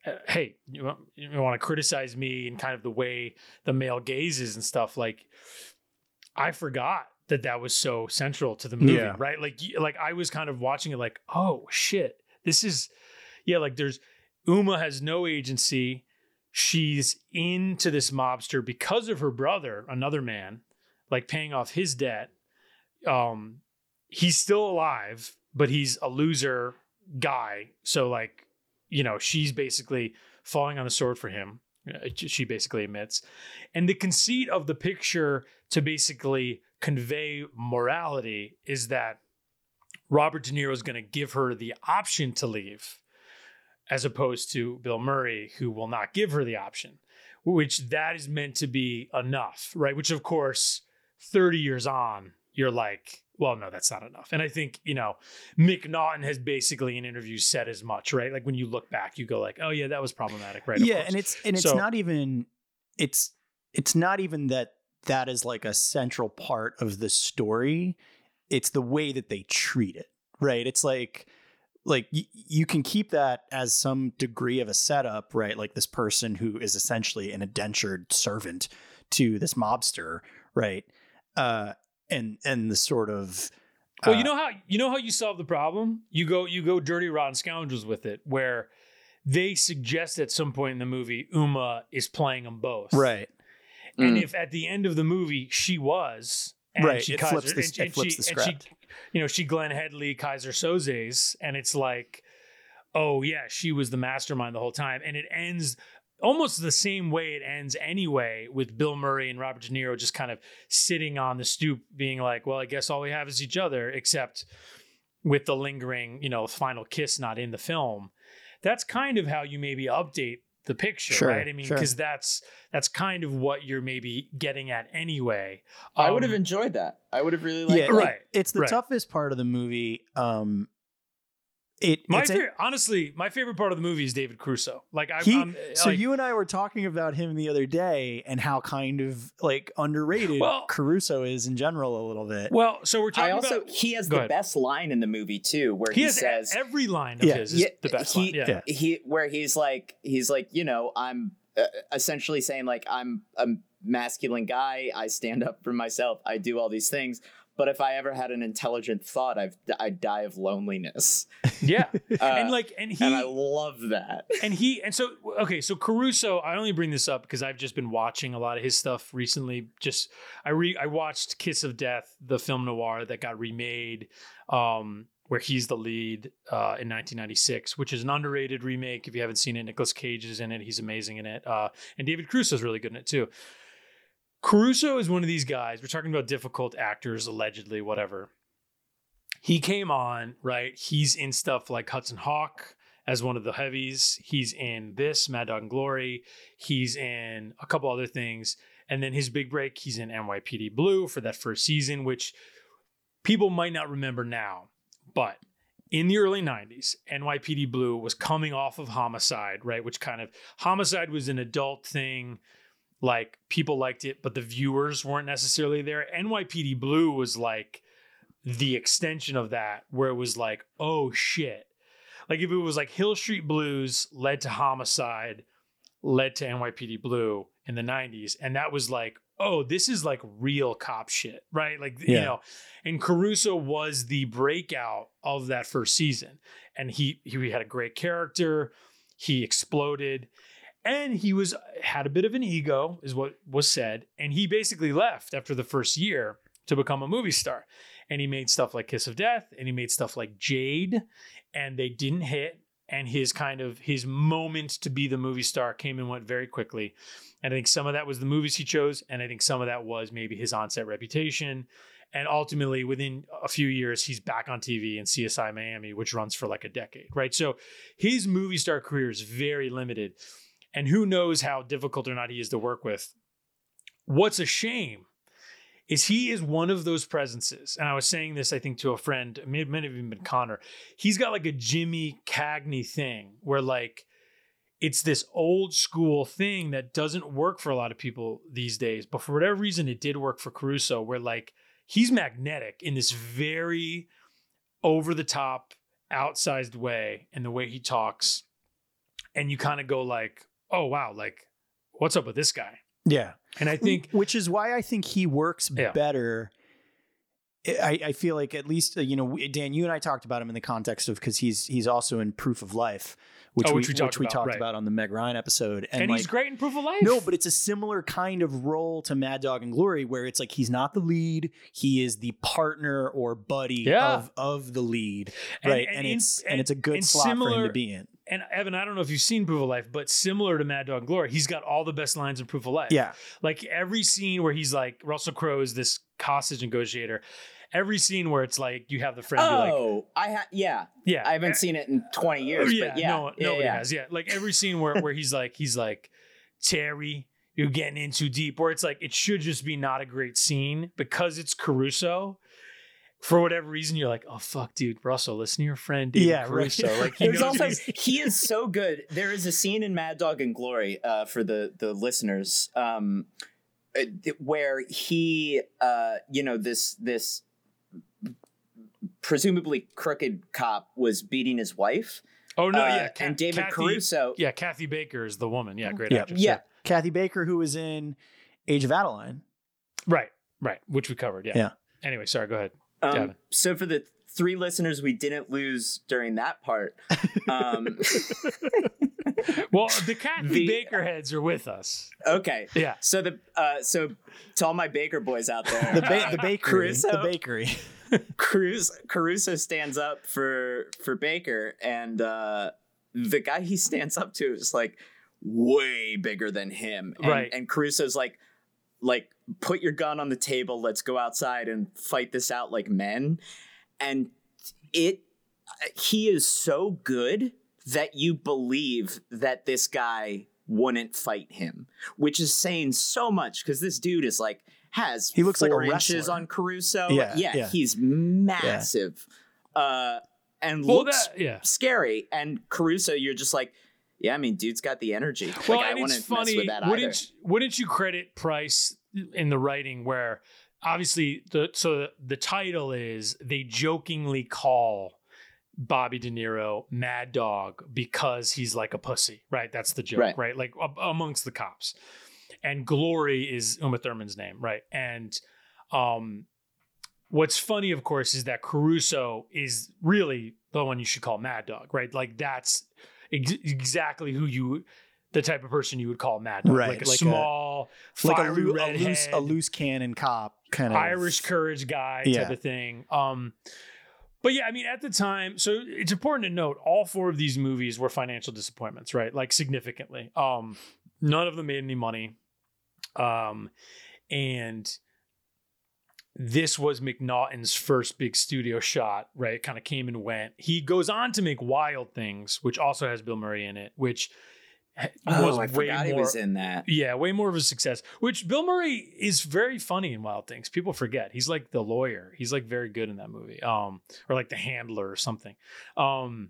Uh, hey, you want, you want to criticize me and kind of the way the male gazes and stuff like I forgot that that was so central to the movie, Yeah. right? Like, like I was kind of watching it, like, oh shit, this is, yeah, like there's Uma has no agency. She's into this mobster because of her brother, another man, like paying off his debt. Um, he's still alive, but he's a loser guy. So, like, you know, she's basically falling on the sword for him. Uh, She basically admits. And the conceit of the picture to basically convey morality is that Robert De Niro is going to give her the option to leave, as opposed to Bill Murray, who will not give her the option, which that is meant to be enough, right? Which, of course, 30 years on, you're like, well, no, that's not enough. And I think, you know, McNaughton has basically in interviews said as much, right? Like when you look back, you go like, oh yeah, that was problematic, right? Yeah, and it's and it's So- not even it's it's not even that that is like a central part of the story. It's the way that they treat it, right? It's like like y- you can keep that as some degree of a setup, right? Like this person who is essentially an indentured servant to this mobster, right? Uh, and and the sort of Well, uh, you know how you know how you solve the problem? You go you go dirty rotten scoundrels with it, where they suggest at some point in the movie Uma is playing them both. right? And Mm. if at the end of the movie she was, and Right, She it Keyser, flips the- and, it and flips she, the and she, script. you know, she Glenne Headly Keyser Söze's, and it's like, oh yeah, she was the mastermind the whole time, and it ends almost the same way it ends anyway, with Bill Murray and Robert De Niro just kind of sitting on the stoop, being like, well, I guess all we have is each other, except with the lingering, you know, final kiss not in the film. That's kind of how you maybe update the picture, Sure, right? I mean, sure. because that's that's kind of what you're maybe getting at anyway. I would have Um, enjoyed that. I would have really liked yeah, that. right, it's the right. toughest part of the movie. Um, it My it's a- favorite, honestly, my favorite part of the movie is David Caruso. Like I, he, I'm so like, you and I were talking about him the other day and how kind of like underrated Well- Caruso is in general a little bit. well, so we're talking I also about he has the ahead. best line in the movie too, where he he, says every line of Yeah, his is Yeah, the best he, line. Yeah. Yeah. he where he's like he's like you know I'm uh, essentially saying like I'm a masculine guy. I stand up for myself. I do all these things. But if I ever had an intelligent thought, I've I'd die of loneliness. yeah, Uh, and like, and he and I love that. and he and so okay so caruso i only bring this up because i've just been watching a lot of his stuff recently. Just i re i watched kiss of death the film noir that got remade um where he's the lead uh in 1996 which is an underrated remake. If you haven't seen it Nicolas cage is in it. He's amazing in it. Uh and david Caruso is really good in it too caruso is one of these guys we're talking about difficult actors allegedly whatever he came on right he's in stuff like hudson hawk as one of the heavies. He's in this Mad Dog and Glory. He's in a couple other things, and then his big break. He's in NYPD Blue for that first season, which people might not remember now, but in the early 90s, NYPD Blue was coming off of Homicide, right? Which kind of Homicide was an adult thing. Like people liked it, but the viewers weren't necessarily there. NYPD Blue was like the extension of that, where it was like, oh shit. Like if it was like Hill Street Blues led to Homicide, led to NYPD Blue in the 90s, and that was like, oh, this is like real cop shit, right? Like you know, and Caruso was the breakout of that first season, and he he had a great character. He exploded, and he was had a bit of an ego, is what was said, and he basically left after the first year to become a movie star. And he made stuff like Kiss of Death, and he made stuff like Jade, and they didn't hit. And his kind of his moment to be the movie star came and went very quickly. And I think some of that was the movies he chose, and I think some of that was maybe his onset reputation. And ultimately, within a few years, he's back on TV in CSI Miami, which runs for like a decade, right? So his movie star career is very limited. And who knows how difficult or not he is to work with. What's a shame is he is one of those presences. And I was saying this, I think, to a friend, it may, may have even been Conor. He's got like a Jimmy Cagney thing where like it's this old school thing that doesn't work for a lot of people these days. But for whatever reason, it did work for Caruso, where like he's magnetic in this very over the top, outsized way and the way he talks. And you kind of go like, oh wow, like what's up with this guy? yeah. And I think which is why I think he works Yeah. better. I, I feel like at least uh, you know Dan, you and I talked about him in the context of because he's he's also in Proof of Life, which Oh, which we talked we about, talked right. about on the Meg Ryan episode, and, and, he's great in Proof of Life. No, but it's a similar kind of role to Mad Dog and Glory, where it's like he's not the lead; he is the partner or buddy Yeah. of of the lead, And- right? and And, in- it's and, and- it's a good and slot for him to be in. And Evan, I don't know if you've seen Proof of Life, but similar to Mad Dog Glory, he's got all the best lines in Proof of Life. Yeah, Like every scene where he's like Russell Crowe is this hostage negotiator. Every scene where it's like you have the friend be like, Oh, I ha- yeah. yeah, I haven't eh, seen it in 20 years, yeah, but yeah. no, yeah, nobody yeah. has. Yeah, like every scene where where he's like he's like Terry, you're getting in too deep. Where it's like it should just be not a great scene because it's Caruso. For whatever reason, you're like, oh fuck, dude, Russell, listen to your friend, David Yeah, right. Like he There's knows also he is so good. There is a scene in Mad Dog and Glory uh, for the the listeners um, uh, where he, uh, you know, this this presumably crooked cop was beating his wife. Oh no, Uh, yeah, and David Kathy, Caruso. Yeah, Kathy Baker is the woman. Yeah, great Yeah. actress. Yeah, Kathy Baker, who was in Age of Adaline. right, right, which we covered. Yeah. Yeah. Anyway, sorry. Go ahead. Um, Gavin. so for the three listeners we didn't lose during that part, um, Well, the Kathy The- Baker heads are with us. Okay. Yeah. So the uh, so to all my baker boys out there, The, ba- the bakery. Caruso? The bakery. Cruz Caruso stands up for for Baker, and uh, the guy he stands up to is like way bigger than him, and, Right. And Caruso's like, like put your gun on the table, let's go outside and fight this out like men, and it he is so good that you believe that this guy wouldn't fight him, which is saying so much because this dude is like has He looks like a four inches wrestler. on Caruso. Yeah, yeah, yeah. he's massive, uh, and Well, looks that yeah. scary. And Caruso, you're just like, yeah, I mean, dude's got the energy. Well, like, I and it's wouldn't mess funny. with that either. Wouldn't wouldn't you credit Price in the writing where obviously the so the title is they jokingly call Bobby De Niro Mad Dog because he's like a pussy, right? That's the joke, right? Right. Like a- amongst the cops. And Glory is Uma Thurman's name, right? And um what's funny of course is that Caruso is really the one you should call Mad Dog, right? Like that's ex- exactly who you the type of person you would call Mad Dog, Right, like a like a- small, like a, loo- a loose a loose cannon cop kind of Irish courage guy Yeah. type of thing. Um, but yeah, I mean, at the time, so it's important to note all four of these movies were financial disappointments, right? Like significantly. Um, none of them made any money. Um, and this was McNaughton's first big studio shot, right? It kind of came and went. He goes on to make Wild Things, which also has Bill Murray in it, which Oh, I forgot he was in that. yeah, way more of a success. Which Bill Murray is very funny in Wild Things. People forget he's like the lawyer. He's like very good in that movie. Um, or like the handler or something. Um,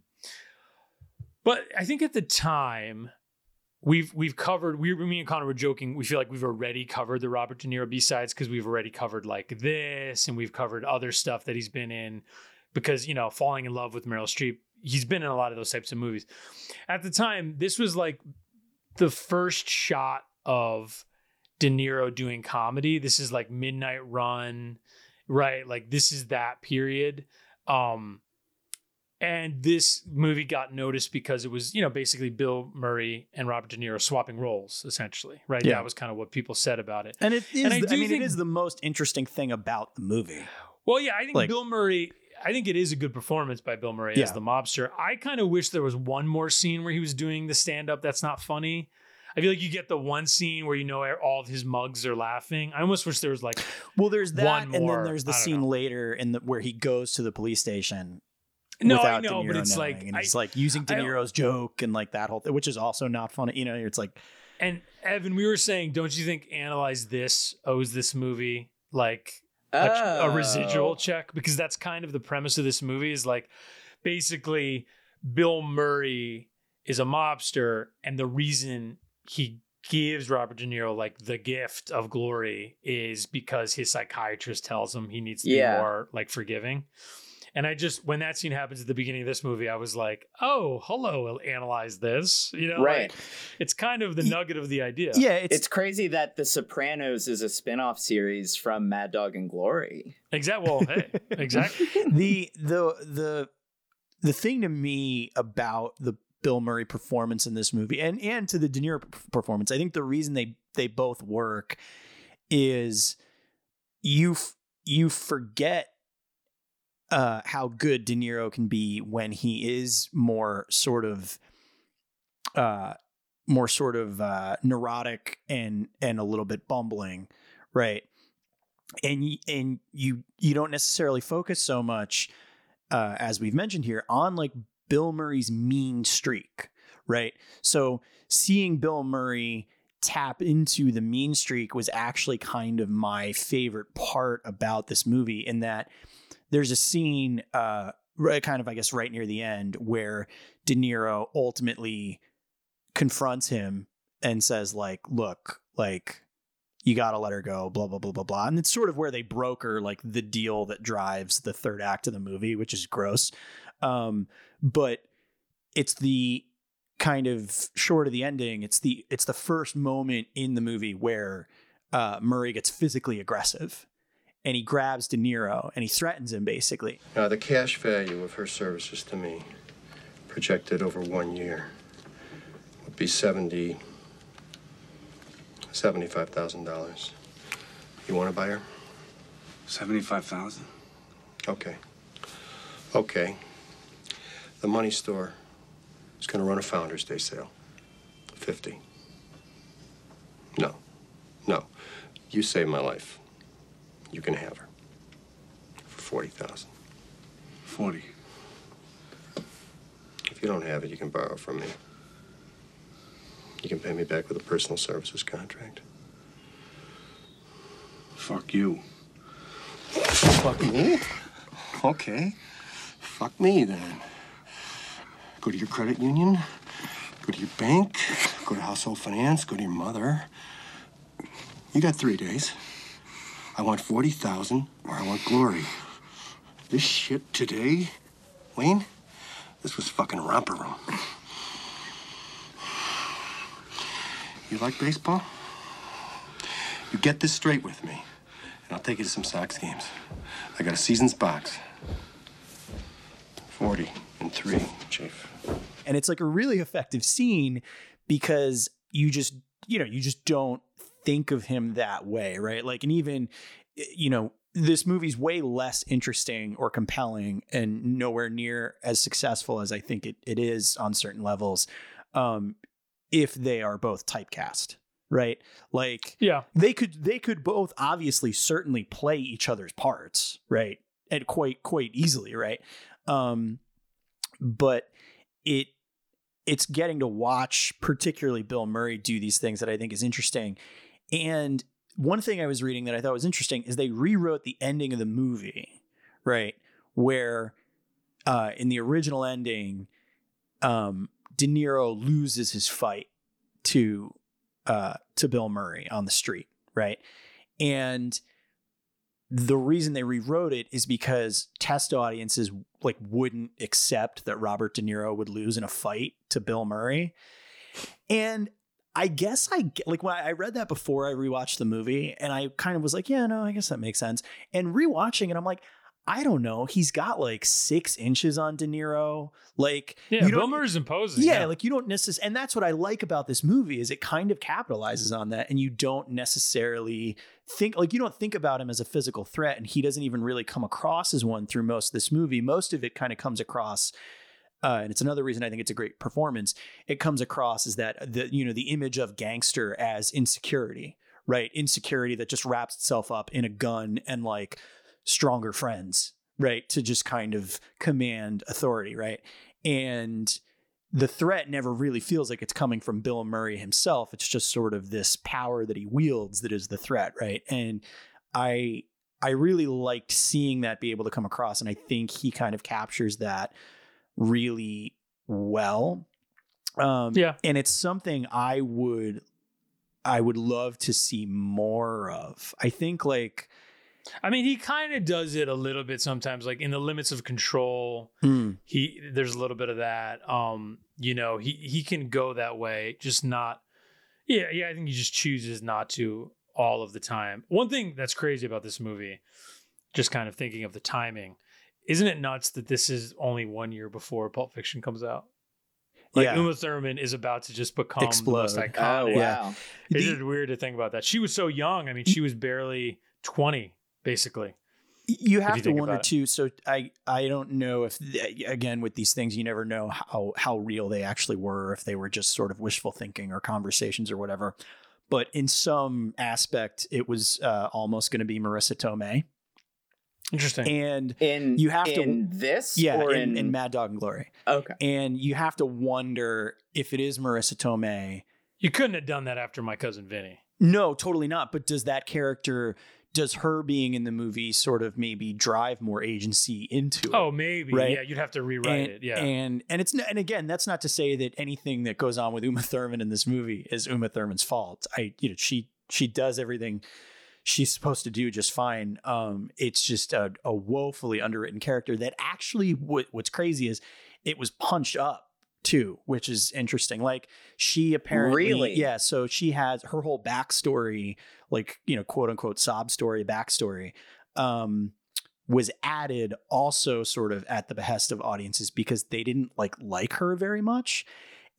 but I think at the time we've we've covered. We me and Conor were joking. We feel like we've already covered the Robert De Niro B sides because we've already covered like this, and we've covered other stuff that he's been in. Because you know, falling in love with Meryl Streep, he's been in a lot of those types of movies. At the time, this was like the first shot of De Niro doing comedy. This is like Midnight Run, right? Like this is that period. Um and this movie got noticed because it was, you know, basically Bill Murray and Robert De Niro swapping roles, essentially, right? Yeah. That was kind of what people said about it. and it is. And I I, mean, think- it is the most interesting thing about the movie. Well, yeah, I think Like- Bill Murray. I think it is a good performance by Bill Murray as the mobster. I kind of wish there was one more scene where he was doing the stand up that's not funny. I feel like you get the one scene where you know all of his mugs are laughing. I almost wish there was like, Well, there's that, and more, then there's the scene know. later in the where he goes to the police station no, without I know, De but it's knowing, like, and I- he's like using De I- Niro's joke and like that whole thing, which is also not funny. You know, it's like and Evan, we were saying, don't you think Analyze This owes this movie like a, a oh. residual Oh. check because that's kind of the premise of this movie is like basically Bill Murray is a mobster and the reason he gives Robert De Niro like the gift of glory is because his psychiatrist tells him he needs to Yeah. be more like forgiving. And I just when that scene happens at the beginning of this movie, I was like, "Oh, hello, we'll analyze this." You know, Right. like, it's kind of the nugget of the idea. yeah, it's, It's crazy that The Sopranos is a spin-off series from Mad Dog and Glory. Exactly. Well, hey, exactly. the the the the thing to me about the Bill Murray performance in this movie and and to the De Niro performance, I think the reason they they both work is you f- you forget uh, how good De Niro can be when he is more sort of uh, more sort of uh, neurotic and and a little bit bumbling, right? And and you you don't necessarily focus so much uh, as we've mentioned here on like Bill Murray's mean streak, right? So seeing Bill Murray tap into the mean streak was actually kind of my favorite part about this movie in that there's a scene uh kind of I guess right near the end where De Niro ultimately confronts him and says like look like you got to let her go blah blah blah blah blah. And it's sort of where they broker like the deal that drives the third act of the movie which is gross. Um but it's the kind of short of the ending it's the it's the first moment in the movie where uh Murray gets physically aggressive and he grabs De Niro and he threatens him basically Now, the cash value of her services to me, projected over one year, would be 70 $75,000. You want to buy her? 75,000? Okay. Okay. The money store is going to run a Founders Day sale. 50. No. No. You saved my life. You can have her. For 40,000. 40. If you don't have it, you can borrow from me. You can pay me back with a personal services contract. Fuck you. Fuck me? Okay. Fuck me then. Go to your credit union, go to your bank, go to household finance, go to your mother. You got three days. I want 40,000 or I want glory. This shit today, Wayne, this was fucking romper room. You like baseball? You get this straight with me, and I'll take you to some Sox games. I got a season's box. 40 and 3, Chief. and it's like a really effective scene because you just you know you just don't think of him that way right? Like and even you know this movie's way less interesting or compelling and nowhere near as successful as i think it, it is on certain levels um if they are both typecast right? Like Yeah. they could they could both obviously certainly play each other's parts right? And quite quite easily right? Um but it it's getting to watch particularly bill murray do these things that i think is interesting and one thing i was reading that i thought was interesting is they rewrote the ending of the movie right where uh in the original ending um de niro loses his fight to uh to bill murray on the street right and the reason they rewrote it is because test audiences like wouldn't accept that Robert De Niro would lose in a fight to Bill Murray. And I guess I get- like when I read that before I rewatched the movie and I kind of was like, yeah, no, I guess that makes sense. And rewatching it, I'm like, I don't know. He's got like six inches on De Niro. Like, Yeah, you Murray's imposing. yeah, like you don't necessarily, and that's what I like about this movie is it kind of capitalizes on that, and you don't necessarily think like you don't think about him as a physical threat, and he doesn't even really come across as one through most of this movie. Most of it kind of comes across. Uh, and it's another reason I think it's a great performance. It comes across as that the you know the image of gangster as insecurity, right? Insecurity that just wraps itself up in a gun and like stronger friends, right? To just kind of command authority, right? And the threat never really feels like it's coming from Bill Murray himself. It's just sort of this power that he wields that is the threat, right? And I I really liked seeing that be able to come across, and I think he kind of captures that really well. Um, Yeah. and it's something I would I would love to see more of. I think like I mean, he kind of does it a little bit sometimes, like in the limits of control. mm, He there's a little bit of that. Um, you know, he he can go that way, just not. Yeah, yeah. I think he just chooses not to all of the time. One thing that's crazy about this movie, just kind of thinking of the timing, isn't it nuts that this is only one year before Pulp Fiction comes out? Like Yeah. Uma Thurman is about to just become the most Explode. iconic. Oh, Yeah. wow. It's The- just weird to think about that. She was so young. I mean, she was barely 20, basically. you have you to wonder too so i i don't know if again with these things you never know how how real they actually were if they were just sort of wishful thinking or conversations or whatever but in some aspect it was uh, almost going to be marisa tomei Interesting. and In You have to- in this yeah or in, in, in mad dog and glory okay. and you have to wonder if it is marisa tomei you couldn't have done that after my cousin Vinny. No, totally not. But does that character, does her being in the movie sort of maybe drive more agency into it? Oh, maybe. Right. Yeah, you'd have to rewrite and, it. Yeah. and and it's and again, that's not to say that anything that goes on with Uma Thurman in this movie is Uma Thurman's fault. I, you know, she she does everything she's supposed to do just fine. Um, it's just a, a woefully underwritten character that actually what, what's crazy is it was punched up too, which is interesting. Like she apparently, Really? yeah. So she has her whole backstory, like you know, quote unquote sob story, backstory, um, was added also sort of at the behest of audiences because they didn't like like her very much.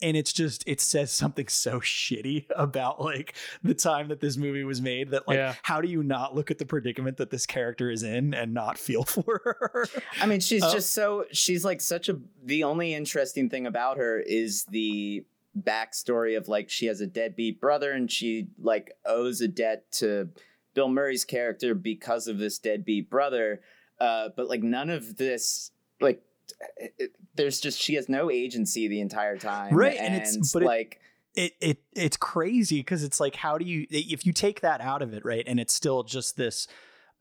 And it's just it says something so shitty about like the time that this movie was made that like Yeah. how do you not look at the predicament that this character is in and not feel for her I mean, she's Oh. just so she's like such a. The only interesting thing about her is the backstory of like she has a deadbeat brother and she like owes a debt to Bill Murray's character because of this deadbeat brother. Uh, but like none of this like. It- there's just she has no agency the entire time, Right, and it's- but like it it it's crazy because it's like how do you if you take that out of it right and it's still just this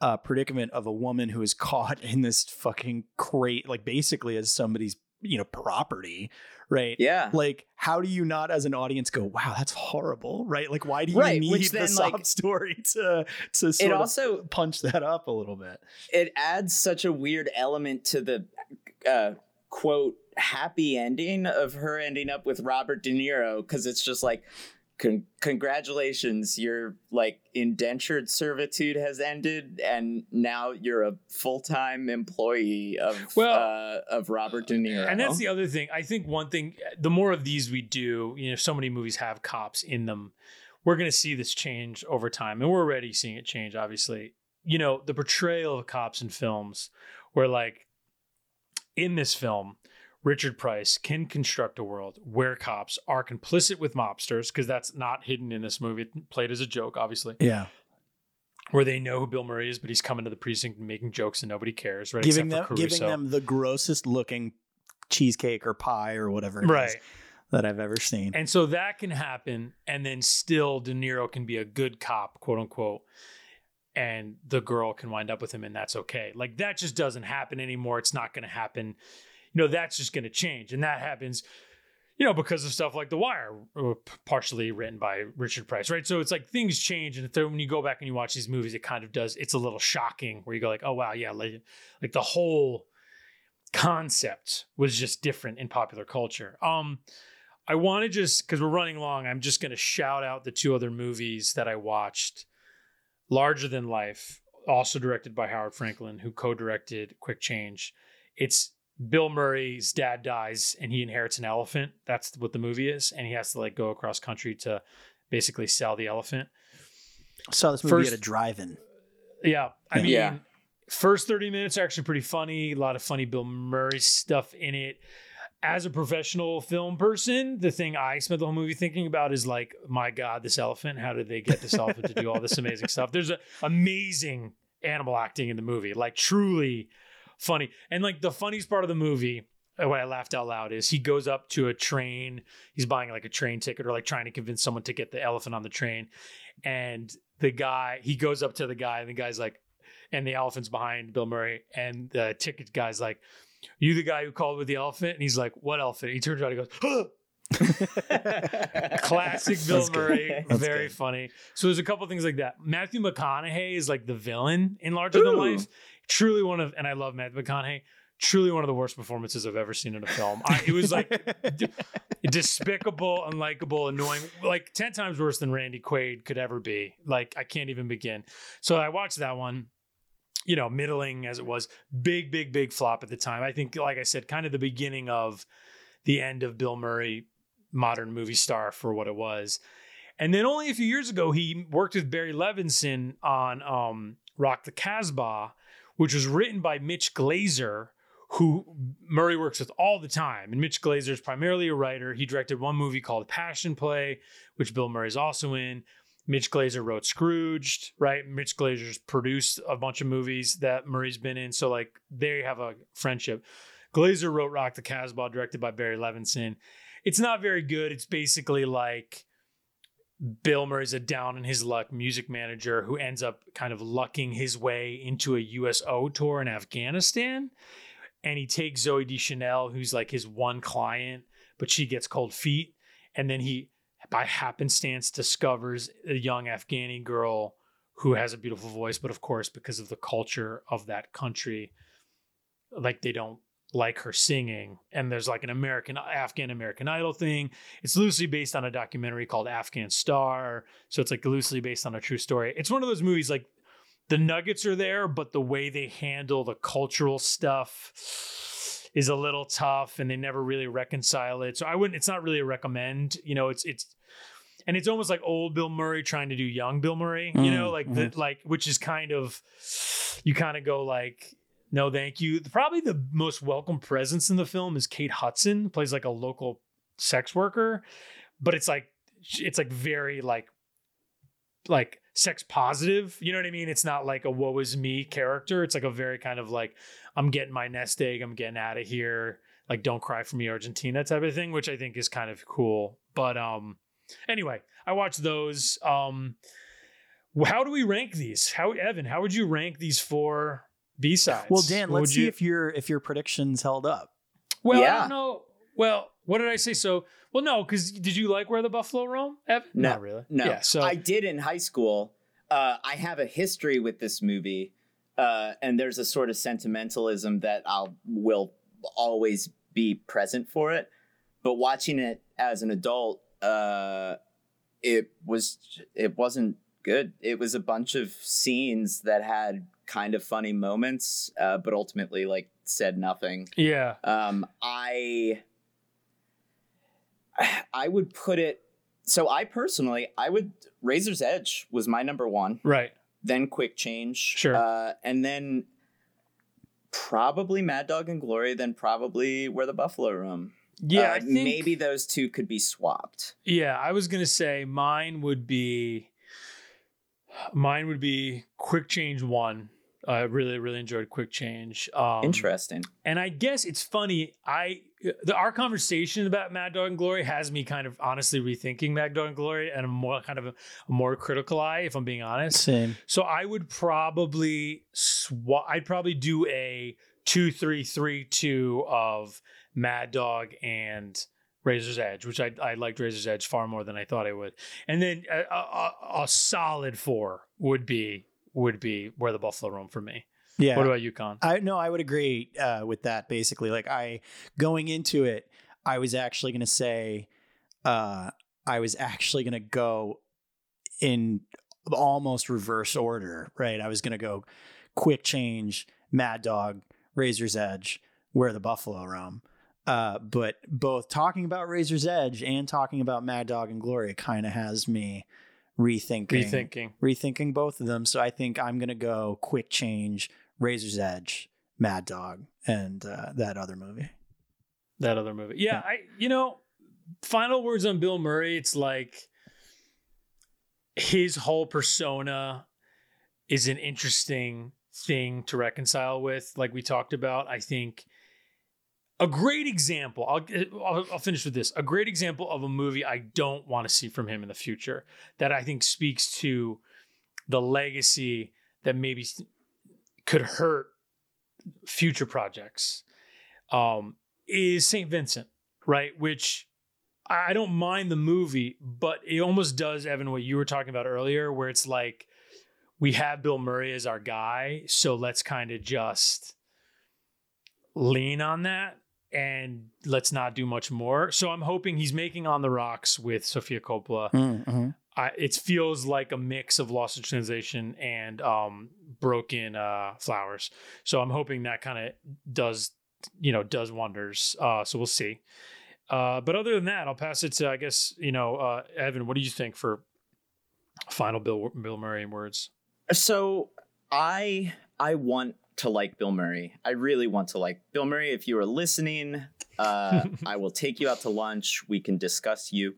uh predicament of a woman who is caught in this fucking crate like basically as somebody's you know property right? Yeah, like how do you not as an audience go wow that's horrible right? Like why do you Right, need which the then, sob like- story to to sort it of also punch that up a little bit? It adds such a weird element to the uh, quote happy ending of her ending up with Robert De Niro because it's just like con- congratulations your like indentured servitude has ended and now you're a full-time employee of Well- uh, of Robert De Niro And that's the other thing. I think one thing, the more of these we do, you know, so many movies have cops in them. We're going to see this change over time, and we're already seeing it change. Obviously, you know, the portrayal of cops in films, where like in this film, Richard Price can construct a world where cops are complicit with mobsters because that's not hidden in this movie. It played as a joke, obviously, yeah where they know who Bill Murray is, but he's coming to the precinct and making jokes and nobody cares, right? giving them for giving them the grossest looking cheesecake or pie or whatever it is right. that I've ever seen And so that can happen, and then still De Niro can be a good cop, quote unquote, and the girl can wind up with him, and that's okay. Like that just doesn't happen anymore. It's not going to happen. You know, that's just going to change, and that happens, you know, because of stuff like The Wire, uh, partially written by Richard Price, right? So it's like things change, and when you go back and you watch these movies, it kind of does. It's a little shocking where you go like, oh wow, yeah, like, like the whole concept was just different in popular culture. Um, I want to just because we're running long, I'm just going to shout out the two other movies that I watched. Larger Than Life, also directed by Howard Franklin, who co-directed Quick Change. It's Bill Murray's dad dies and he inherits an elephant. That's what the movie is, and he has to like go across country to basically sell the elephant. saw this movie First- at a drive-in Yeah. I Yeah. mean, Yeah. first 30 minutes are actually pretty funny. A lot of funny Bill Murray stuff in it. As a professional film person, the thing I spent the whole movie thinking about is like, my God, this elephant, how did they get this elephant to do all this amazing stuff? There's a amazing animal acting in the movie, like truly funny. And like the funniest part of the movie, what I laughed out loud is he goes up to a train. He's buying like a train ticket or like trying to convince someone to get the elephant on the train. And the guy, he goes up to the guy, and the guy's like, and the elephant's behind Bill Murray, and the ticket guy's like, "You the guy who called with the elephant?" And he's like, "What elephant?" He turns around and goes, "Huh!" Classic Bill. Murray, very good. funny. So there's a couple things like that. Matthew McConaughey is like the villain in Larger Than Ooh. Life. Truly one of, and I love Matthew McConaughey. Truly one of the worst performances I've ever seen in a film. I, it was like d- despicable, unlikable, annoying, like 10 times worse than Randy Quaid could ever be. Like, I can't even begin. So I watched that one, you know, middling as it was, big, big, big flop at the time. I think, like I said, kind of the beginning of the end of Bill Murray, modern movie star for what it was. And then only a few years ago, he worked with Barry Levinson on um, Rock the Casbah, which was written by Mitch Glazer, who Murray works with all the time. And Mitch Glazer is primarily a writer. He directed one movie called Passion Play, which Bill Murray is also in. Mitch Glazer wrote Scrooged, right? Mitch Glazer's produced a bunch of movies that Murray's been in. So, like, they have a friendship. Glazer wrote Rock the Casbah, directed by Barry Levinson. It's not very good. It's basically like Bill Murray's a down in his luck music manager who ends up kind of lucking his way into a USO tour in Afghanistan. And he takes Zooey Deschanel, who's like his one client, but she gets cold feet. And then he, by happenstance, discovers a young Afghani girl who has a beautiful voice. But of course, because of the culture of that country, like they don't like her singing. And there's like an American, Afghan American Idol thing. It's loosely based on a documentary called Afghan Star. So it's like loosely based on a true story. It's one of those movies like the nuggets are there, but the way they handle the cultural stuff, is a little tough and they never really reconcile it. So I wouldn't it's not really a recommend, you know, it's it's and it's almost like old Bill Murray trying to do young Bill Murray, you know, Mm, like the like which is kind of you kind of go like no thank you. Probably the most welcome presence in the film is Kate Hudson, plays like a local sex worker, but it's like it's like very like like sex positive. You know what I mean? It's not like a woe is me character. It's like a very kind of like I'm getting my nest egg. I'm getting out of here. Like don't cry for me, Argentina type of thing, which I think is kind of cool. But um, anyway, I watched those. Um, how do we rank these? How Evan? How would you rank these four B sides? Well, Dan, let's see if your if your predictions held up. Well, I don't know. Well, what did I say? So, well, no, because did you like where the Buffalo roam? Evan? No, Not really. No, Yeah. So I did in high school. Uh, I have a history with this movie, uh, and there's a sort of sentimentalism that I'll will always be present for it. But watching it as an adult, uh, it was it wasn't good. It was a bunch of scenes that had kind of funny moments, uh, but ultimately like said nothing. yeah. Um, I I would put it. So I personally, I would Razor's Edge was my number one. Right. Then Quick Change, Sure. uh, and then probably Mad Dog and Glory. Then probably Where the Buffalo Roam. Yeah. Uh, I think, maybe those two could be swapped. Yeah, I was gonna say mine would be mine would be Quick Change One. I really really enjoyed Quick Change. Um, Interesting. And I guess it's funny. I the, our conversation about Mad Dog and Glory has me kind of honestly rethinking Mad Dog and Glory and a more kind of a, a more critical eye, if I'm being honest. Same. So I would probably swap. I'd probably do a two three three two of Mad Dog and Razor's Edge, which I I liked Razor's Edge far more than I thought I would. And then a, a, a- a solid four would be would be where the Buffalo roam for me. Yeah. What about you, Con? I no, I would agree uh, with that. Basically, like I going into it, I was actually going to say, uh, I was actually going to go in almost reverse order. Right, I was going to go quick change, Mad Dog, Razor's Edge, where the Buffalo roam. Uh, but both talking about Razor's Edge and talking about Mad Dog and Glory kind of has me rethinking Rethinking. rethinking both of them. So I think I'm gonna go quick change, Razor's Edge, Mad Dog, and uh, that other movie. That other movie. Yeah, I you know, final words on Bill Murray, it's like his whole persona is an interesting thing to reconcile with like we talked about. I think a great example. I'll, I'll I'll finish with this. A great example of a movie I don't want to see from him in the future that I think speaks to the legacy that maybe could hurt future projects um, is St. Vincent, right? Which I don't mind the movie, but it almost does, Evan, what you were talking about earlier, where it's like we have Bill Murray as our guy, so let's kind of just lean on that and let's not do much more. So I'm hoping he's making On the Rocks with Sofia Coppola. Mm-hmm. I, it feels like a mix of Lost in Translation and um, Broken uh, Flowers. So I'm hoping that kind of does, you know, does wonders. Uh, so we'll see. Uh, but other than that, I'll pass it to I guess you know uh, Evan. What do you think for final Bill Bill Murray in words? So I I want to like Bill Murray. I really want to like Bill Murray. If you are listening, uh, I will take you out to lunch. We can discuss you.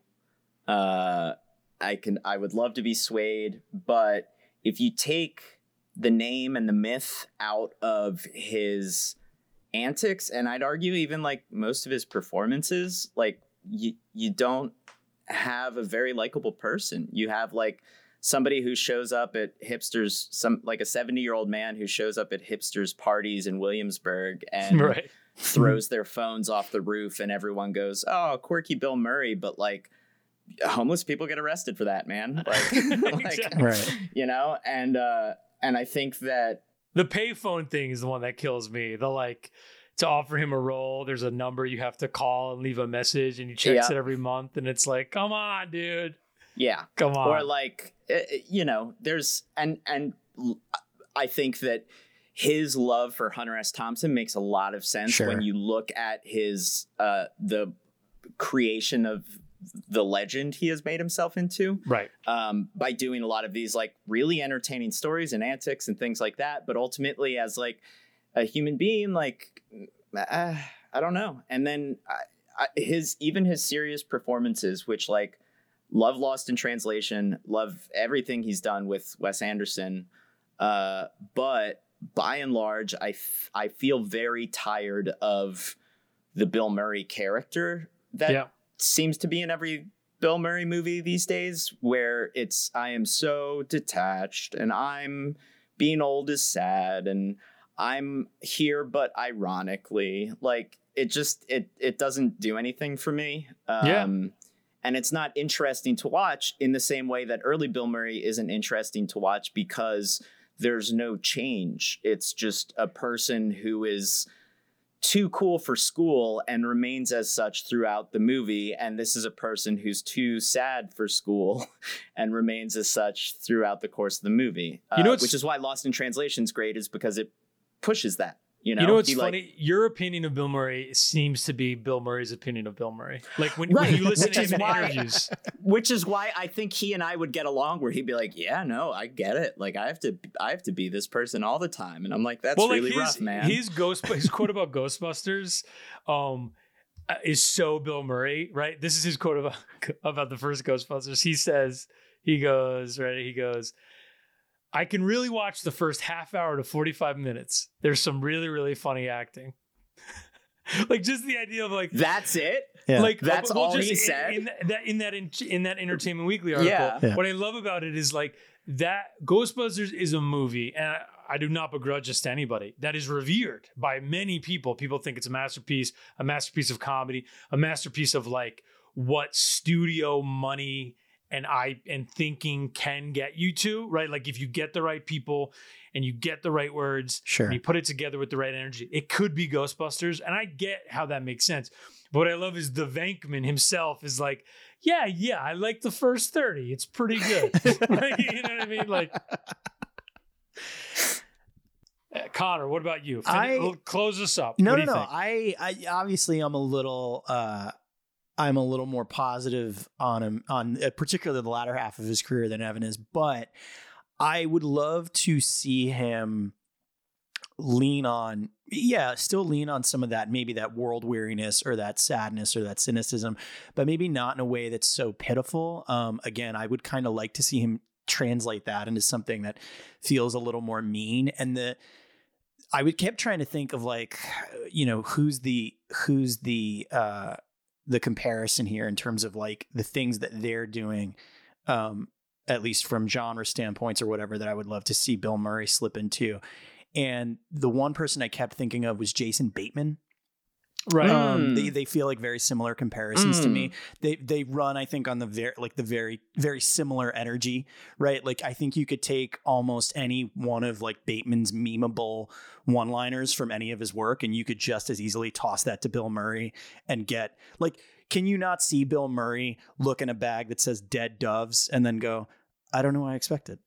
Uh, I can. I would love to be swayed, but if you take the name and the myth out of his antics, and I'd argue even like most of his performances, like you you don't have a very likable person. You have like somebody who shows up at hipsters, some like a 70 year old man who shows up at hipsters parties in Williamsburg and right. throws their phones off the roof, and everyone goes, "Oh, quirky Bill Murray," but like homeless people get arrested for that, man. Like, like, Exactly. Right. you know, and uh, and I think that The payphone thing is the one that kills me. The like to offer him a role, there's a number you have to call and leave a message, and he checks Yeah. it every month, and it's like, come on, dude, yeah, come on. or like uh, you know there's and and I think that his love for Hunter S. Thompson makes a lot of sense Sure. when you look at his uh, the creation of the legend he has made himself into Right. um, by doing a lot of these like really entertaining stories and antics and things like that. But ultimately, as like a human being, like uh, I don't know. And then I, I, his even his serious performances, which like love Lost in Translation, love everything he's done with Wes Anderson. Uh, but by and large, I f- I feel very tired of the Bill Murray character that Yeah. seems to be in every Bill Murray movie these days, where it's I am so detached and I'm being old is sad and I'm here but ironically like it just it it doesn't do anything for me. Um, Yeah. And it's not interesting to watch in the same way that early Bill Murray isn't interesting to watch because there's no change. It's just a person who is too cool for school and remains as such throughout the movie. And this is a person who's too sad for school and remains as such throughout the course of the movie. You know Uh, which is why Lost in Translation is great, is because it pushes that. You know, You know what's He, like- funny? Your opinion of Bill Murray seems to be Bill Murray's opinion of Bill Murray. Like when, Right, when you listen to him in why- interviews. which is why I think he and I would get along. Where he'd be like, "Yeah, no, I get it. Like, I have to, I have to be this person all the time," and I'm like, "That's well, like really his, rough, man." his ghost, his quote about Ghostbusters, um, uh, is so Bill Murray, right? This is his quote about about the first Ghostbusters. He says, he goes, right? He goes, I can really watch the first half hour to forty five minutes. There's some really really funny acting. like just the idea of like That's it. Yeah. like That's well, all just he in- said? in, that in that in, in that Entertainment Weekly article. Yeah. Yeah. What I love about it is like that Ghostbusters is a movie, and I, I do not begrudge this to anybody. That is revered by many people. People think it's a masterpiece, a masterpiece of comedy, a masterpiece of like what studio money and I and thinking can get you to, right? Like if you get the right people and you get the right words, Sure. and you put it together with the right energy, it could be Ghostbusters. And I get how that makes sense. But what I love is the Venkman himself is like, yeah, yeah, I like the first 30. It's pretty good. Like, you know what I mean? Like, Uh, Conor, what about you? Fin- I- close us up. No, no, no. I, I obviously I'm a little uh I'm a little more positive on him on uh, particularly the latter half of his career than Evan is, but I would love to see him lean on yeah, still lean on some of that maybe that world weariness or that sadness or that cynicism, but maybe not in a way that's so pitiful. Um again, I would kind of like to see him translate that into something that feels a little more mean and the I would kept trying to think of like, you know, who's the who's the uh the comparison here in terms of like the things that they're doing, um, at least from genre standpoints or whatever that I would love to see Bill Murray slip into. And the one person I kept thinking of was Jason Bateman. Right. Um, Mm. they, they feel like very similar comparisons to Mm. me. They they run, I think, on the very like the very very similar energy, right? Like I think you could take almost any one of like Bateman's memeable one liners from any of his work, and you could just as easily toss that to Bill Murray and get like, can you not see Bill Murray look in a bag that says "dead doves" and then go, "I don't know what I expected."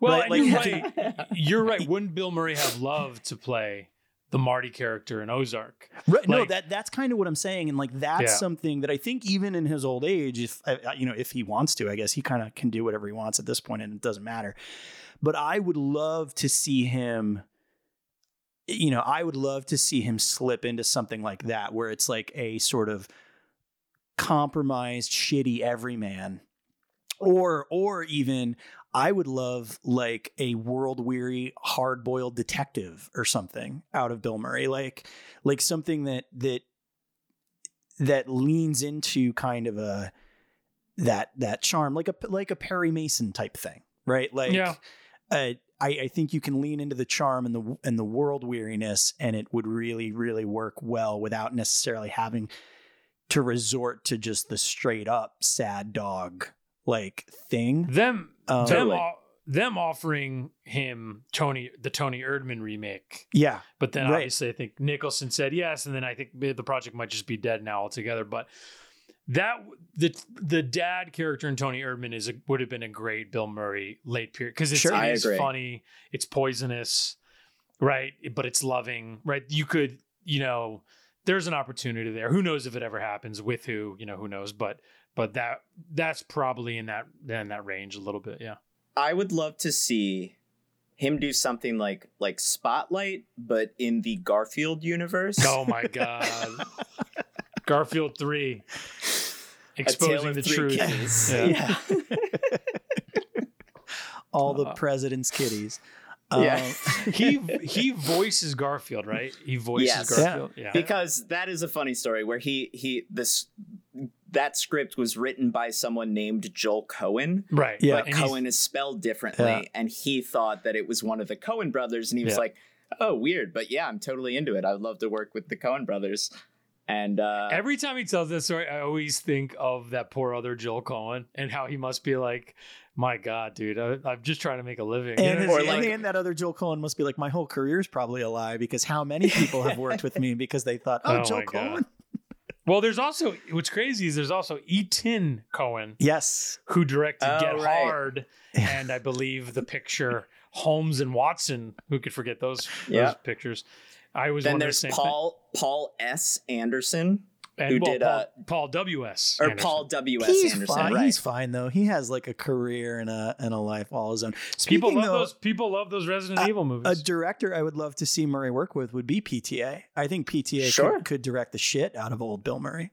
well, right, like- you're right. You're right. Wouldn't Bill Murray have loved to play the Marty character in Ozark? Right. no, that that's kind of what I'm saying, and like that's Yeah. something that I think even in his old age, if you know, if he wants to, I guess he kind of can do whatever he wants at this point, and it doesn't matter. But I would love to see him. You know, I would love to see him slip into something like that, where it's like a sort of compromised, shitty everyman, or or even I would love like a world weary, hard boiled detective or something out of Bill Murray, like like something that that that leans into kind of a that that charm, like a like a Perry Mason type thing, right? Like, Yeah. uh, I I think you can lean into the charm and the and the world weariness, and it would really really work well without necessarily having to resort to just the straight up sad dog like thing. Them, Um, them, Totally. o- them offering him Tony, the Toni Erdmann remake. Yeah, But then Right. obviously, I think Nicholson said yes, and then I think the project might just be dead now altogether. But that the the dad character in Toni Erdmann is a, would have been a great Bill Murray late period because it's Sure. it I is agree. funny, it's poisonous, right? But it's loving, right? You could, you know, there's an opportunity there. Who knows if it ever happens with who, you know, who knows? But but that that's probably in that in that range a little bit. Yeah. I would love to see him do something like like Spotlight, but in the Garfield universe. Oh my god. Garfield three. Exposing the Three truth. Kitties. Yeah. All the Uh, president's kitties. Yeah. Um, he he voices Garfield, right? He voices Yes. Garfield. Yeah. because that is a funny story where he he this that script was written by someone named Joel Cohen. Right. Yeah. But And Cohen is spelled differently, Yeah. and he thought that it was one of the Coen brothers, and he was Yeah. like, "Oh, weird, but yeah, I'm totally into it. I would love to work with the Coen brothers." And uh, Every time he tells this story, I always think of that poor other Joel Cohen and how he must be like, my God, dude, I, I'm just trying to make a living. And, his, Or like- and that other Joel Cohen must be like, my whole career is probably a lie because how many people have worked with me because they thought, oh, Oh Joel. Cohen. well, there's also what's crazy is there's also Etan Cohen Yes. who directed Oh, Get right. Hard and I believe the picture Holmes and Watson. Who could forget those, Yeah. those pictures? I was then there's Paul Paul S. Anderson thing. And, who well, did, Paul, uh, Paul W S or Paul W. S. He's Anderson. fine. Right. He's fine though. He has like a career and a and a life all his own. People love though, those. People love those Resident Uh, Evil movies. A director I would love to see Murray work with would be PTA. I think PTA Sure. could, could direct the shit out of old Bill Murray.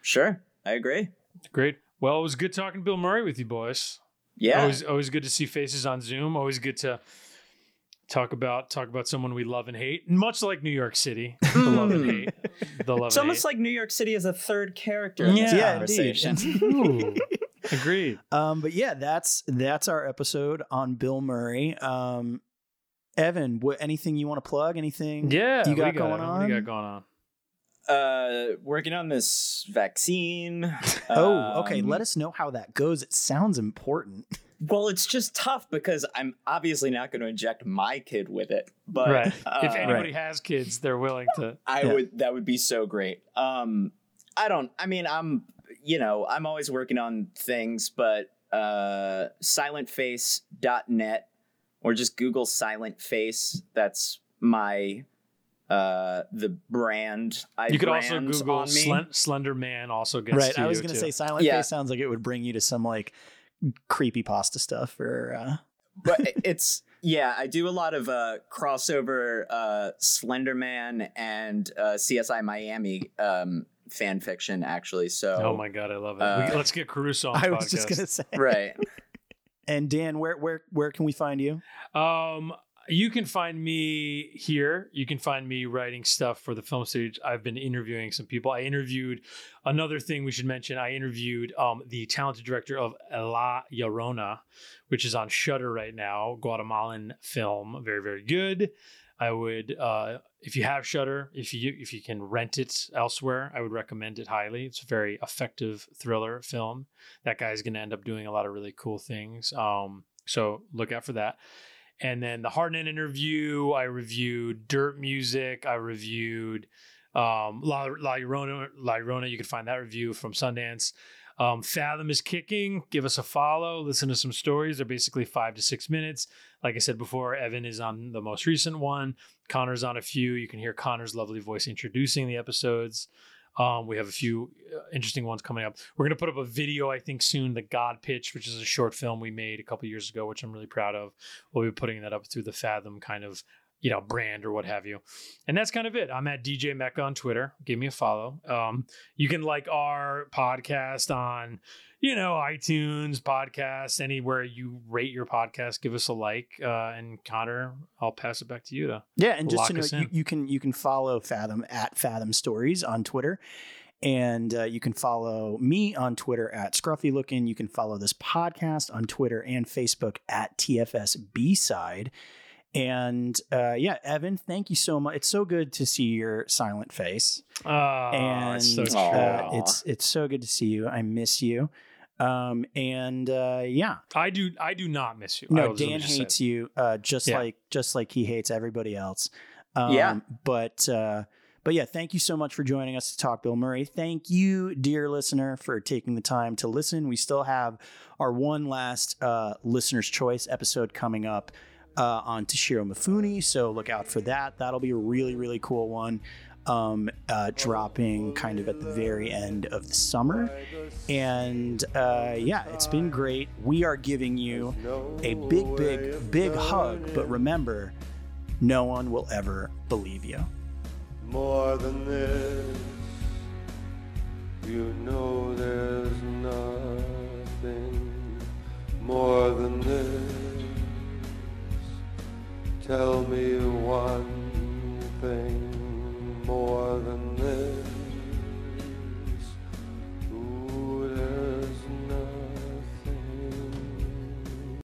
Sure, I agree. Great. Well, it was good talking to Bill Murray with you boys. Yeah, Always, always good to see faces on Zoom. Always good to talk about talk about someone we love and hate. Much like New York City, the love and hate. The love it's and almost hate. like New York City is a third character in this Yeah, conversation. indeed. Agreed. Um, but yeah, that's that's our episode on Bill Murray. Um, Evan, what anything you want to plug? Anything? Yeah, you what got do going What on? you got going on? Uh, working on this vaccine. Oh, okay. Um, Let us know how that goes. It sounds important. Well, it's just tough because I'm obviously not going to inject my kid with it. But right. uh, if anybody has kids, they're willing to. I Yeah. would that would be so great. Um I don't I mean I'm you know, I'm always working on things, but uh silentface.net or just Google silent face. That's my uh the brand I You could also brand Google on me. Slen- Slender Man. Also gets right. to I was you, gonna too. say silent Yeah. face sounds like it would bring you to some like creepy pasta stuff or uh but it's yeah, I do a lot of uh crossover uh Slenderman and uh CSI Miami um fan fiction actually. So Oh my god, I love it. Uh, let's get Caruso on the I was just gonna say. right. And Dan, where where where can we find you? Um, you can find me here. You can find me writing stuff for the film stage. I've been interviewing some people. I interviewed another thing we should mention. I interviewed um, the talented director of La Llorona, which is on Shudder right now. Guatemalan film, very very good. I would, uh, if you have Shudder, if you if you can rent it elsewhere, I would recommend it highly. It's a very effective thriller film. That guy's going to end up doing a lot of really cool things. Um, so look out for that. And then the Hardnet interview, I reviewed Dirt Music. I reviewed um, La, La, Llorona, La Llorona. You can find that review from Sundance. Um, Fathom is kicking. Give us a follow. Listen to some stories. They're basically five to six minutes. Like I said before, Evan is on the most recent one. Conor's on a few. You can hear Conor's lovely voice introducing the episodes. Um, we have a few uh, interesting ones coming up. We're going to put up a video, I think, soon. The God Pitch, which is a short film we made a couple years ago, which I'm really proud of. We'll be putting that up through the Fathom kind of, you know, brand or what have you. And that's kind of it. I'm at DJ Mecca on Twitter. Give me a follow. Um, you can like our podcast on, you know, iTunes, podcast, anywhere you rate your podcast. Give us a like. Uh, and Conor, I'll pass it back to you to Yeah, and just to know, you, you can you can follow Fathom at Fathom Stories on Twitter, and uh, you can follow me on Twitter at Scruffy Looking. You can follow this podcast on Twitter and Facebook at TFS B Side. And uh, yeah, Evan, thank you so much. It's so good to see your silent face, Oh, and it's so true. true. uh, it's it's so good to see you. I miss you. Um, and uh, yeah, I do. I do not miss you. No, was- Dan just say hates you, uh, just Yeah. like just like he hates everybody else. Um, Yeah. But uh, but yeah, thank you so much for joining us to talk Bill Murray. Thank you, dear listener, for taking the time to listen. We still have our one last uh, listener's choice episode coming up. Uh, on Toshiro Mifune. So look out for that. That'll be a really, really cool one. Um, uh, dropping kind of at the very end of the summer. And uh, yeah, it's been great. We are giving you a big, big, big hug. But remember, no one will ever believe you. more than this. You know there's nothing more than this. Tell me one thing more than this.